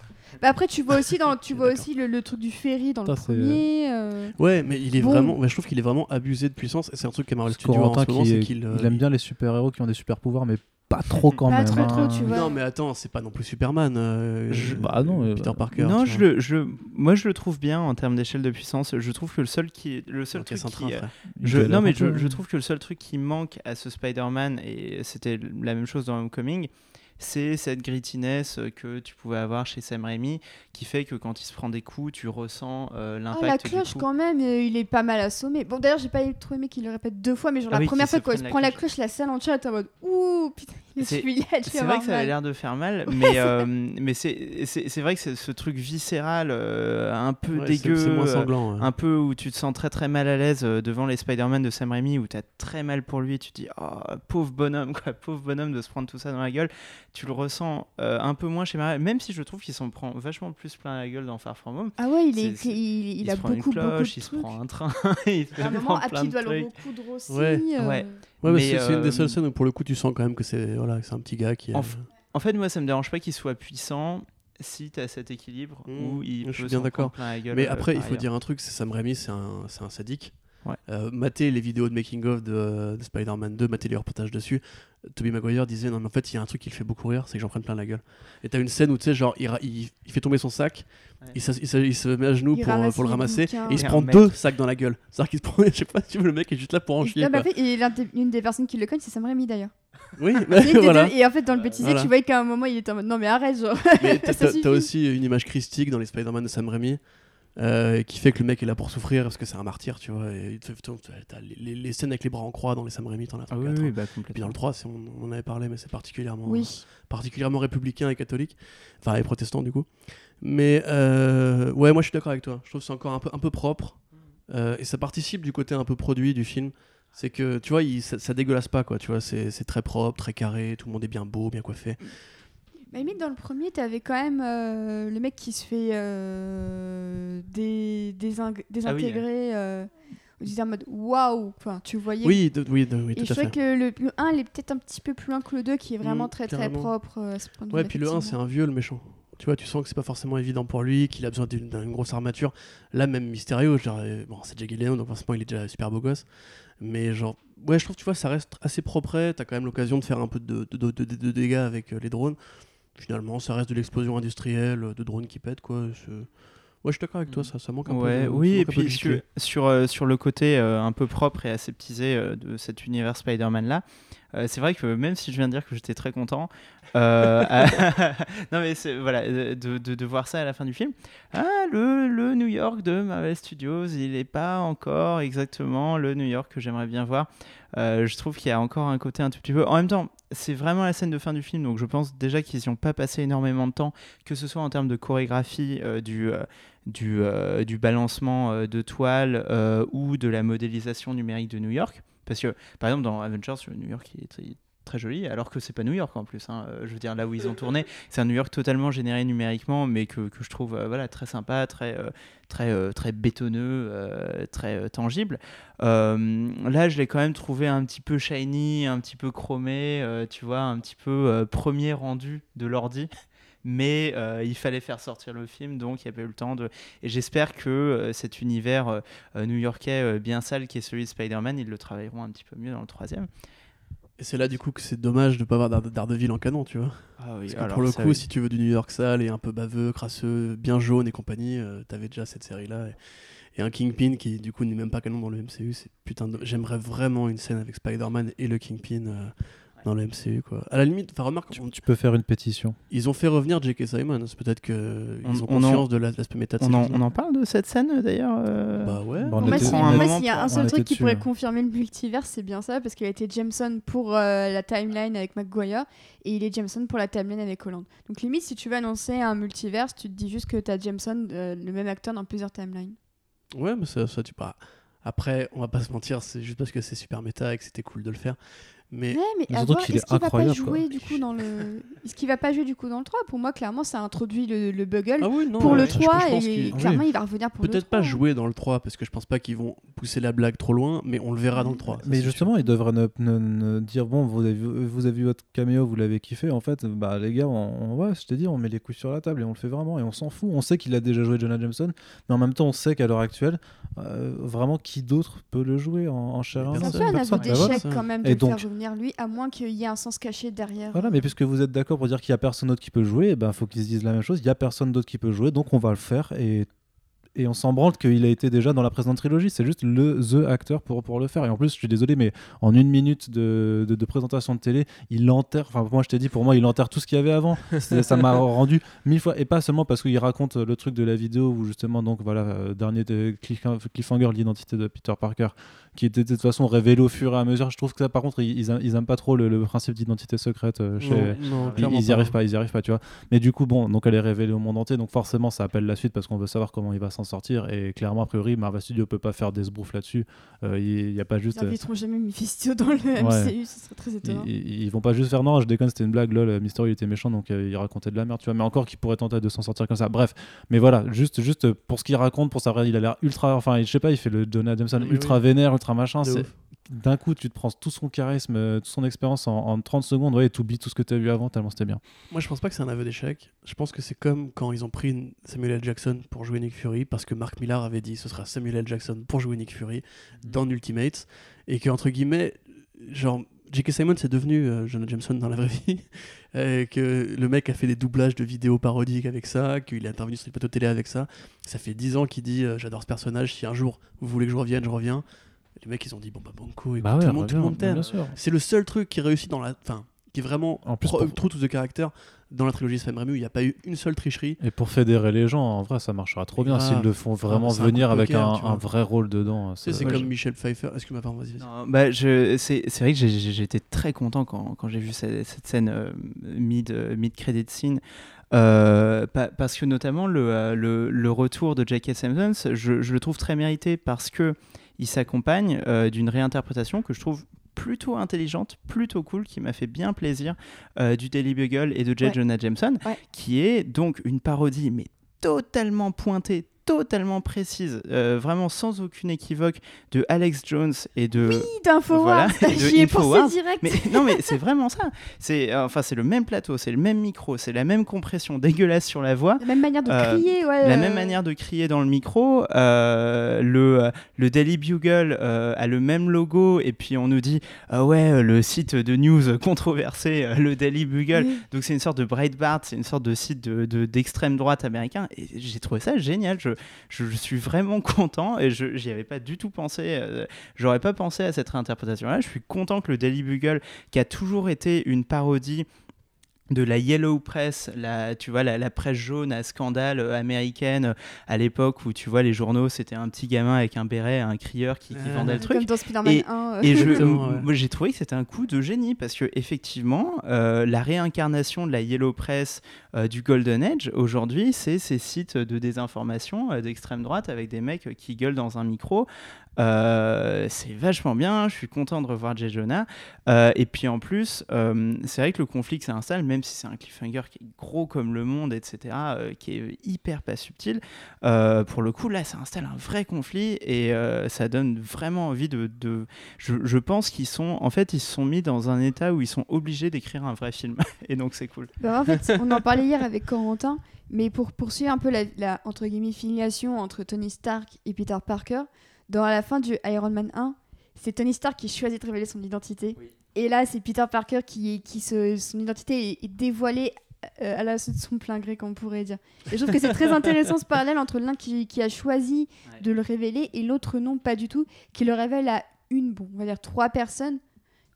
bah, après, tu vois aussi, dans, tu vois aussi le, le truc du ferry dans le premier. euh, Ouais, mais il est Bon. vraiment. ouais, je trouve qu'il est vraiment abusé de puissance. Et c'est un truc qu'a Marvel Studios en ce moment, qui c'est est- qu'il. euh, il aime bien les super-héros qui ont des super-pouvoirs, mais pas trop quand Pas même. trop, trop, hein. tu vois. Non, mais attends, c'est pas non plus Superman. euh, Je- Bah non, euh, Peter Parker. non, tu je vois. le, je, moi je le trouve bien en termes d'échelle de puissance. Je trouve que le seul qui, le seul truc train, qui, euh, je, non mais je, je trouve que le seul truc qui manque à ce Spider-Man et c'était la même chose dans Homecoming, c'est cette grittiness euh, que tu pouvais avoir chez Sam Raimi, qui fait que quand il se prend des coups, tu ressens euh, Ah, l'impact la du cloche, coup. quand même, il est pas mal assommé. Bon, d'ailleurs, j'ai pas trop aimé qu'il le répète deux fois, mais genre Ah la oui, première fois quand il se prend la la cloche, la scène entière est en mode Ouh, putain, celui-là, tu C'est vrai que ça a l'air de faire mal, mais, euh, mais c'est vrai que c'est ce truc viscéral, euh, un peu Ouais, dégueu, moins euh, sanglant. ouais. un peu où tu te sens très très mal à l'aise euh, devant les Spider-Man de Sam Raimi, où tu as très mal pour lui et tu te dis, oh, pauvre bonhomme, quoi, pauvre bonhomme de se prendre tout ça dans la gueule. Tu le ressens euh, un peu moins chez Marvel, même si je trouve qu'il s'en prend vachement plus plein la gueule dans Far From Home. Ah ouais, il, est, il, il se a prend beaucoup, une beaucoup cloche, de il se prend un train, il se À un moment, plein Happy de doit le trucs. recoudre aussi. Ouais. euh, Ouais. Ouais, mais mais, c'est une des euh, seules scènes où pour le coup tu sens quand même que c'est voilà, un petit gars qui. En euh, en fait, moi, ça me dérange pas qu'il soit puissant si tu as cet équilibre Mmh, où il je peut suis bien prendre d'accord. plein la gueule, Mais euh, après, il faut ailleurs. dire un truc, c'est Sam Raimi, c'est un, c'est un sadique. Ouais. Euh, matez les vidéos de making-of de, de Spider-Man 2, matez les reportages dessus. Tobey Maguire disait non mais en fait il y a un truc qui le fait beaucoup rire, c'est que j'en prenne plein la gueule. Et t'as une scène où tu sais genre il, ra- il, il fait tomber son sac, Ouais. il, se met à genoux pour, euh, ramasse pour le ramasser bouquins. et il se prend mec. deux sacs dans la gueule. C'est-à-dire qu'il se prend, je sais pas si tu veux le mec est juste là pour en Et, chier. non, mais quoi. en fait, et l'un des- une des personnes qui le cogne, c'est Sam Raimi d'ailleurs. Oui, des voilà. deux- Et en fait, dans le bêtisier, Voilà. tu voyais qu'à un moment, il était en mode non, mais arrête, genre. Mais t'as aussi une image christique dans les Spider-Man de Sam Raimi euh, qui fait que le mec est là pour souffrir parce que c'est un martyr, tu vois. Et il te fait- t'as- t'as les, les- les scènes avec les bras en croix dans les Sam Raimi, t'en as Ah oui, hein. bah, Puis dans le 3, c'est- on, on en avait parlé, mais c'est particulièrement, Oui. particulièrement républicain et catholique. Enfin, et protestant, du coup. Mais euh, ouais, moi je suis d'accord avec toi. Je trouve que c'est encore un peu, un peu propre. Euh, et ça participe du côté un peu produit du film. C'est que, tu vois, il- ça, ça dégueulasse pas, quoi. Tu vois, c'est c'est très propre, très carré, tout le monde est bien beau, bien coiffé. Mais limite, dans le premier, t'avais quand même euh, le mec qui se fait euh, désintégrer. euh, on disait en mode waouh Enfin, tu voyais. Oui, de- oui, de- oui, Et tout je trouvais fait. que le, le 1, il est peut-être un petit peu plus loin que le 2, qui est vraiment Mm, très très propre euh, à ce point de Ouais, puis le 1, c'est un vieux, le méchant. Tu vois, tu sens que c'est pas forcément évident pour lui, qu'il a besoin d'une d'une grosse armature. Là, même Mysterio, genre, euh, bon, c'est Jake Gyllenhaal, donc forcément, il est déjà super beau gosse. Mais genre, ouais, je trouve, tu vois, ça reste assez propre. T'as quand même l'occasion de faire un peu de, dégâts avec euh, les drones. Finalement, ça reste de l'explosion industrielle, euh, de drones qui pètent, quoi. c'est- Ouais, je suis d'accord avec toi, ça, ça manque un peu. Ouais, de- ça oui, et peu puis sur, euh, sur le côté euh, un peu propre et aseptisé euh, de cet univers Spider-Man là, euh, c'est vrai que même si je viens de dire que j'étais très content, euh, non mais voilà de, de, de voir ça à la fin du film. Ah, le, le New York de Marvel Studios, il n'est pas encore exactement le New York que j'aimerais bien voir. Euh, je trouve qu'il y a encore un côté un tout petit peu. En même temps, c'est vraiment la scène de fin du film, donc je pense déjà qu'ils n'y ont pas passé énormément de temps, que ce soit en termes de chorégraphie, euh, du, euh, du, euh, du balancement euh, de toile euh, ou de la modélisation numérique de New York. Parce que, par exemple, dans Avengers, New York il est très, très joli, alors que c'est pas New York en plus. hein. Je veux dire, là où ils ont tourné, c'est un New York totalement généré numériquement, mais que, que je trouve euh, voilà, très sympa, très, euh, très, euh, très bétonneux, très tangible. Là, je l'ai quand même trouvé un petit peu shiny, un petit peu chromé, tu vois, un petit peu premier rendu de l'ordi. Mais euh, il fallait faire sortir le film, donc il n'y a pas eu le temps de. Et j'espère que euh, cet univers euh, new-yorkais bien sale qui est celui de Spider-Man, ils le travailleront un petit peu mieux dans le troisième. Et c'est là, du coup, que c'est dommage de pas avoir Dare- Daredevil en canon, tu vois. Ah oui, Parce que alors pour le coup, oui. si tu veux du New York sale et un peu baveux, crasseux, bien jaune et compagnie, t'avais déjà cette série-là. Et, et un Kingpin qui, du coup, n'est même pas canon dans le MCU. C'est putain de... J'aimerais vraiment une scène avec Spider-Man et le Kingpin euh, dans le MCU, quoi. À la limite, enfin, remarque, Tu, on- tu peux faire une pétition. ils ont fait revenir J.K. Simons. Peut-être qu'ils On- ont on en- conscience de la- de l'aspect méta de On en, on en parle de cette scène d'ailleurs euh, Bah ouais. Moi, s'il y a un seul truc qui pourrait ouais. confirmer le multivers, c'est bien ça, parce qu'il a été Jameson pour euh, la timeline avec McGuire et il est Jameson pour la timeline avec Holland. Donc limite, si tu veux annoncer un multivers, tu te dis juste que tu as Jameson, euh, le même acteur, dans plusieurs timelines. Ouais, mais ça, ça tu pas. Après, on va pas se mentir, c'est juste parce que c'est super méta et que c'était cool de le faire. Mais Ouais, mais Mais à surtout voir, qu'il est-ce est qu'il va pas incroyable, jouer quoi. du coup dans le est-ce qu'il va pas jouer du coup dans le 3 Pour moi, clairement, ça introduit le, le Bugle ah oui, non, pour ouais, le je- je 3 pense et clairement, il va revenir pour le 3. Peut-être pas jouer dans le 3 parce que je pense pas qu'ils vont pousser la blague trop loin, mais on le verra dans le 3. ça, Mais justement, ils devraient ne, ne- ne dire bon, vous avez, vu, vous avez vu votre caméo, vous l'avez kiffé. En fait, bah les gars, on, on- ouais, je t'ai dit, on met les couilles sur la table et on le fait vraiment et on s'en fout. On sait qu'il a déjà joué Jonah Jameson, mais en même temps, on sait qu'à l'heure actuelle, euh, vraiment, qui d'autre peut le jouer en, en chair et Personne. Quand même de Et donc- lui, à moins qu'il y ait un sens caché derrière. Voilà, mais puisque vous êtes d'accord pour dire qu'il y a personne d'autre qui peut jouer, il ben, faut qu'ils se disent la même chose. Il y a personne d'autre qui peut jouer, donc on va le faire et et on s'en branle qu'il a été déjà dans la précédente trilogie. C'est juste le the acteur pour, pour le faire. Et en plus, je suis désolé, mais en une minute de, de, de présentation de télé, il enterre. Enfin, moi, je t'ai dit, pour moi, il enterre tout ce qu'il y avait avant. Ça m'a rendu mille fois. Et pas seulement parce qu'il raconte le truc de la vidéo où justement, donc voilà, euh, dernier de cliff- cliffhanger, l'identité de Peter Parker, qui était de toute façon révélé au fur et à mesure. Je trouve que ça, par contre, ils, ils aiment- pas trop le, le principe d'identité secrète euh, chez, Non, non, ils, ils y arrivent pas, ils y arrivent pas, tu vois. Mais du coup, bon, donc elle est révélée au monde entier, donc forcément, ça appelle la suite parce qu'on veut savoir comment il va s'en sortir. Et clairement, a priori, Marvel Studios peut pas faire des sbroufs là-dessus. Euh, Il n'y a pas juste. Ils n'inviteront jamais Mephisto dans le MCU, ce serait très étonnant. ils- ils vont pas juste faire non, je déconne, c'était une blague, lol, Mysterio il était méchant donc euh, il racontait de la merde, tu vois. Mais encore qu'il pourrait tenter de s'en sortir comme ça. Bref, mais voilà, juste, juste pour ce qu'il raconte, pour sa vraie, il a l'air ultra, enfin, je sais pas, il fait le Jonah Oui, ultra vénère, ultra machin. C'est. D'un coup, tu te prends tout son charisme, euh, toute son expérience en, en 30 secondes, ouais, et t'oublies tout ce que tu as vu avant, tellement c'était bien. Moi, je pense pas que c'est un aveu d'échec. Je pense que c'est comme quand ils ont pris Samuel L. Jackson pour jouer Nick Fury, parce que Mark Millar avait dit ce sera Samuel L. Jackson pour jouer Nick Fury dans Ultimates, et que entre guillemets, genre J.K. Simon c'est devenu euh, Jonah Jameson dans la vraie vie, que le mec a fait des doublages de vidéos parodiques avec ça, qu'il est intervenu sur les plateaux télé avec ça. Ça fait 10 ans qu'il dit euh, j'adore ce personnage, si un jour vous voulez que je revienne, je reviens. Les mecs ils ont dit bon bah banco, écoute, Bah ouais, tout, le monde, tout le reviens, monde t'aime. C'est le seul truc qui réussit dans la. Enfin, qui est vraiment En plus, pro- pour- true to the character dans la trilogie Sam Raimi où il n'y a pas eu une seule tricherie. Et pour fédérer les gens, en vrai, ça marchera trop bien s'ils le font vraiment venir de avec poker, un, vrai rôle dedans. Ça- c'est ouais, comme je- Michel Pfeiffer. Excuse-moi, pardon, vas-y. vas-y. Non, bah, je, c'est, c'est vrai que j'étais très content quand, quand j'ai vu cette, cette scène euh, mid, euh, mid-credit scene. euh, pa- parce que notamment le, euh, le, le retour de J.K. Simmons, je, je le trouve très mérité parce que il s'accompagne euh, d'une réinterprétation que je trouve plutôt intelligente, plutôt cool, qui m'a fait bien plaisir euh, du Daily Bugle et de J. Ouais. Jonah Jameson, Ouais. qui est donc une parodie mais totalement pointée, totalement précise, euh, vraiment sans aucune équivoque de Alex Jones et de d'Infowars. Voilà, J'y ai pensé direct. mais non, mais c'est vraiment ça. C'est euh, enfin c'est le même plateau, c'est le même micro, c'est la même compression dégueulasse sur la voix. La même manière de Euh, crier, ouais. La euh, même manière de crier dans le micro, le, le Daily Bugle a le même logo et puis on nous dit ah ouais le site de news controversé, le Daily Bugle. oui. Donc c'est une sorte de Breitbart, c'est une sorte de site de- de- d'extrême droite américain et j'ai trouvé ça génial. Je, je, suis vraiment content et je j'y avais pas du tout pensé. euh, J'aurais pas pensé à cette réinterprétation-là. Je suis content que le Daily Bugle, qui a toujours été une parodie de la yellow press, la, tu vois, la, la presse jaune à scandale euh, américaine euh, à l'époque où tu vois les journaux, c'était un petit gamin avec un béret, un crieur qui, qui Ah. vendait le truc. Comme dans Spider-Man Et- 1. euh. Et je, Exactement, ouais. moi, j'ai trouvé que c'était un coup de génie parce que effectivement, euh, la réincarnation de la Yellow Press euh, du Golden Age aujourd'hui, c'est ces sites de désinformation euh, d'extrême droite avec des mecs qui gueulent dans un micro. Euh, c'est vachement bien. Je suis content de revoir Jay Jonah. Euh, et puis en plus, euh, c'est vrai que le conflit que ça installe, même si c'est un cliffhanger qui est gros comme le monde, etc., qui est hyper pas subtil, pour le coup, là, ça installe un vrai conflit et ça donne vraiment envie de. je pense qu'ils sont. En fait, ils se sont mis dans un état où ils sont obligés d'écrire un vrai film. et donc, c'est cool. Bah, en fait, on en parlait hier avec Corentin, mais pour poursuivre un peu la, la, entre guillemets filiation entre Tony Stark et Peter Parker, dans la fin du Iron Man 1, c'est Tony Stark qui choisit de révéler son identité. Et là, c'est Peter Parker qui, est- qui se, son identité est, est dévoilée euh, à la de son plein gré, comme on pourrait dire. Et je trouve que c'est très intéressant ce parallèle entre l'un qui, qui a choisi Ouais. de le révéler et l'autre non, pas du tout, qui le révèle à une, bon, on va dire trois personnes,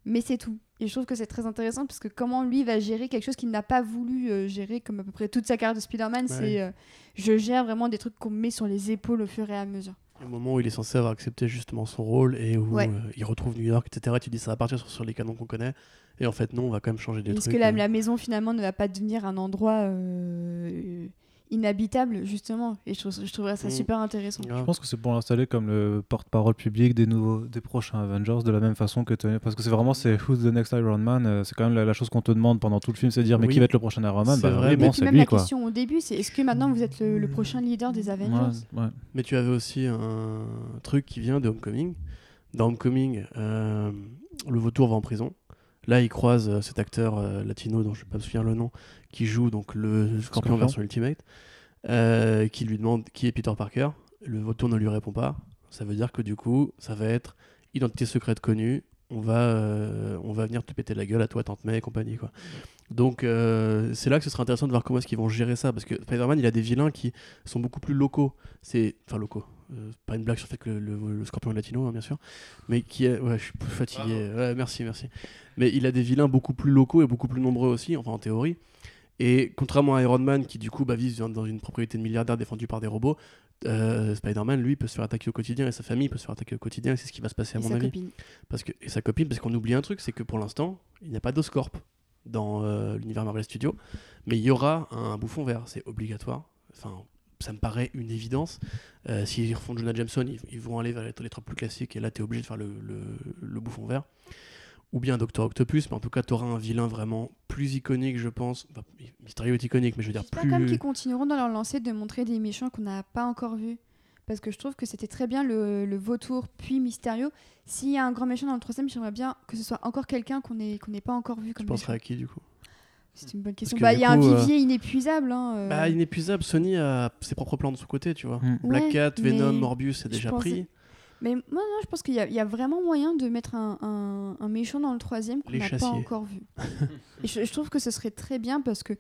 mais c'est tout. Et je trouve que c'est très intéressant parce que comment lui va gérer quelque chose qu'il n'a pas voulu euh, gérer, comme à peu près toute sa carrière de Spider-Man, c'est euh, je gère vraiment des trucs qu'on me met sur les épaules au fur et à mesure. Au moment où il est censé avoir accepté justement son rôle et où Ouais. euh, il retrouve New York, etc., tu dis ça va partir sur, sur les canons qu'on connaît. Et en fait, non, on va quand même changer des Est-ce trucs. que la, euh. la maison finalement ne va pas devenir un endroit euh, inhabitable justement Et je, trouve- je trouverais ça Mm. super intéressant. Je pense que c'est pour l'installer comme le porte-parole public des nouveaux, des prochains Avengers, de la même façon que Tony. Parce que c'est vraiment c'est Who's the next Iron Man. euh, C'est quand même la, la chose qu'on te demande pendant tout le film, c'est de dire mais Oui. qui va être le prochain Iron Man? C'est Bah vrai, bon, c'est même lui la quoi. question au début, c'est est-ce que maintenant vous êtes le, le prochain leader des Avengers? Ouais, ouais. Mais tu avais aussi un truc qui vient de Homecoming. Dans Homecoming, euh, le vautour va en prison. Là, il croise euh, cet acteur euh, latino dont je ne vais pas me souvenir le nom, qui joue donc le Scorpion Scorpion. version Ultimate, euh, qui lui demande qui est Peter Parker. Le vautour ne lui répond pas. Ça veut dire que du coup, ça va être identité secrète connue. On va, euh, on va venir te péter la gueule à toi, Tante May et compagnie. Quoi. Donc, euh, c'est là que ce sera intéressant de voir comment est-ce qu'ils vont gérer ça. Parce que Spider-Man, il a des vilains qui sont beaucoup plus locaux. C'est enfin locaux. Euh, pas une blague sur le fait que le, le- le scorpion est latino, hein, bien sûr, mais qui est. Ouais, je suis fatigué. Ouais, merci, merci. Mais il a des vilains beaucoup plus locaux et beaucoup plus nombreux aussi, enfin en théorie. Et contrairement à Iron Man, qui du coup bah, vit dans- une propriété de milliardaire défendue par des robots, euh, Spider-Man, lui, peut se faire attaquer au quotidien et sa famille peut se faire attaquer au quotidien. Et c'est ce qui va se passer à et mon avis. copine. Parce que, et sa copine, parce qu'on oublie un truc, c'est que pour l'instant, il n'y a pas d'Oscorp dans euh, l'univers Marvel Studios, mais il y aura un bouffon vert, c'est obligatoire. Enfin, ça me paraît une évidence. Euh, S'ils refont Jonah Jameson, ils, ils vont aller vers les, les trucs plus classiques, et là, tu es obligé de faire le, le- le bouffon vert. Ou bien Docteur Octopus, mais en tout cas, tu auras un vilain vraiment plus iconique, je pense. Enfin, Mysterio est iconique, mais je veux dire plus. qu'ils continueront dans leur lancée de montrer des méchants qu'on n'a pas encore vus. parce que je trouve que c'était très bien le, le vautour puis Mysterio. S'il y a un grand méchant dans le troisième, j'aimerais bien que ce soit encore quelqu'un qu'on n'ait pas encore vu Tu comme penserais méchant. à qui du coup? C'est une bonne question. que Bah, il y a un coup, euh, vivier inépuisable. hein, euh. Bah, inépuisable, Sony a ses propres plans de son côté, tu vois. Mm. Black Ouais, Cat, Venom, Morbius, c'est déjà pris. Mais moi, non, je pense qu'il y, a- il y a vraiment moyen de mettre un, un- un méchant dans le troisième qu'on n'a pas encore vu. et je, je trouve que ce serait très bien parce que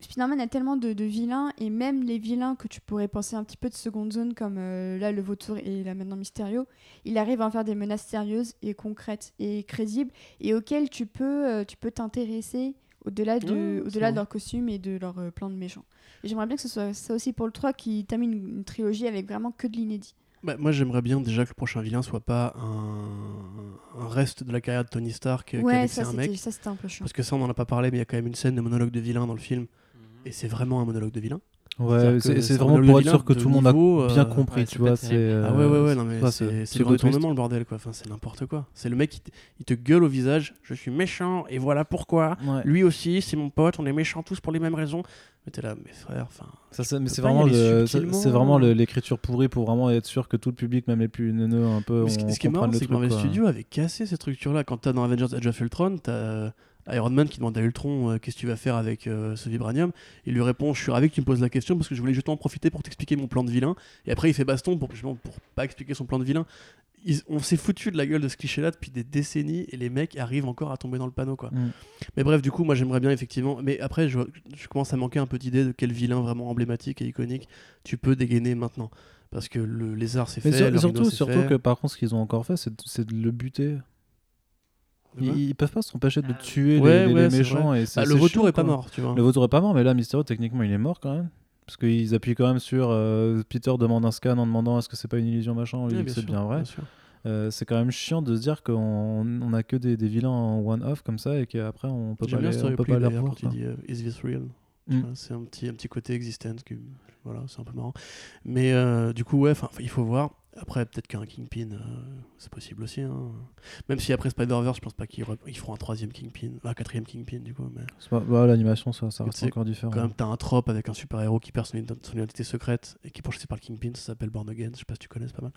Spider-Man a tellement de, de vilains et même les vilains que tu pourrais penser un petit peu de seconde zone comme euh, là le vautour et là maintenant Mysterio, il arrive à en faire des menaces sérieuses et concrètes et crédibles et auxquelles tu peux euh, tu peux t'intéresser au-delà de, au-delà vrai. de leur costume et de leur euh, plan de méchants. Et j'aimerais bien que ce soit ça aussi pour le 3 qui termine une, une trilogie avec vraiment que de l'inédit. Bah, moi, j'aimerais bien déjà que le prochain vilain soit pas un, un reste de la carrière de Tony Stark qui a Ouais, ça un c'était mec. ça, c'était un peu chiant. Parce que ça, on en a pas parlé, mais il y a quand même une scène de monologue de vilain dans le film. Et c'est vraiment un monologue de vilain. Ouais, c'est vraiment pour être sûr que tout le monde a niveau, bien euh, compris, tu c'est vois. terrible. Ah ouais, ouais, ouais, euh, non, mais c'est le retournement, le bordel, quoi. Enfin, c'est n'importe quoi. C'est le mec, qui te, il te gueule au visage, je suis méchant, et voilà pourquoi. Lui aussi, c'est mon pote, on est méchants tous pour les mêmes raisons. Mais t'es là, mes frères, enfin. Ça, c'est- mais c'est vraiment, c'est vraiment le- l'écriture pourrie pour vraiment être sûr que tout le public, même les plus neuneux, un peu, Mais ce, qui- on ce qui est marrant, c'est que Marvel. Studios avait cassé cette structure-là. Quand t'as dans Avengers Age of Ultron, t'as euh, Iron Man qui demande à Ultron euh, qu'est-ce que tu vas faire avec euh, ce vibranium? Il lui répond Je suis ravi que tu me poses la question parce que je voulais justement en profiter pour t'expliquer mon plan de vilain. Et après, il fait baston pour, justement, pour pas expliquer son plan de vilain. Ils- on s'est foutu de la gueule de ce cliché-là depuis des décennies et les mecs arrivent encore à tomber dans le panneau. Quoi. Mm. Mais bref, du coup, moi j'aimerais bien effectivement. Mais après, je, je commence à manquer un peu d'idée de quel vilain vraiment emblématique et iconique tu peux dégainer maintenant. Parce que le lézard c'est fait. sur- surtout, surtout fait. que par contre, ce qu'ils ont encore fait, c'est de le buter. Ils, ils peuvent pas s'empêcher de tuer les- Ouais, les, ouais, les c'est méchants. Et Bah, le chiant, est pas mort, tu vois. Le vautour est pas mort, mais là, Mysterio, techniquement, il est mort quand même. Parce qu'ils appuient quand même sur euh, Peter demande un scan en demandant est-ce que c'est pas une illusion machin, lui c'est bien vrai. Euh, c'est quand même chiant de se dire qu'on on a que des, des vilains en one-off comme ça et qu'après on peut pas J'aime bien les, on peut pas les revoir. quand il quoi. dit euh, Is this real? Mm. C'est un petit, un petit côté existence. Voilà, c'est un peu marrant. Mais euh, du coup, ouais, il faut voir. Après, peut-être qu'un Kingpin, euh, c'est possible aussi. hein. Même si après Spider-Verse, je pense pas qu'ils ils feront un troisième Kingpin, un quatrième Kingpin du coup. Mais pas- bah, L'animation, ça, ça reste encore différent. quand même, t'as un trope avec un super-héros qui perd son, ident- son identité secrète et qui est pourchassé par le Kingpin, ça s'appelle Born Again. Je sais pas si tu connais, c'est pas mal.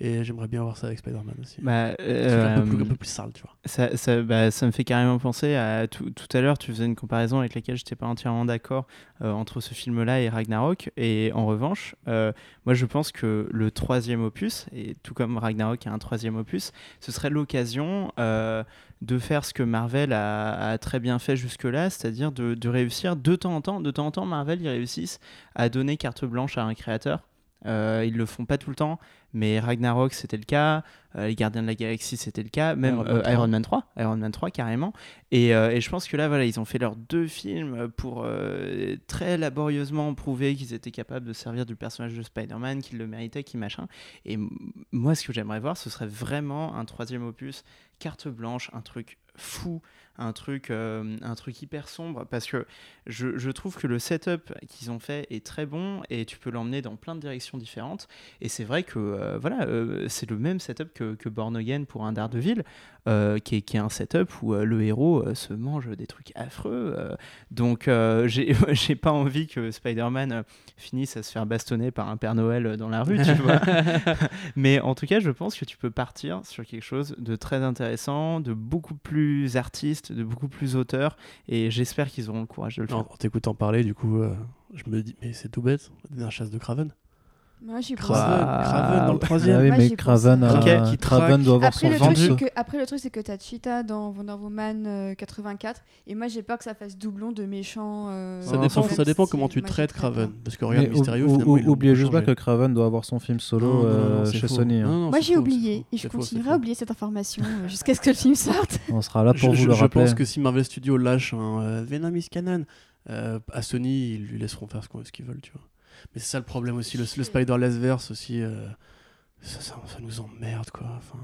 Et j'aimerais bien voir ça avec Spider-Man aussi. Bah, Un peu plus, euh, un peu plus sale, tu vois. Ça, ça, bah, ça me fait carrément penser à tout, tout à l'heure, tu faisais une comparaison avec laquelle je n'étais pas entièrement d'accord euh, entre ce film-là et Ragnarok. Et en revanche, euh, moi je pense que le troisième opus, et tout comme Ragnarok a un troisième opus, ce serait l'occasion euh, de faire ce que Marvel a, très bien fait jusque-là, c'est-à-dire de, de réussir de temps en temps. De temps en temps, Marvel, ils réussissent à donner carte blanche à un créateur. Euh, ils le font pas tout le temps, mais Ragnarok c'était le cas, euh, les Gardiens de la Galaxie c'était le cas, même Iron Man euh, 3. Iron Man 3, Iron Man 3 carrément. Et, et je pense que là voilà, ils ont fait leurs deux films pour très laborieusement prouver qu'ils étaient capables de servir du personnage de Spider-Man, qu'ils le méritaient, qu'ils machin. Et moi ce que j'aimerais voir, ce serait vraiment un troisième opus, carte blanche, un truc fou, un truc, euh, un truc hyper sombre, parce que je, trouve que le setup qu'ils ont fait est très bon et tu peux l'emmener dans plein de directions différentes. Et c'est vrai que euh, voilà, euh, c'est le même setup que, que Born Again pour un Daredevil, euh, qui, est, qui est un setup où euh, le héros euh, se mange des trucs affreux. donc j'ai pas envie que Spider-Man finisse à se faire bastonner par un Père Noël dans la rue, tu vois. Mais en tout cas, je pense que tu peux partir sur quelque chose de très intéressant, de beaucoup plus artiste, de beaucoup plus auteur. Et j'espère qu'ils auront le courage de le faire. En, en t'écoutant parler, du coup, euh, je me dis, mais c'est tout bête, la chasse de Craven. Moi, j'y pense. Craven, Craven dans le troisième. Ah oui, Moi, mais j'y Craven, Ok, qui Craven doit avoir Après son le, truc, vendu. c'est que, après, le truc, c'est que t'as Cheetah dans Wonder Woman euh, 84. Et moi, j'ai peur que ça fasse doublon de méchants. euh, Ça dépend, ça comment tu moi, traites Craven. Parce que regarde Mais Mysterio, ou- finalement, ou- ils l'ont oubliez juste pas changé. que Craven doit avoir son film solo Non, non, non, euh, c'est chez faux. Sony. hein. Non, non, Moi, c'est j'ai faux, oublié. c'est Et je faux, c'est continuerai faux. à oublier cette information euh, jusqu'à ce que le film sorte. On sera là pour Je, vous le je rappeler. pense que si Marvel Studios lâche un euh, Venom is canon euh, à Sony, ils lui laisseront faire ce qu'on- ce qu'ils veulent, tu vois. Mais c'est ça le problème aussi, le, le Spider-Less verse aussi, euh, ça, ça- ça nous emmerde quoi. Enfin,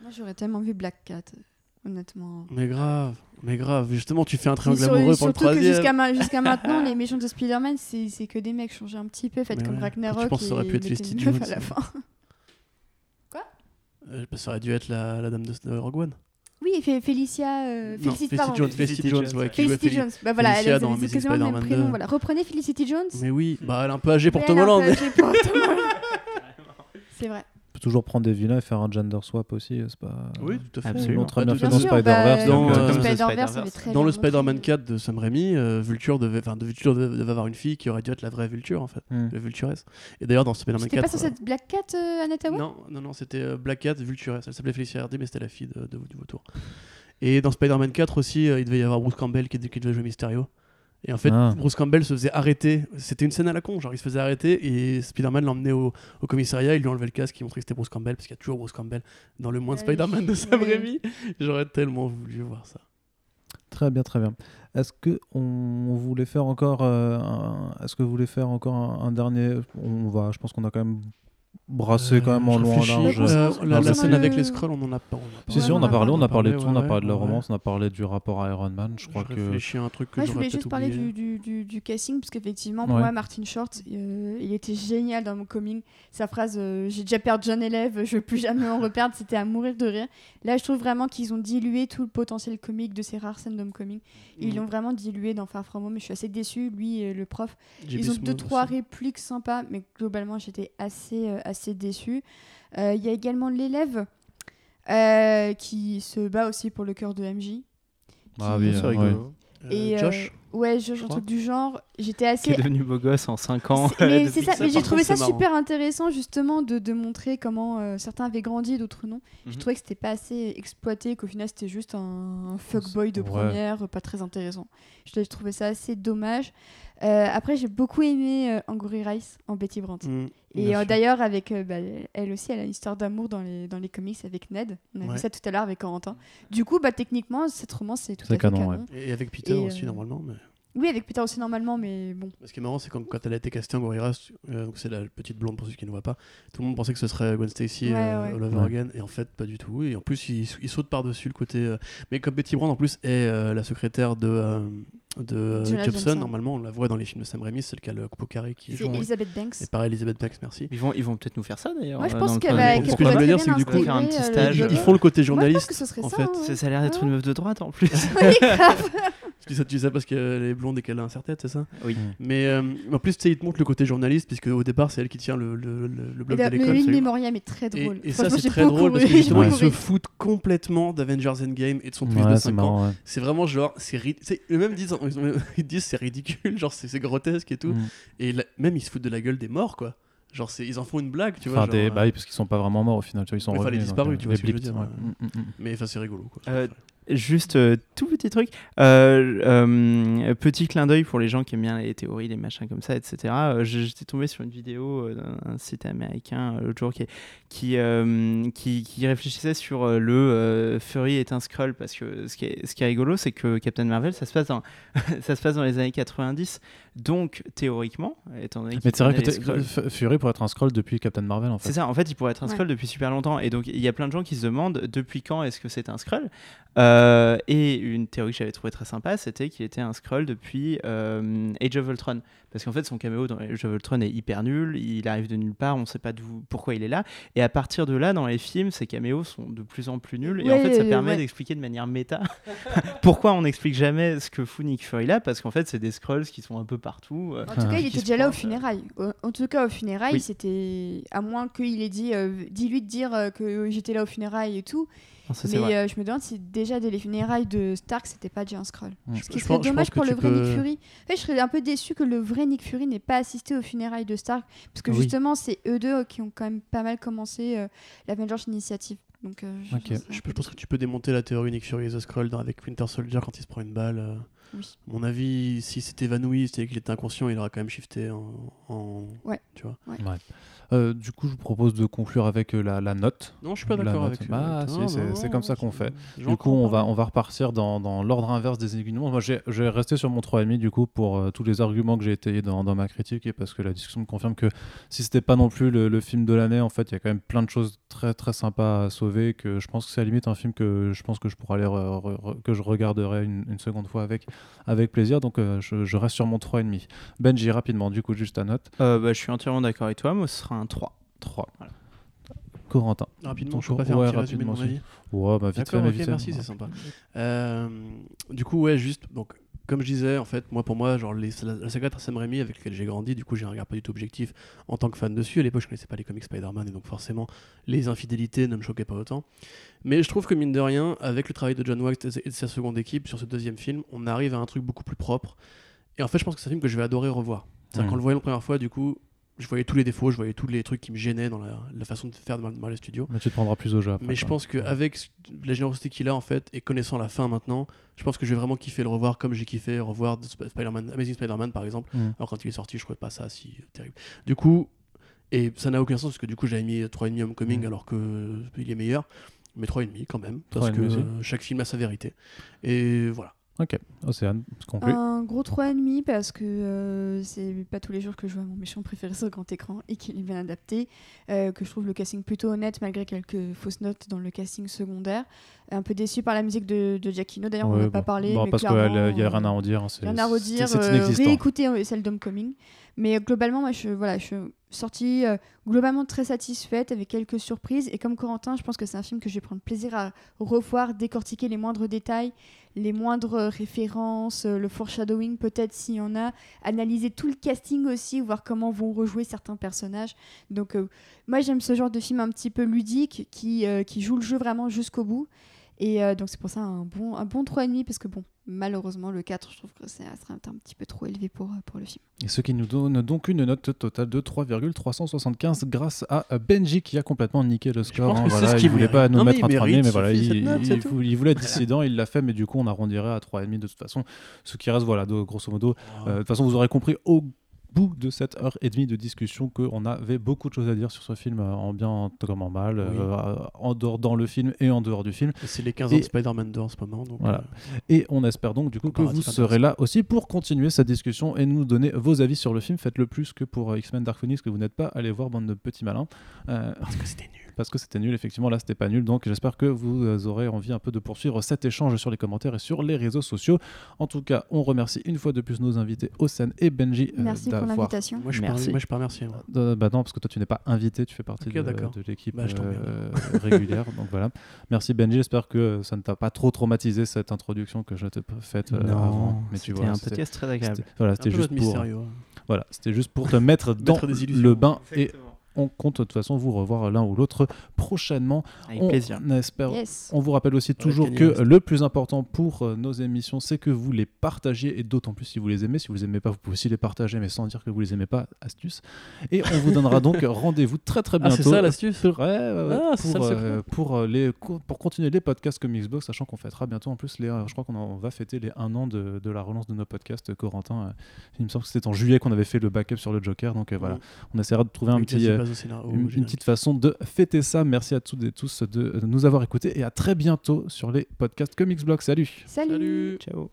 Moi, j'aurais tellement vu Black Cat, euh, honnêtement. mais grave, mais grave. Justement, tu fais un triangle sur- amoureux pour le surtout que troisième. jusqu'à jusqu'à maintenant, les méchants de Spider-Man, c'est que des mecs changés un petit peu, faits Mais comme ouais. Ragnarok. Tu penses que ça aurait pu être Felicity Jones, à la ça. fin. Euh, bah, ça aurait dû être la, la dame de Rogue One. Oui, et Fé- Félicia. euh, Non, Felicity, Felicity pardon. Jones, Felicity Felicity Jones, ouais, qui. Bah voilà, Felicia elle quasiment le même prénom. 2. Voilà. Reprenez Felicity Jones. Mais oui, bah elle est un peu âgée pour Mais Tom elle est un peu Holland. âgée pour Tom Holland. C'est vrai. Toujours prendre des vilains et faire un gender swap aussi. C'est pas. Oui, tout à fait. Absolument. Très Bah, bien de- fait Bien dans sûr, Spider-Verse. bah, dans euh, le Dans le. Spider-Man 4 de Sam Raimi, euh, Vulture devait, enfin, de Vulture devait, devait avoir une fille qui aurait dû être la vraie Vulture en fait, Hmm. le Vulturesse. Et d'ailleurs dans Spider-Man C'était 4. pas censé être Black Cat, euh, Annette euh, Hayward non, non, non, c'était euh, Black Cat Vulturesse. Elle s'appelait Felicia Hardy, mais c'était la fille de, de- du vautour. Et dans Spider-Man 4 aussi, euh, il devait y avoir Bruce Campbell qui, qui devait jouer Mysterio. Et en fait, Ah. Bruce Campbell se faisait arrêter. C'était une scène à la con, genre il se faisait arrêter et Spider-Man l'emmenait au, au commissariat, il lui enlevait le casque, il montrait que c'était Bruce Campbell, parce qu'il y a toujours Bruce Campbell dans le moins de Ouais, Spider-Man de Sam ouais. Raimi. J'aurais tellement voulu voir ça. Très bien, très bien. Est-ce que on voulait faire encore, euh, un- est-ce que vous voulez faire encore un, un dernier? On va, je pense qu'on a quand même brassé quand même en long en large. Euh, la, scène avec les scrolls, on en a pas. Si, si, on a parlé, on a parlé de tout, on a parlé de la ouais, romance, on a parlé du rapport à Iron Man. Je crois je que. réfléchis à un truc que Moi, je voulais juste parler du, du, du, du casting, parce qu'effectivement, pour Ouais. moi, Martin Short, euh, il était génial dans mon coming. Sa phrase euh, J'ai déjà perdu un élève, je veux plus jamais en reperdre, c'était à mourir de rire. Là, je trouve vraiment qu'ils ont dilué tout le potentiel comique de ces rares scènes d'homecoming. Ils Mm. l'ont vraiment dilué dans Far From Home, mais je suis assez déçue. Lui, et le prof, ils ont deux, trois répliques sympas, mais globalement, j'étais assez, assez déçue. Euh, Il y a également l'élève euh, qui se bat aussi pour le cœur de MJ. Ah qui- oui, C'est euh, rigolo. Euh, Et euh, Josh ouais, je, je un truc du genre. J'étais Qui assez. est devenu beau gosse en 5 ans. C'est- mais c'est ça, mais j'ai trouvé ça c'est marrant. super intéressant justement de, de montrer comment euh, certains avaient grandi, d'autres non. Je Mhm. trouvais que c'était pas assez exploité, qu'au final c'était juste un, un fuckboy de Ouais. première, pas très intéressant. Je, je trouvais ça assez dommage. Euh, après, j'ai beaucoup aimé euh, Angourie Rice en Betty Brandt. Mm, Et euh, d'ailleurs, avec euh, bah, elle aussi, elle a une histoire d'amour dans les, dans les comics avec Ned. On a Ouais. vu ça tout à l'heure avec Corentin. Du coup, bah, techniquement, cette romance, c'est tout à fait canon, canon. ouais. Et avec Peter Et, aussi, euh, normalement. Mais... Oui, avec Peter aussi normalement, mais bon. Ce qui est marrant, c'est quand, quand elle a été castée en Gorilla, euh, donc c'est la petite blonde pour ceux qui ne voient pas, tout le monde pensait que ce serait Gwen Stacy Ouais, euh, ouais. all over Ouais. again, et en fait, pas du tout. Et en plus, il, il saute par-dessus le côté. euh, Mais comme Betty Brand, en plus, est euh, la secrétaire de, euh, de Jobson, Jameson. normalement, on la voit dans les films de Sam Raimi, c'est le cas le coupe au carré qui C'est joue. Elizabeth Banks. Et pareil, Elizabeth Banks, merci. Ils vont, ils vont peut-être nous faire ça d'ailleurs. Moi, je pense qu'elle va. Ce que je voulais très dire, c'est que du coup, faire un petit stage. Ils font le côté journaliste. en ça. fait. Ça, a l'air d'être une meuf de droite en plus. Oui, grave. Tu sais, tu sais parce qu'elle est blonde et qu'elle a un serre-tête, c'est ça oui. Mais euh, en plus, tu sais, il te montre le côté journaliste, puisque au départ, c'est elle qui tient le, le, le- le blog Et de le l'école. In celui- Memoriam est très Et, drôle. et ça, Franchement, c'est très drôle parce que justement, ils se foutent complètement d'Avengers Endgame et de son plus Ouais, de c'est 5 ans. ouais. C'est vraiment genre, c'est eux-mêmes disent, ils, disent c'est ridicule, genre c'est c'est grotesque et tout. Mm. Et même ils se foutent de la gueule des morts, quoi. Genre, c'est- ils en font une blague, tu vois. Enfin, genre, des, euh, bah oui, parce qu'ils sont pas vraiment morts au final, tu vois, ils sont Ouais, enfin, les revenus, disparus, donc, tu euh, vois les ce que je veux blips, dire, ouais. euh. Mm, mm, mm. Mais enfin, c'est rigolo, quoi. Euh, Juste euh, tout petit truc, euh, euh, petit clin d'œil pour les gens qui aiment bien les théories, les machins comme ça, etc. Euh, J'étais tombé sur une vidéo d'un site américain l'autre jour qui, qui, qui, réfléchissait sur le Fury est un Skrull parce que ce qui est, ce qui est rigolo, c'est que Captain Marvel, ça se passe dans, ça se passe dans les années 90, donc théoriquement, étant donné Mais c'est vrai que Fury pourrait être un scroll depuis Captain Marvel en fait. c'est ça, en fait, il pourrait être un Ouais. Skrull depuis super longtemps. Et donc, il y a plein de gens qui se demandent depuis quand est-ce que c'est un Skrull. Euh, et une théorie que j'avais trouvée très sympa, c'était qu'il était un Skrull depuis euh, Age of Ultron. Parce qu'en fait, son caméo dans Age of Ultron est hyper nul, il arrive de nulle part, on ne sait pas pourquoi il est là. Et à partir de là, dans les films, ses caméos sont de plus en plus nuls. et en fait, ça permet d'expliquer de manière méta pourquoi on n'explique jamais ce que fout Nick Fury là. Parce qu'en fait, c'est des Skrulls qui sont un peu partout. euh, En tout cas, il était déjà là pointent, euh. funérailles. Au- En tout cas, aux funérailles, c'était. À moins qu'il ait dit. euh, Dis-lui de dire que j'étais là aux funérailles et tout. Non, ça, c'est Mais vrai. euh, je me demande si déjà dès les funérailles de Stark, c'était pas déjà un scroll. Mm. Ce qui serait pense- dommage pour le vrai peux- Nick Fury. En fait, je serais un peu déçu que le vrai Nick Fury n'ait pas assisté aux funérailles de Stark. Parce que Oui. justement, c'est eux deux qui ont quand même pas mal commencé euh, l'Avengers Initiative. Donc, euh, je- pense que tu peux démonter la théorie Nick Fury et The Skrull dans- avec Winter Soldier quand il se prend une balle. euh. Oui. À mon avis, si c'était évanoui, c'était qu'il était inconscient, il aurait quand même shifté en. en- Ouais. Tu vois. Ouais. Euh, du coup, je vous propose de conclure avec euh, la, la note. Non, je suis pas d'accord avec. Bah, avec si, c'est- comme ça qu'on fait. Du coup, on va, on va repartir dans, dans l'ordre inverse des aiguillements. Moi, j'ai- je vais rester sur mon 3,5 du coup pour euh, tous les arguments que j'ai étayés dans, dans ma critique et parce que la discussion me confirme que si c'était pas non plus le, le film de l'année, en fait, il y a quand même plein de choses très très sympas à sauver. Que je pense que c'est à la limite un film que je pense que je pourrais aller re- re- re- que je regarderai une, une seconde fois avec avec plaisir. Donc, euh, je, je reste sur mon 3,5. Benji, rapidement, du coup, juste ta note. Euh, bah, je suis entièrement d'accord avec toi, moi ce sera un 3. 3. Voilà. Corentin. Rapidement, Ton je peux pas faire Ouais, un petit résumé de rapidement mon avis. Ouais, bah vite fait, vite merci, c'est sympa. Euh, du coup, ouais, juste, donc, comme je disais, en fait, moi pour moi, genre les, la, la saga de Sam Raimi avec laquelle j'ai grandi, du coup j'ai un regard pas du tout objectif en tant que fan dessus. À l'époque, je connaissais pas les comics Spider-Man et donc forcément les infidélités ne me choquaient pas autant. Mais je trouve que mine de rien, avec le travail de John Wax et de sa seconde équipe sur ce deuxième film, on arrive à un truc beaucoup plus propre. Et en fait, je pense que c'est un film que je vais adorer revoir. C'est-à-dire Mhm. qu'en le voyant la première fois, du coup, je voyais tous les défauts, je voyais tous les trucs qui me gênaient dans la, la façon de faire de Marvel Studios. Mais tu te prendras plus au jeu après. Mais je pense qu'avec la générosité qu'il a en fait et connaissant la fin maintenant, je pense que je vais vraiment kiffer le revoir comme j'ai kiffé revoir de Sp- Spider-Man, Amazing Spider-Man par exemple. Mm. Alors quand il est sorti, je trouvais pas ça si terrible. Du coup, et ça n'a aucun sens parce que du coup j'avais mis 3,5 Homecoming Mm. alors que euh, est meilleur. Mais 3,5 quand même, parce 3,5 que euh, chaque film a sa vérité. Et voilà. Ok, Océane, se conclut. Un gros 3,5 parce que euh, c'est pas tous les jours que je vois mon méchant préféré sur grand écran et qu'il est bien adapté. euh, que je trouve le casting plutôt honnête malgré quelques fausses notes dans le casting secondaire. Un peu déçu par la musique de, de Giacchino. D'ailleurs, on n'en a pas parlé. Bon, mais parce qu'il n'y a rien à euh, en dire. hein, rien à redire. Euh, réécouter euh, celle d'Homecoming. Mais globalement, moi, je, voilà, je suis sortie euh, globalement très satisfaite avec quelques surprises. Et comme Corentin, je pense que c'est un film que je vais prendre plaisir à revoir, décortiquer les moindres détails, les moindres références, euh, le foreshadowing peut-être s'il y en a, analyser tout le casting aussi, voir comment vont rejouer certains personnages. Donc euh, moi j'aime ce genre de film un petit peu ludique qui, euh, joue le jeu vraiment jusqu'au bout. Et donc c'est pour ça un bon, un bon 3,5 parce que bon, malheureusement le 4 je trouve que c'est ça serait un petit peu trop élevé pour, euh, pour le film. Et ce qui nous donne donc une note totale de 3,375 grâce à Benji qui a complètement niqué le score. pense hein, que c'est voilà, ce il voulait pas nous Non, mais mettre un il 3,5 mérite, mais il voilà, il, note, voulait être dissident, il l'a fait, mais du coup on arrondirait à 3,5 de toute façon. Ce qui reste, voilà, de, grosso modo. euh, de toute façon, vous aurez compris au bout de cette heure et demie de discussion qu'on avait beaucoup de choses à dire sur ce film, euh, en bien comme en mal, Oui. euh, en dehors dans le film et en dehors du film. C'est les 15 ans Et- de Spider-Man 2 en ce moment. Donc, Voilà. euh, Et on espère donc du coup que vous serez là aussi pour continuer cette discussion et nous donner vos avis sur le film. Faites-le plus que pour X-Men Dark Phoenix que vous n'êtes pas allé voir bande de petits malins. Parce que c'était nul. Parce que c'était nul, effectivement là c'était pas nul. Donc j'espère que vous aurez envie un peu de poursuivre cet échange sur les commentaires et sur les réseaux sociaux. En tout cas, on remercie une fois de plus nos invités Océane et Benji euh, Merci pour l'invitation. Moi je, Merci. pas, moi, je suis pas remercié. Euh, bah non, parce que toi tu n'es pas invité, tu fais partie de, l'équipe Bah, euh, régulière. Donc voilà. Merci Benji, j'espère que ça ne t'a pas trop traumatisé cette introduction que je t'ai faite euh, avant. Mais tu c'était vois, un c'était- podcast très agréable. c'était- Voilà, c'était juste pour, mystérieux. hein. voilà, c'était juste pour te mettre dans Mettre des illusions. le bain et on compte de toute façon vous revoir l'un ou l'autre prochainement. Avec on plaisir. espère. Yes. On vous rappelle aussi toujours que le plus important pour euh, nos émissions, c'est que vous les partagiez et d'autant plus si vous les aimez. Si vous les aimez pas, vous pouvez aussi les partager, mais sans dire que vous les aimez pas. Astuce. Et on vous donnera donc rendez-vous très très Ah, bientôt. c'est ça l'astuce Ouais, ouais, ouais, Ah, c'est ça pour, euh, pour, euh, les, pour continuer les podcasts comme Xbox, sachant qu'on fêtera bientôt en plus les. euh, je crois qu'on va fêter les un an de, de la relance de nos podcasts, Corentin. euh, il me semble que c'était en juillet qu'on avait fait le backup sur le Joker, donc euh, voilà, on essaiera de trouver un petit, Au scénario, une, petite façon de fêter ça. Merci à toutes et tous de nous avoir écoutés et à très bientôt sur les podcasts Comics Blog. Salut Salut. Salut Ciao.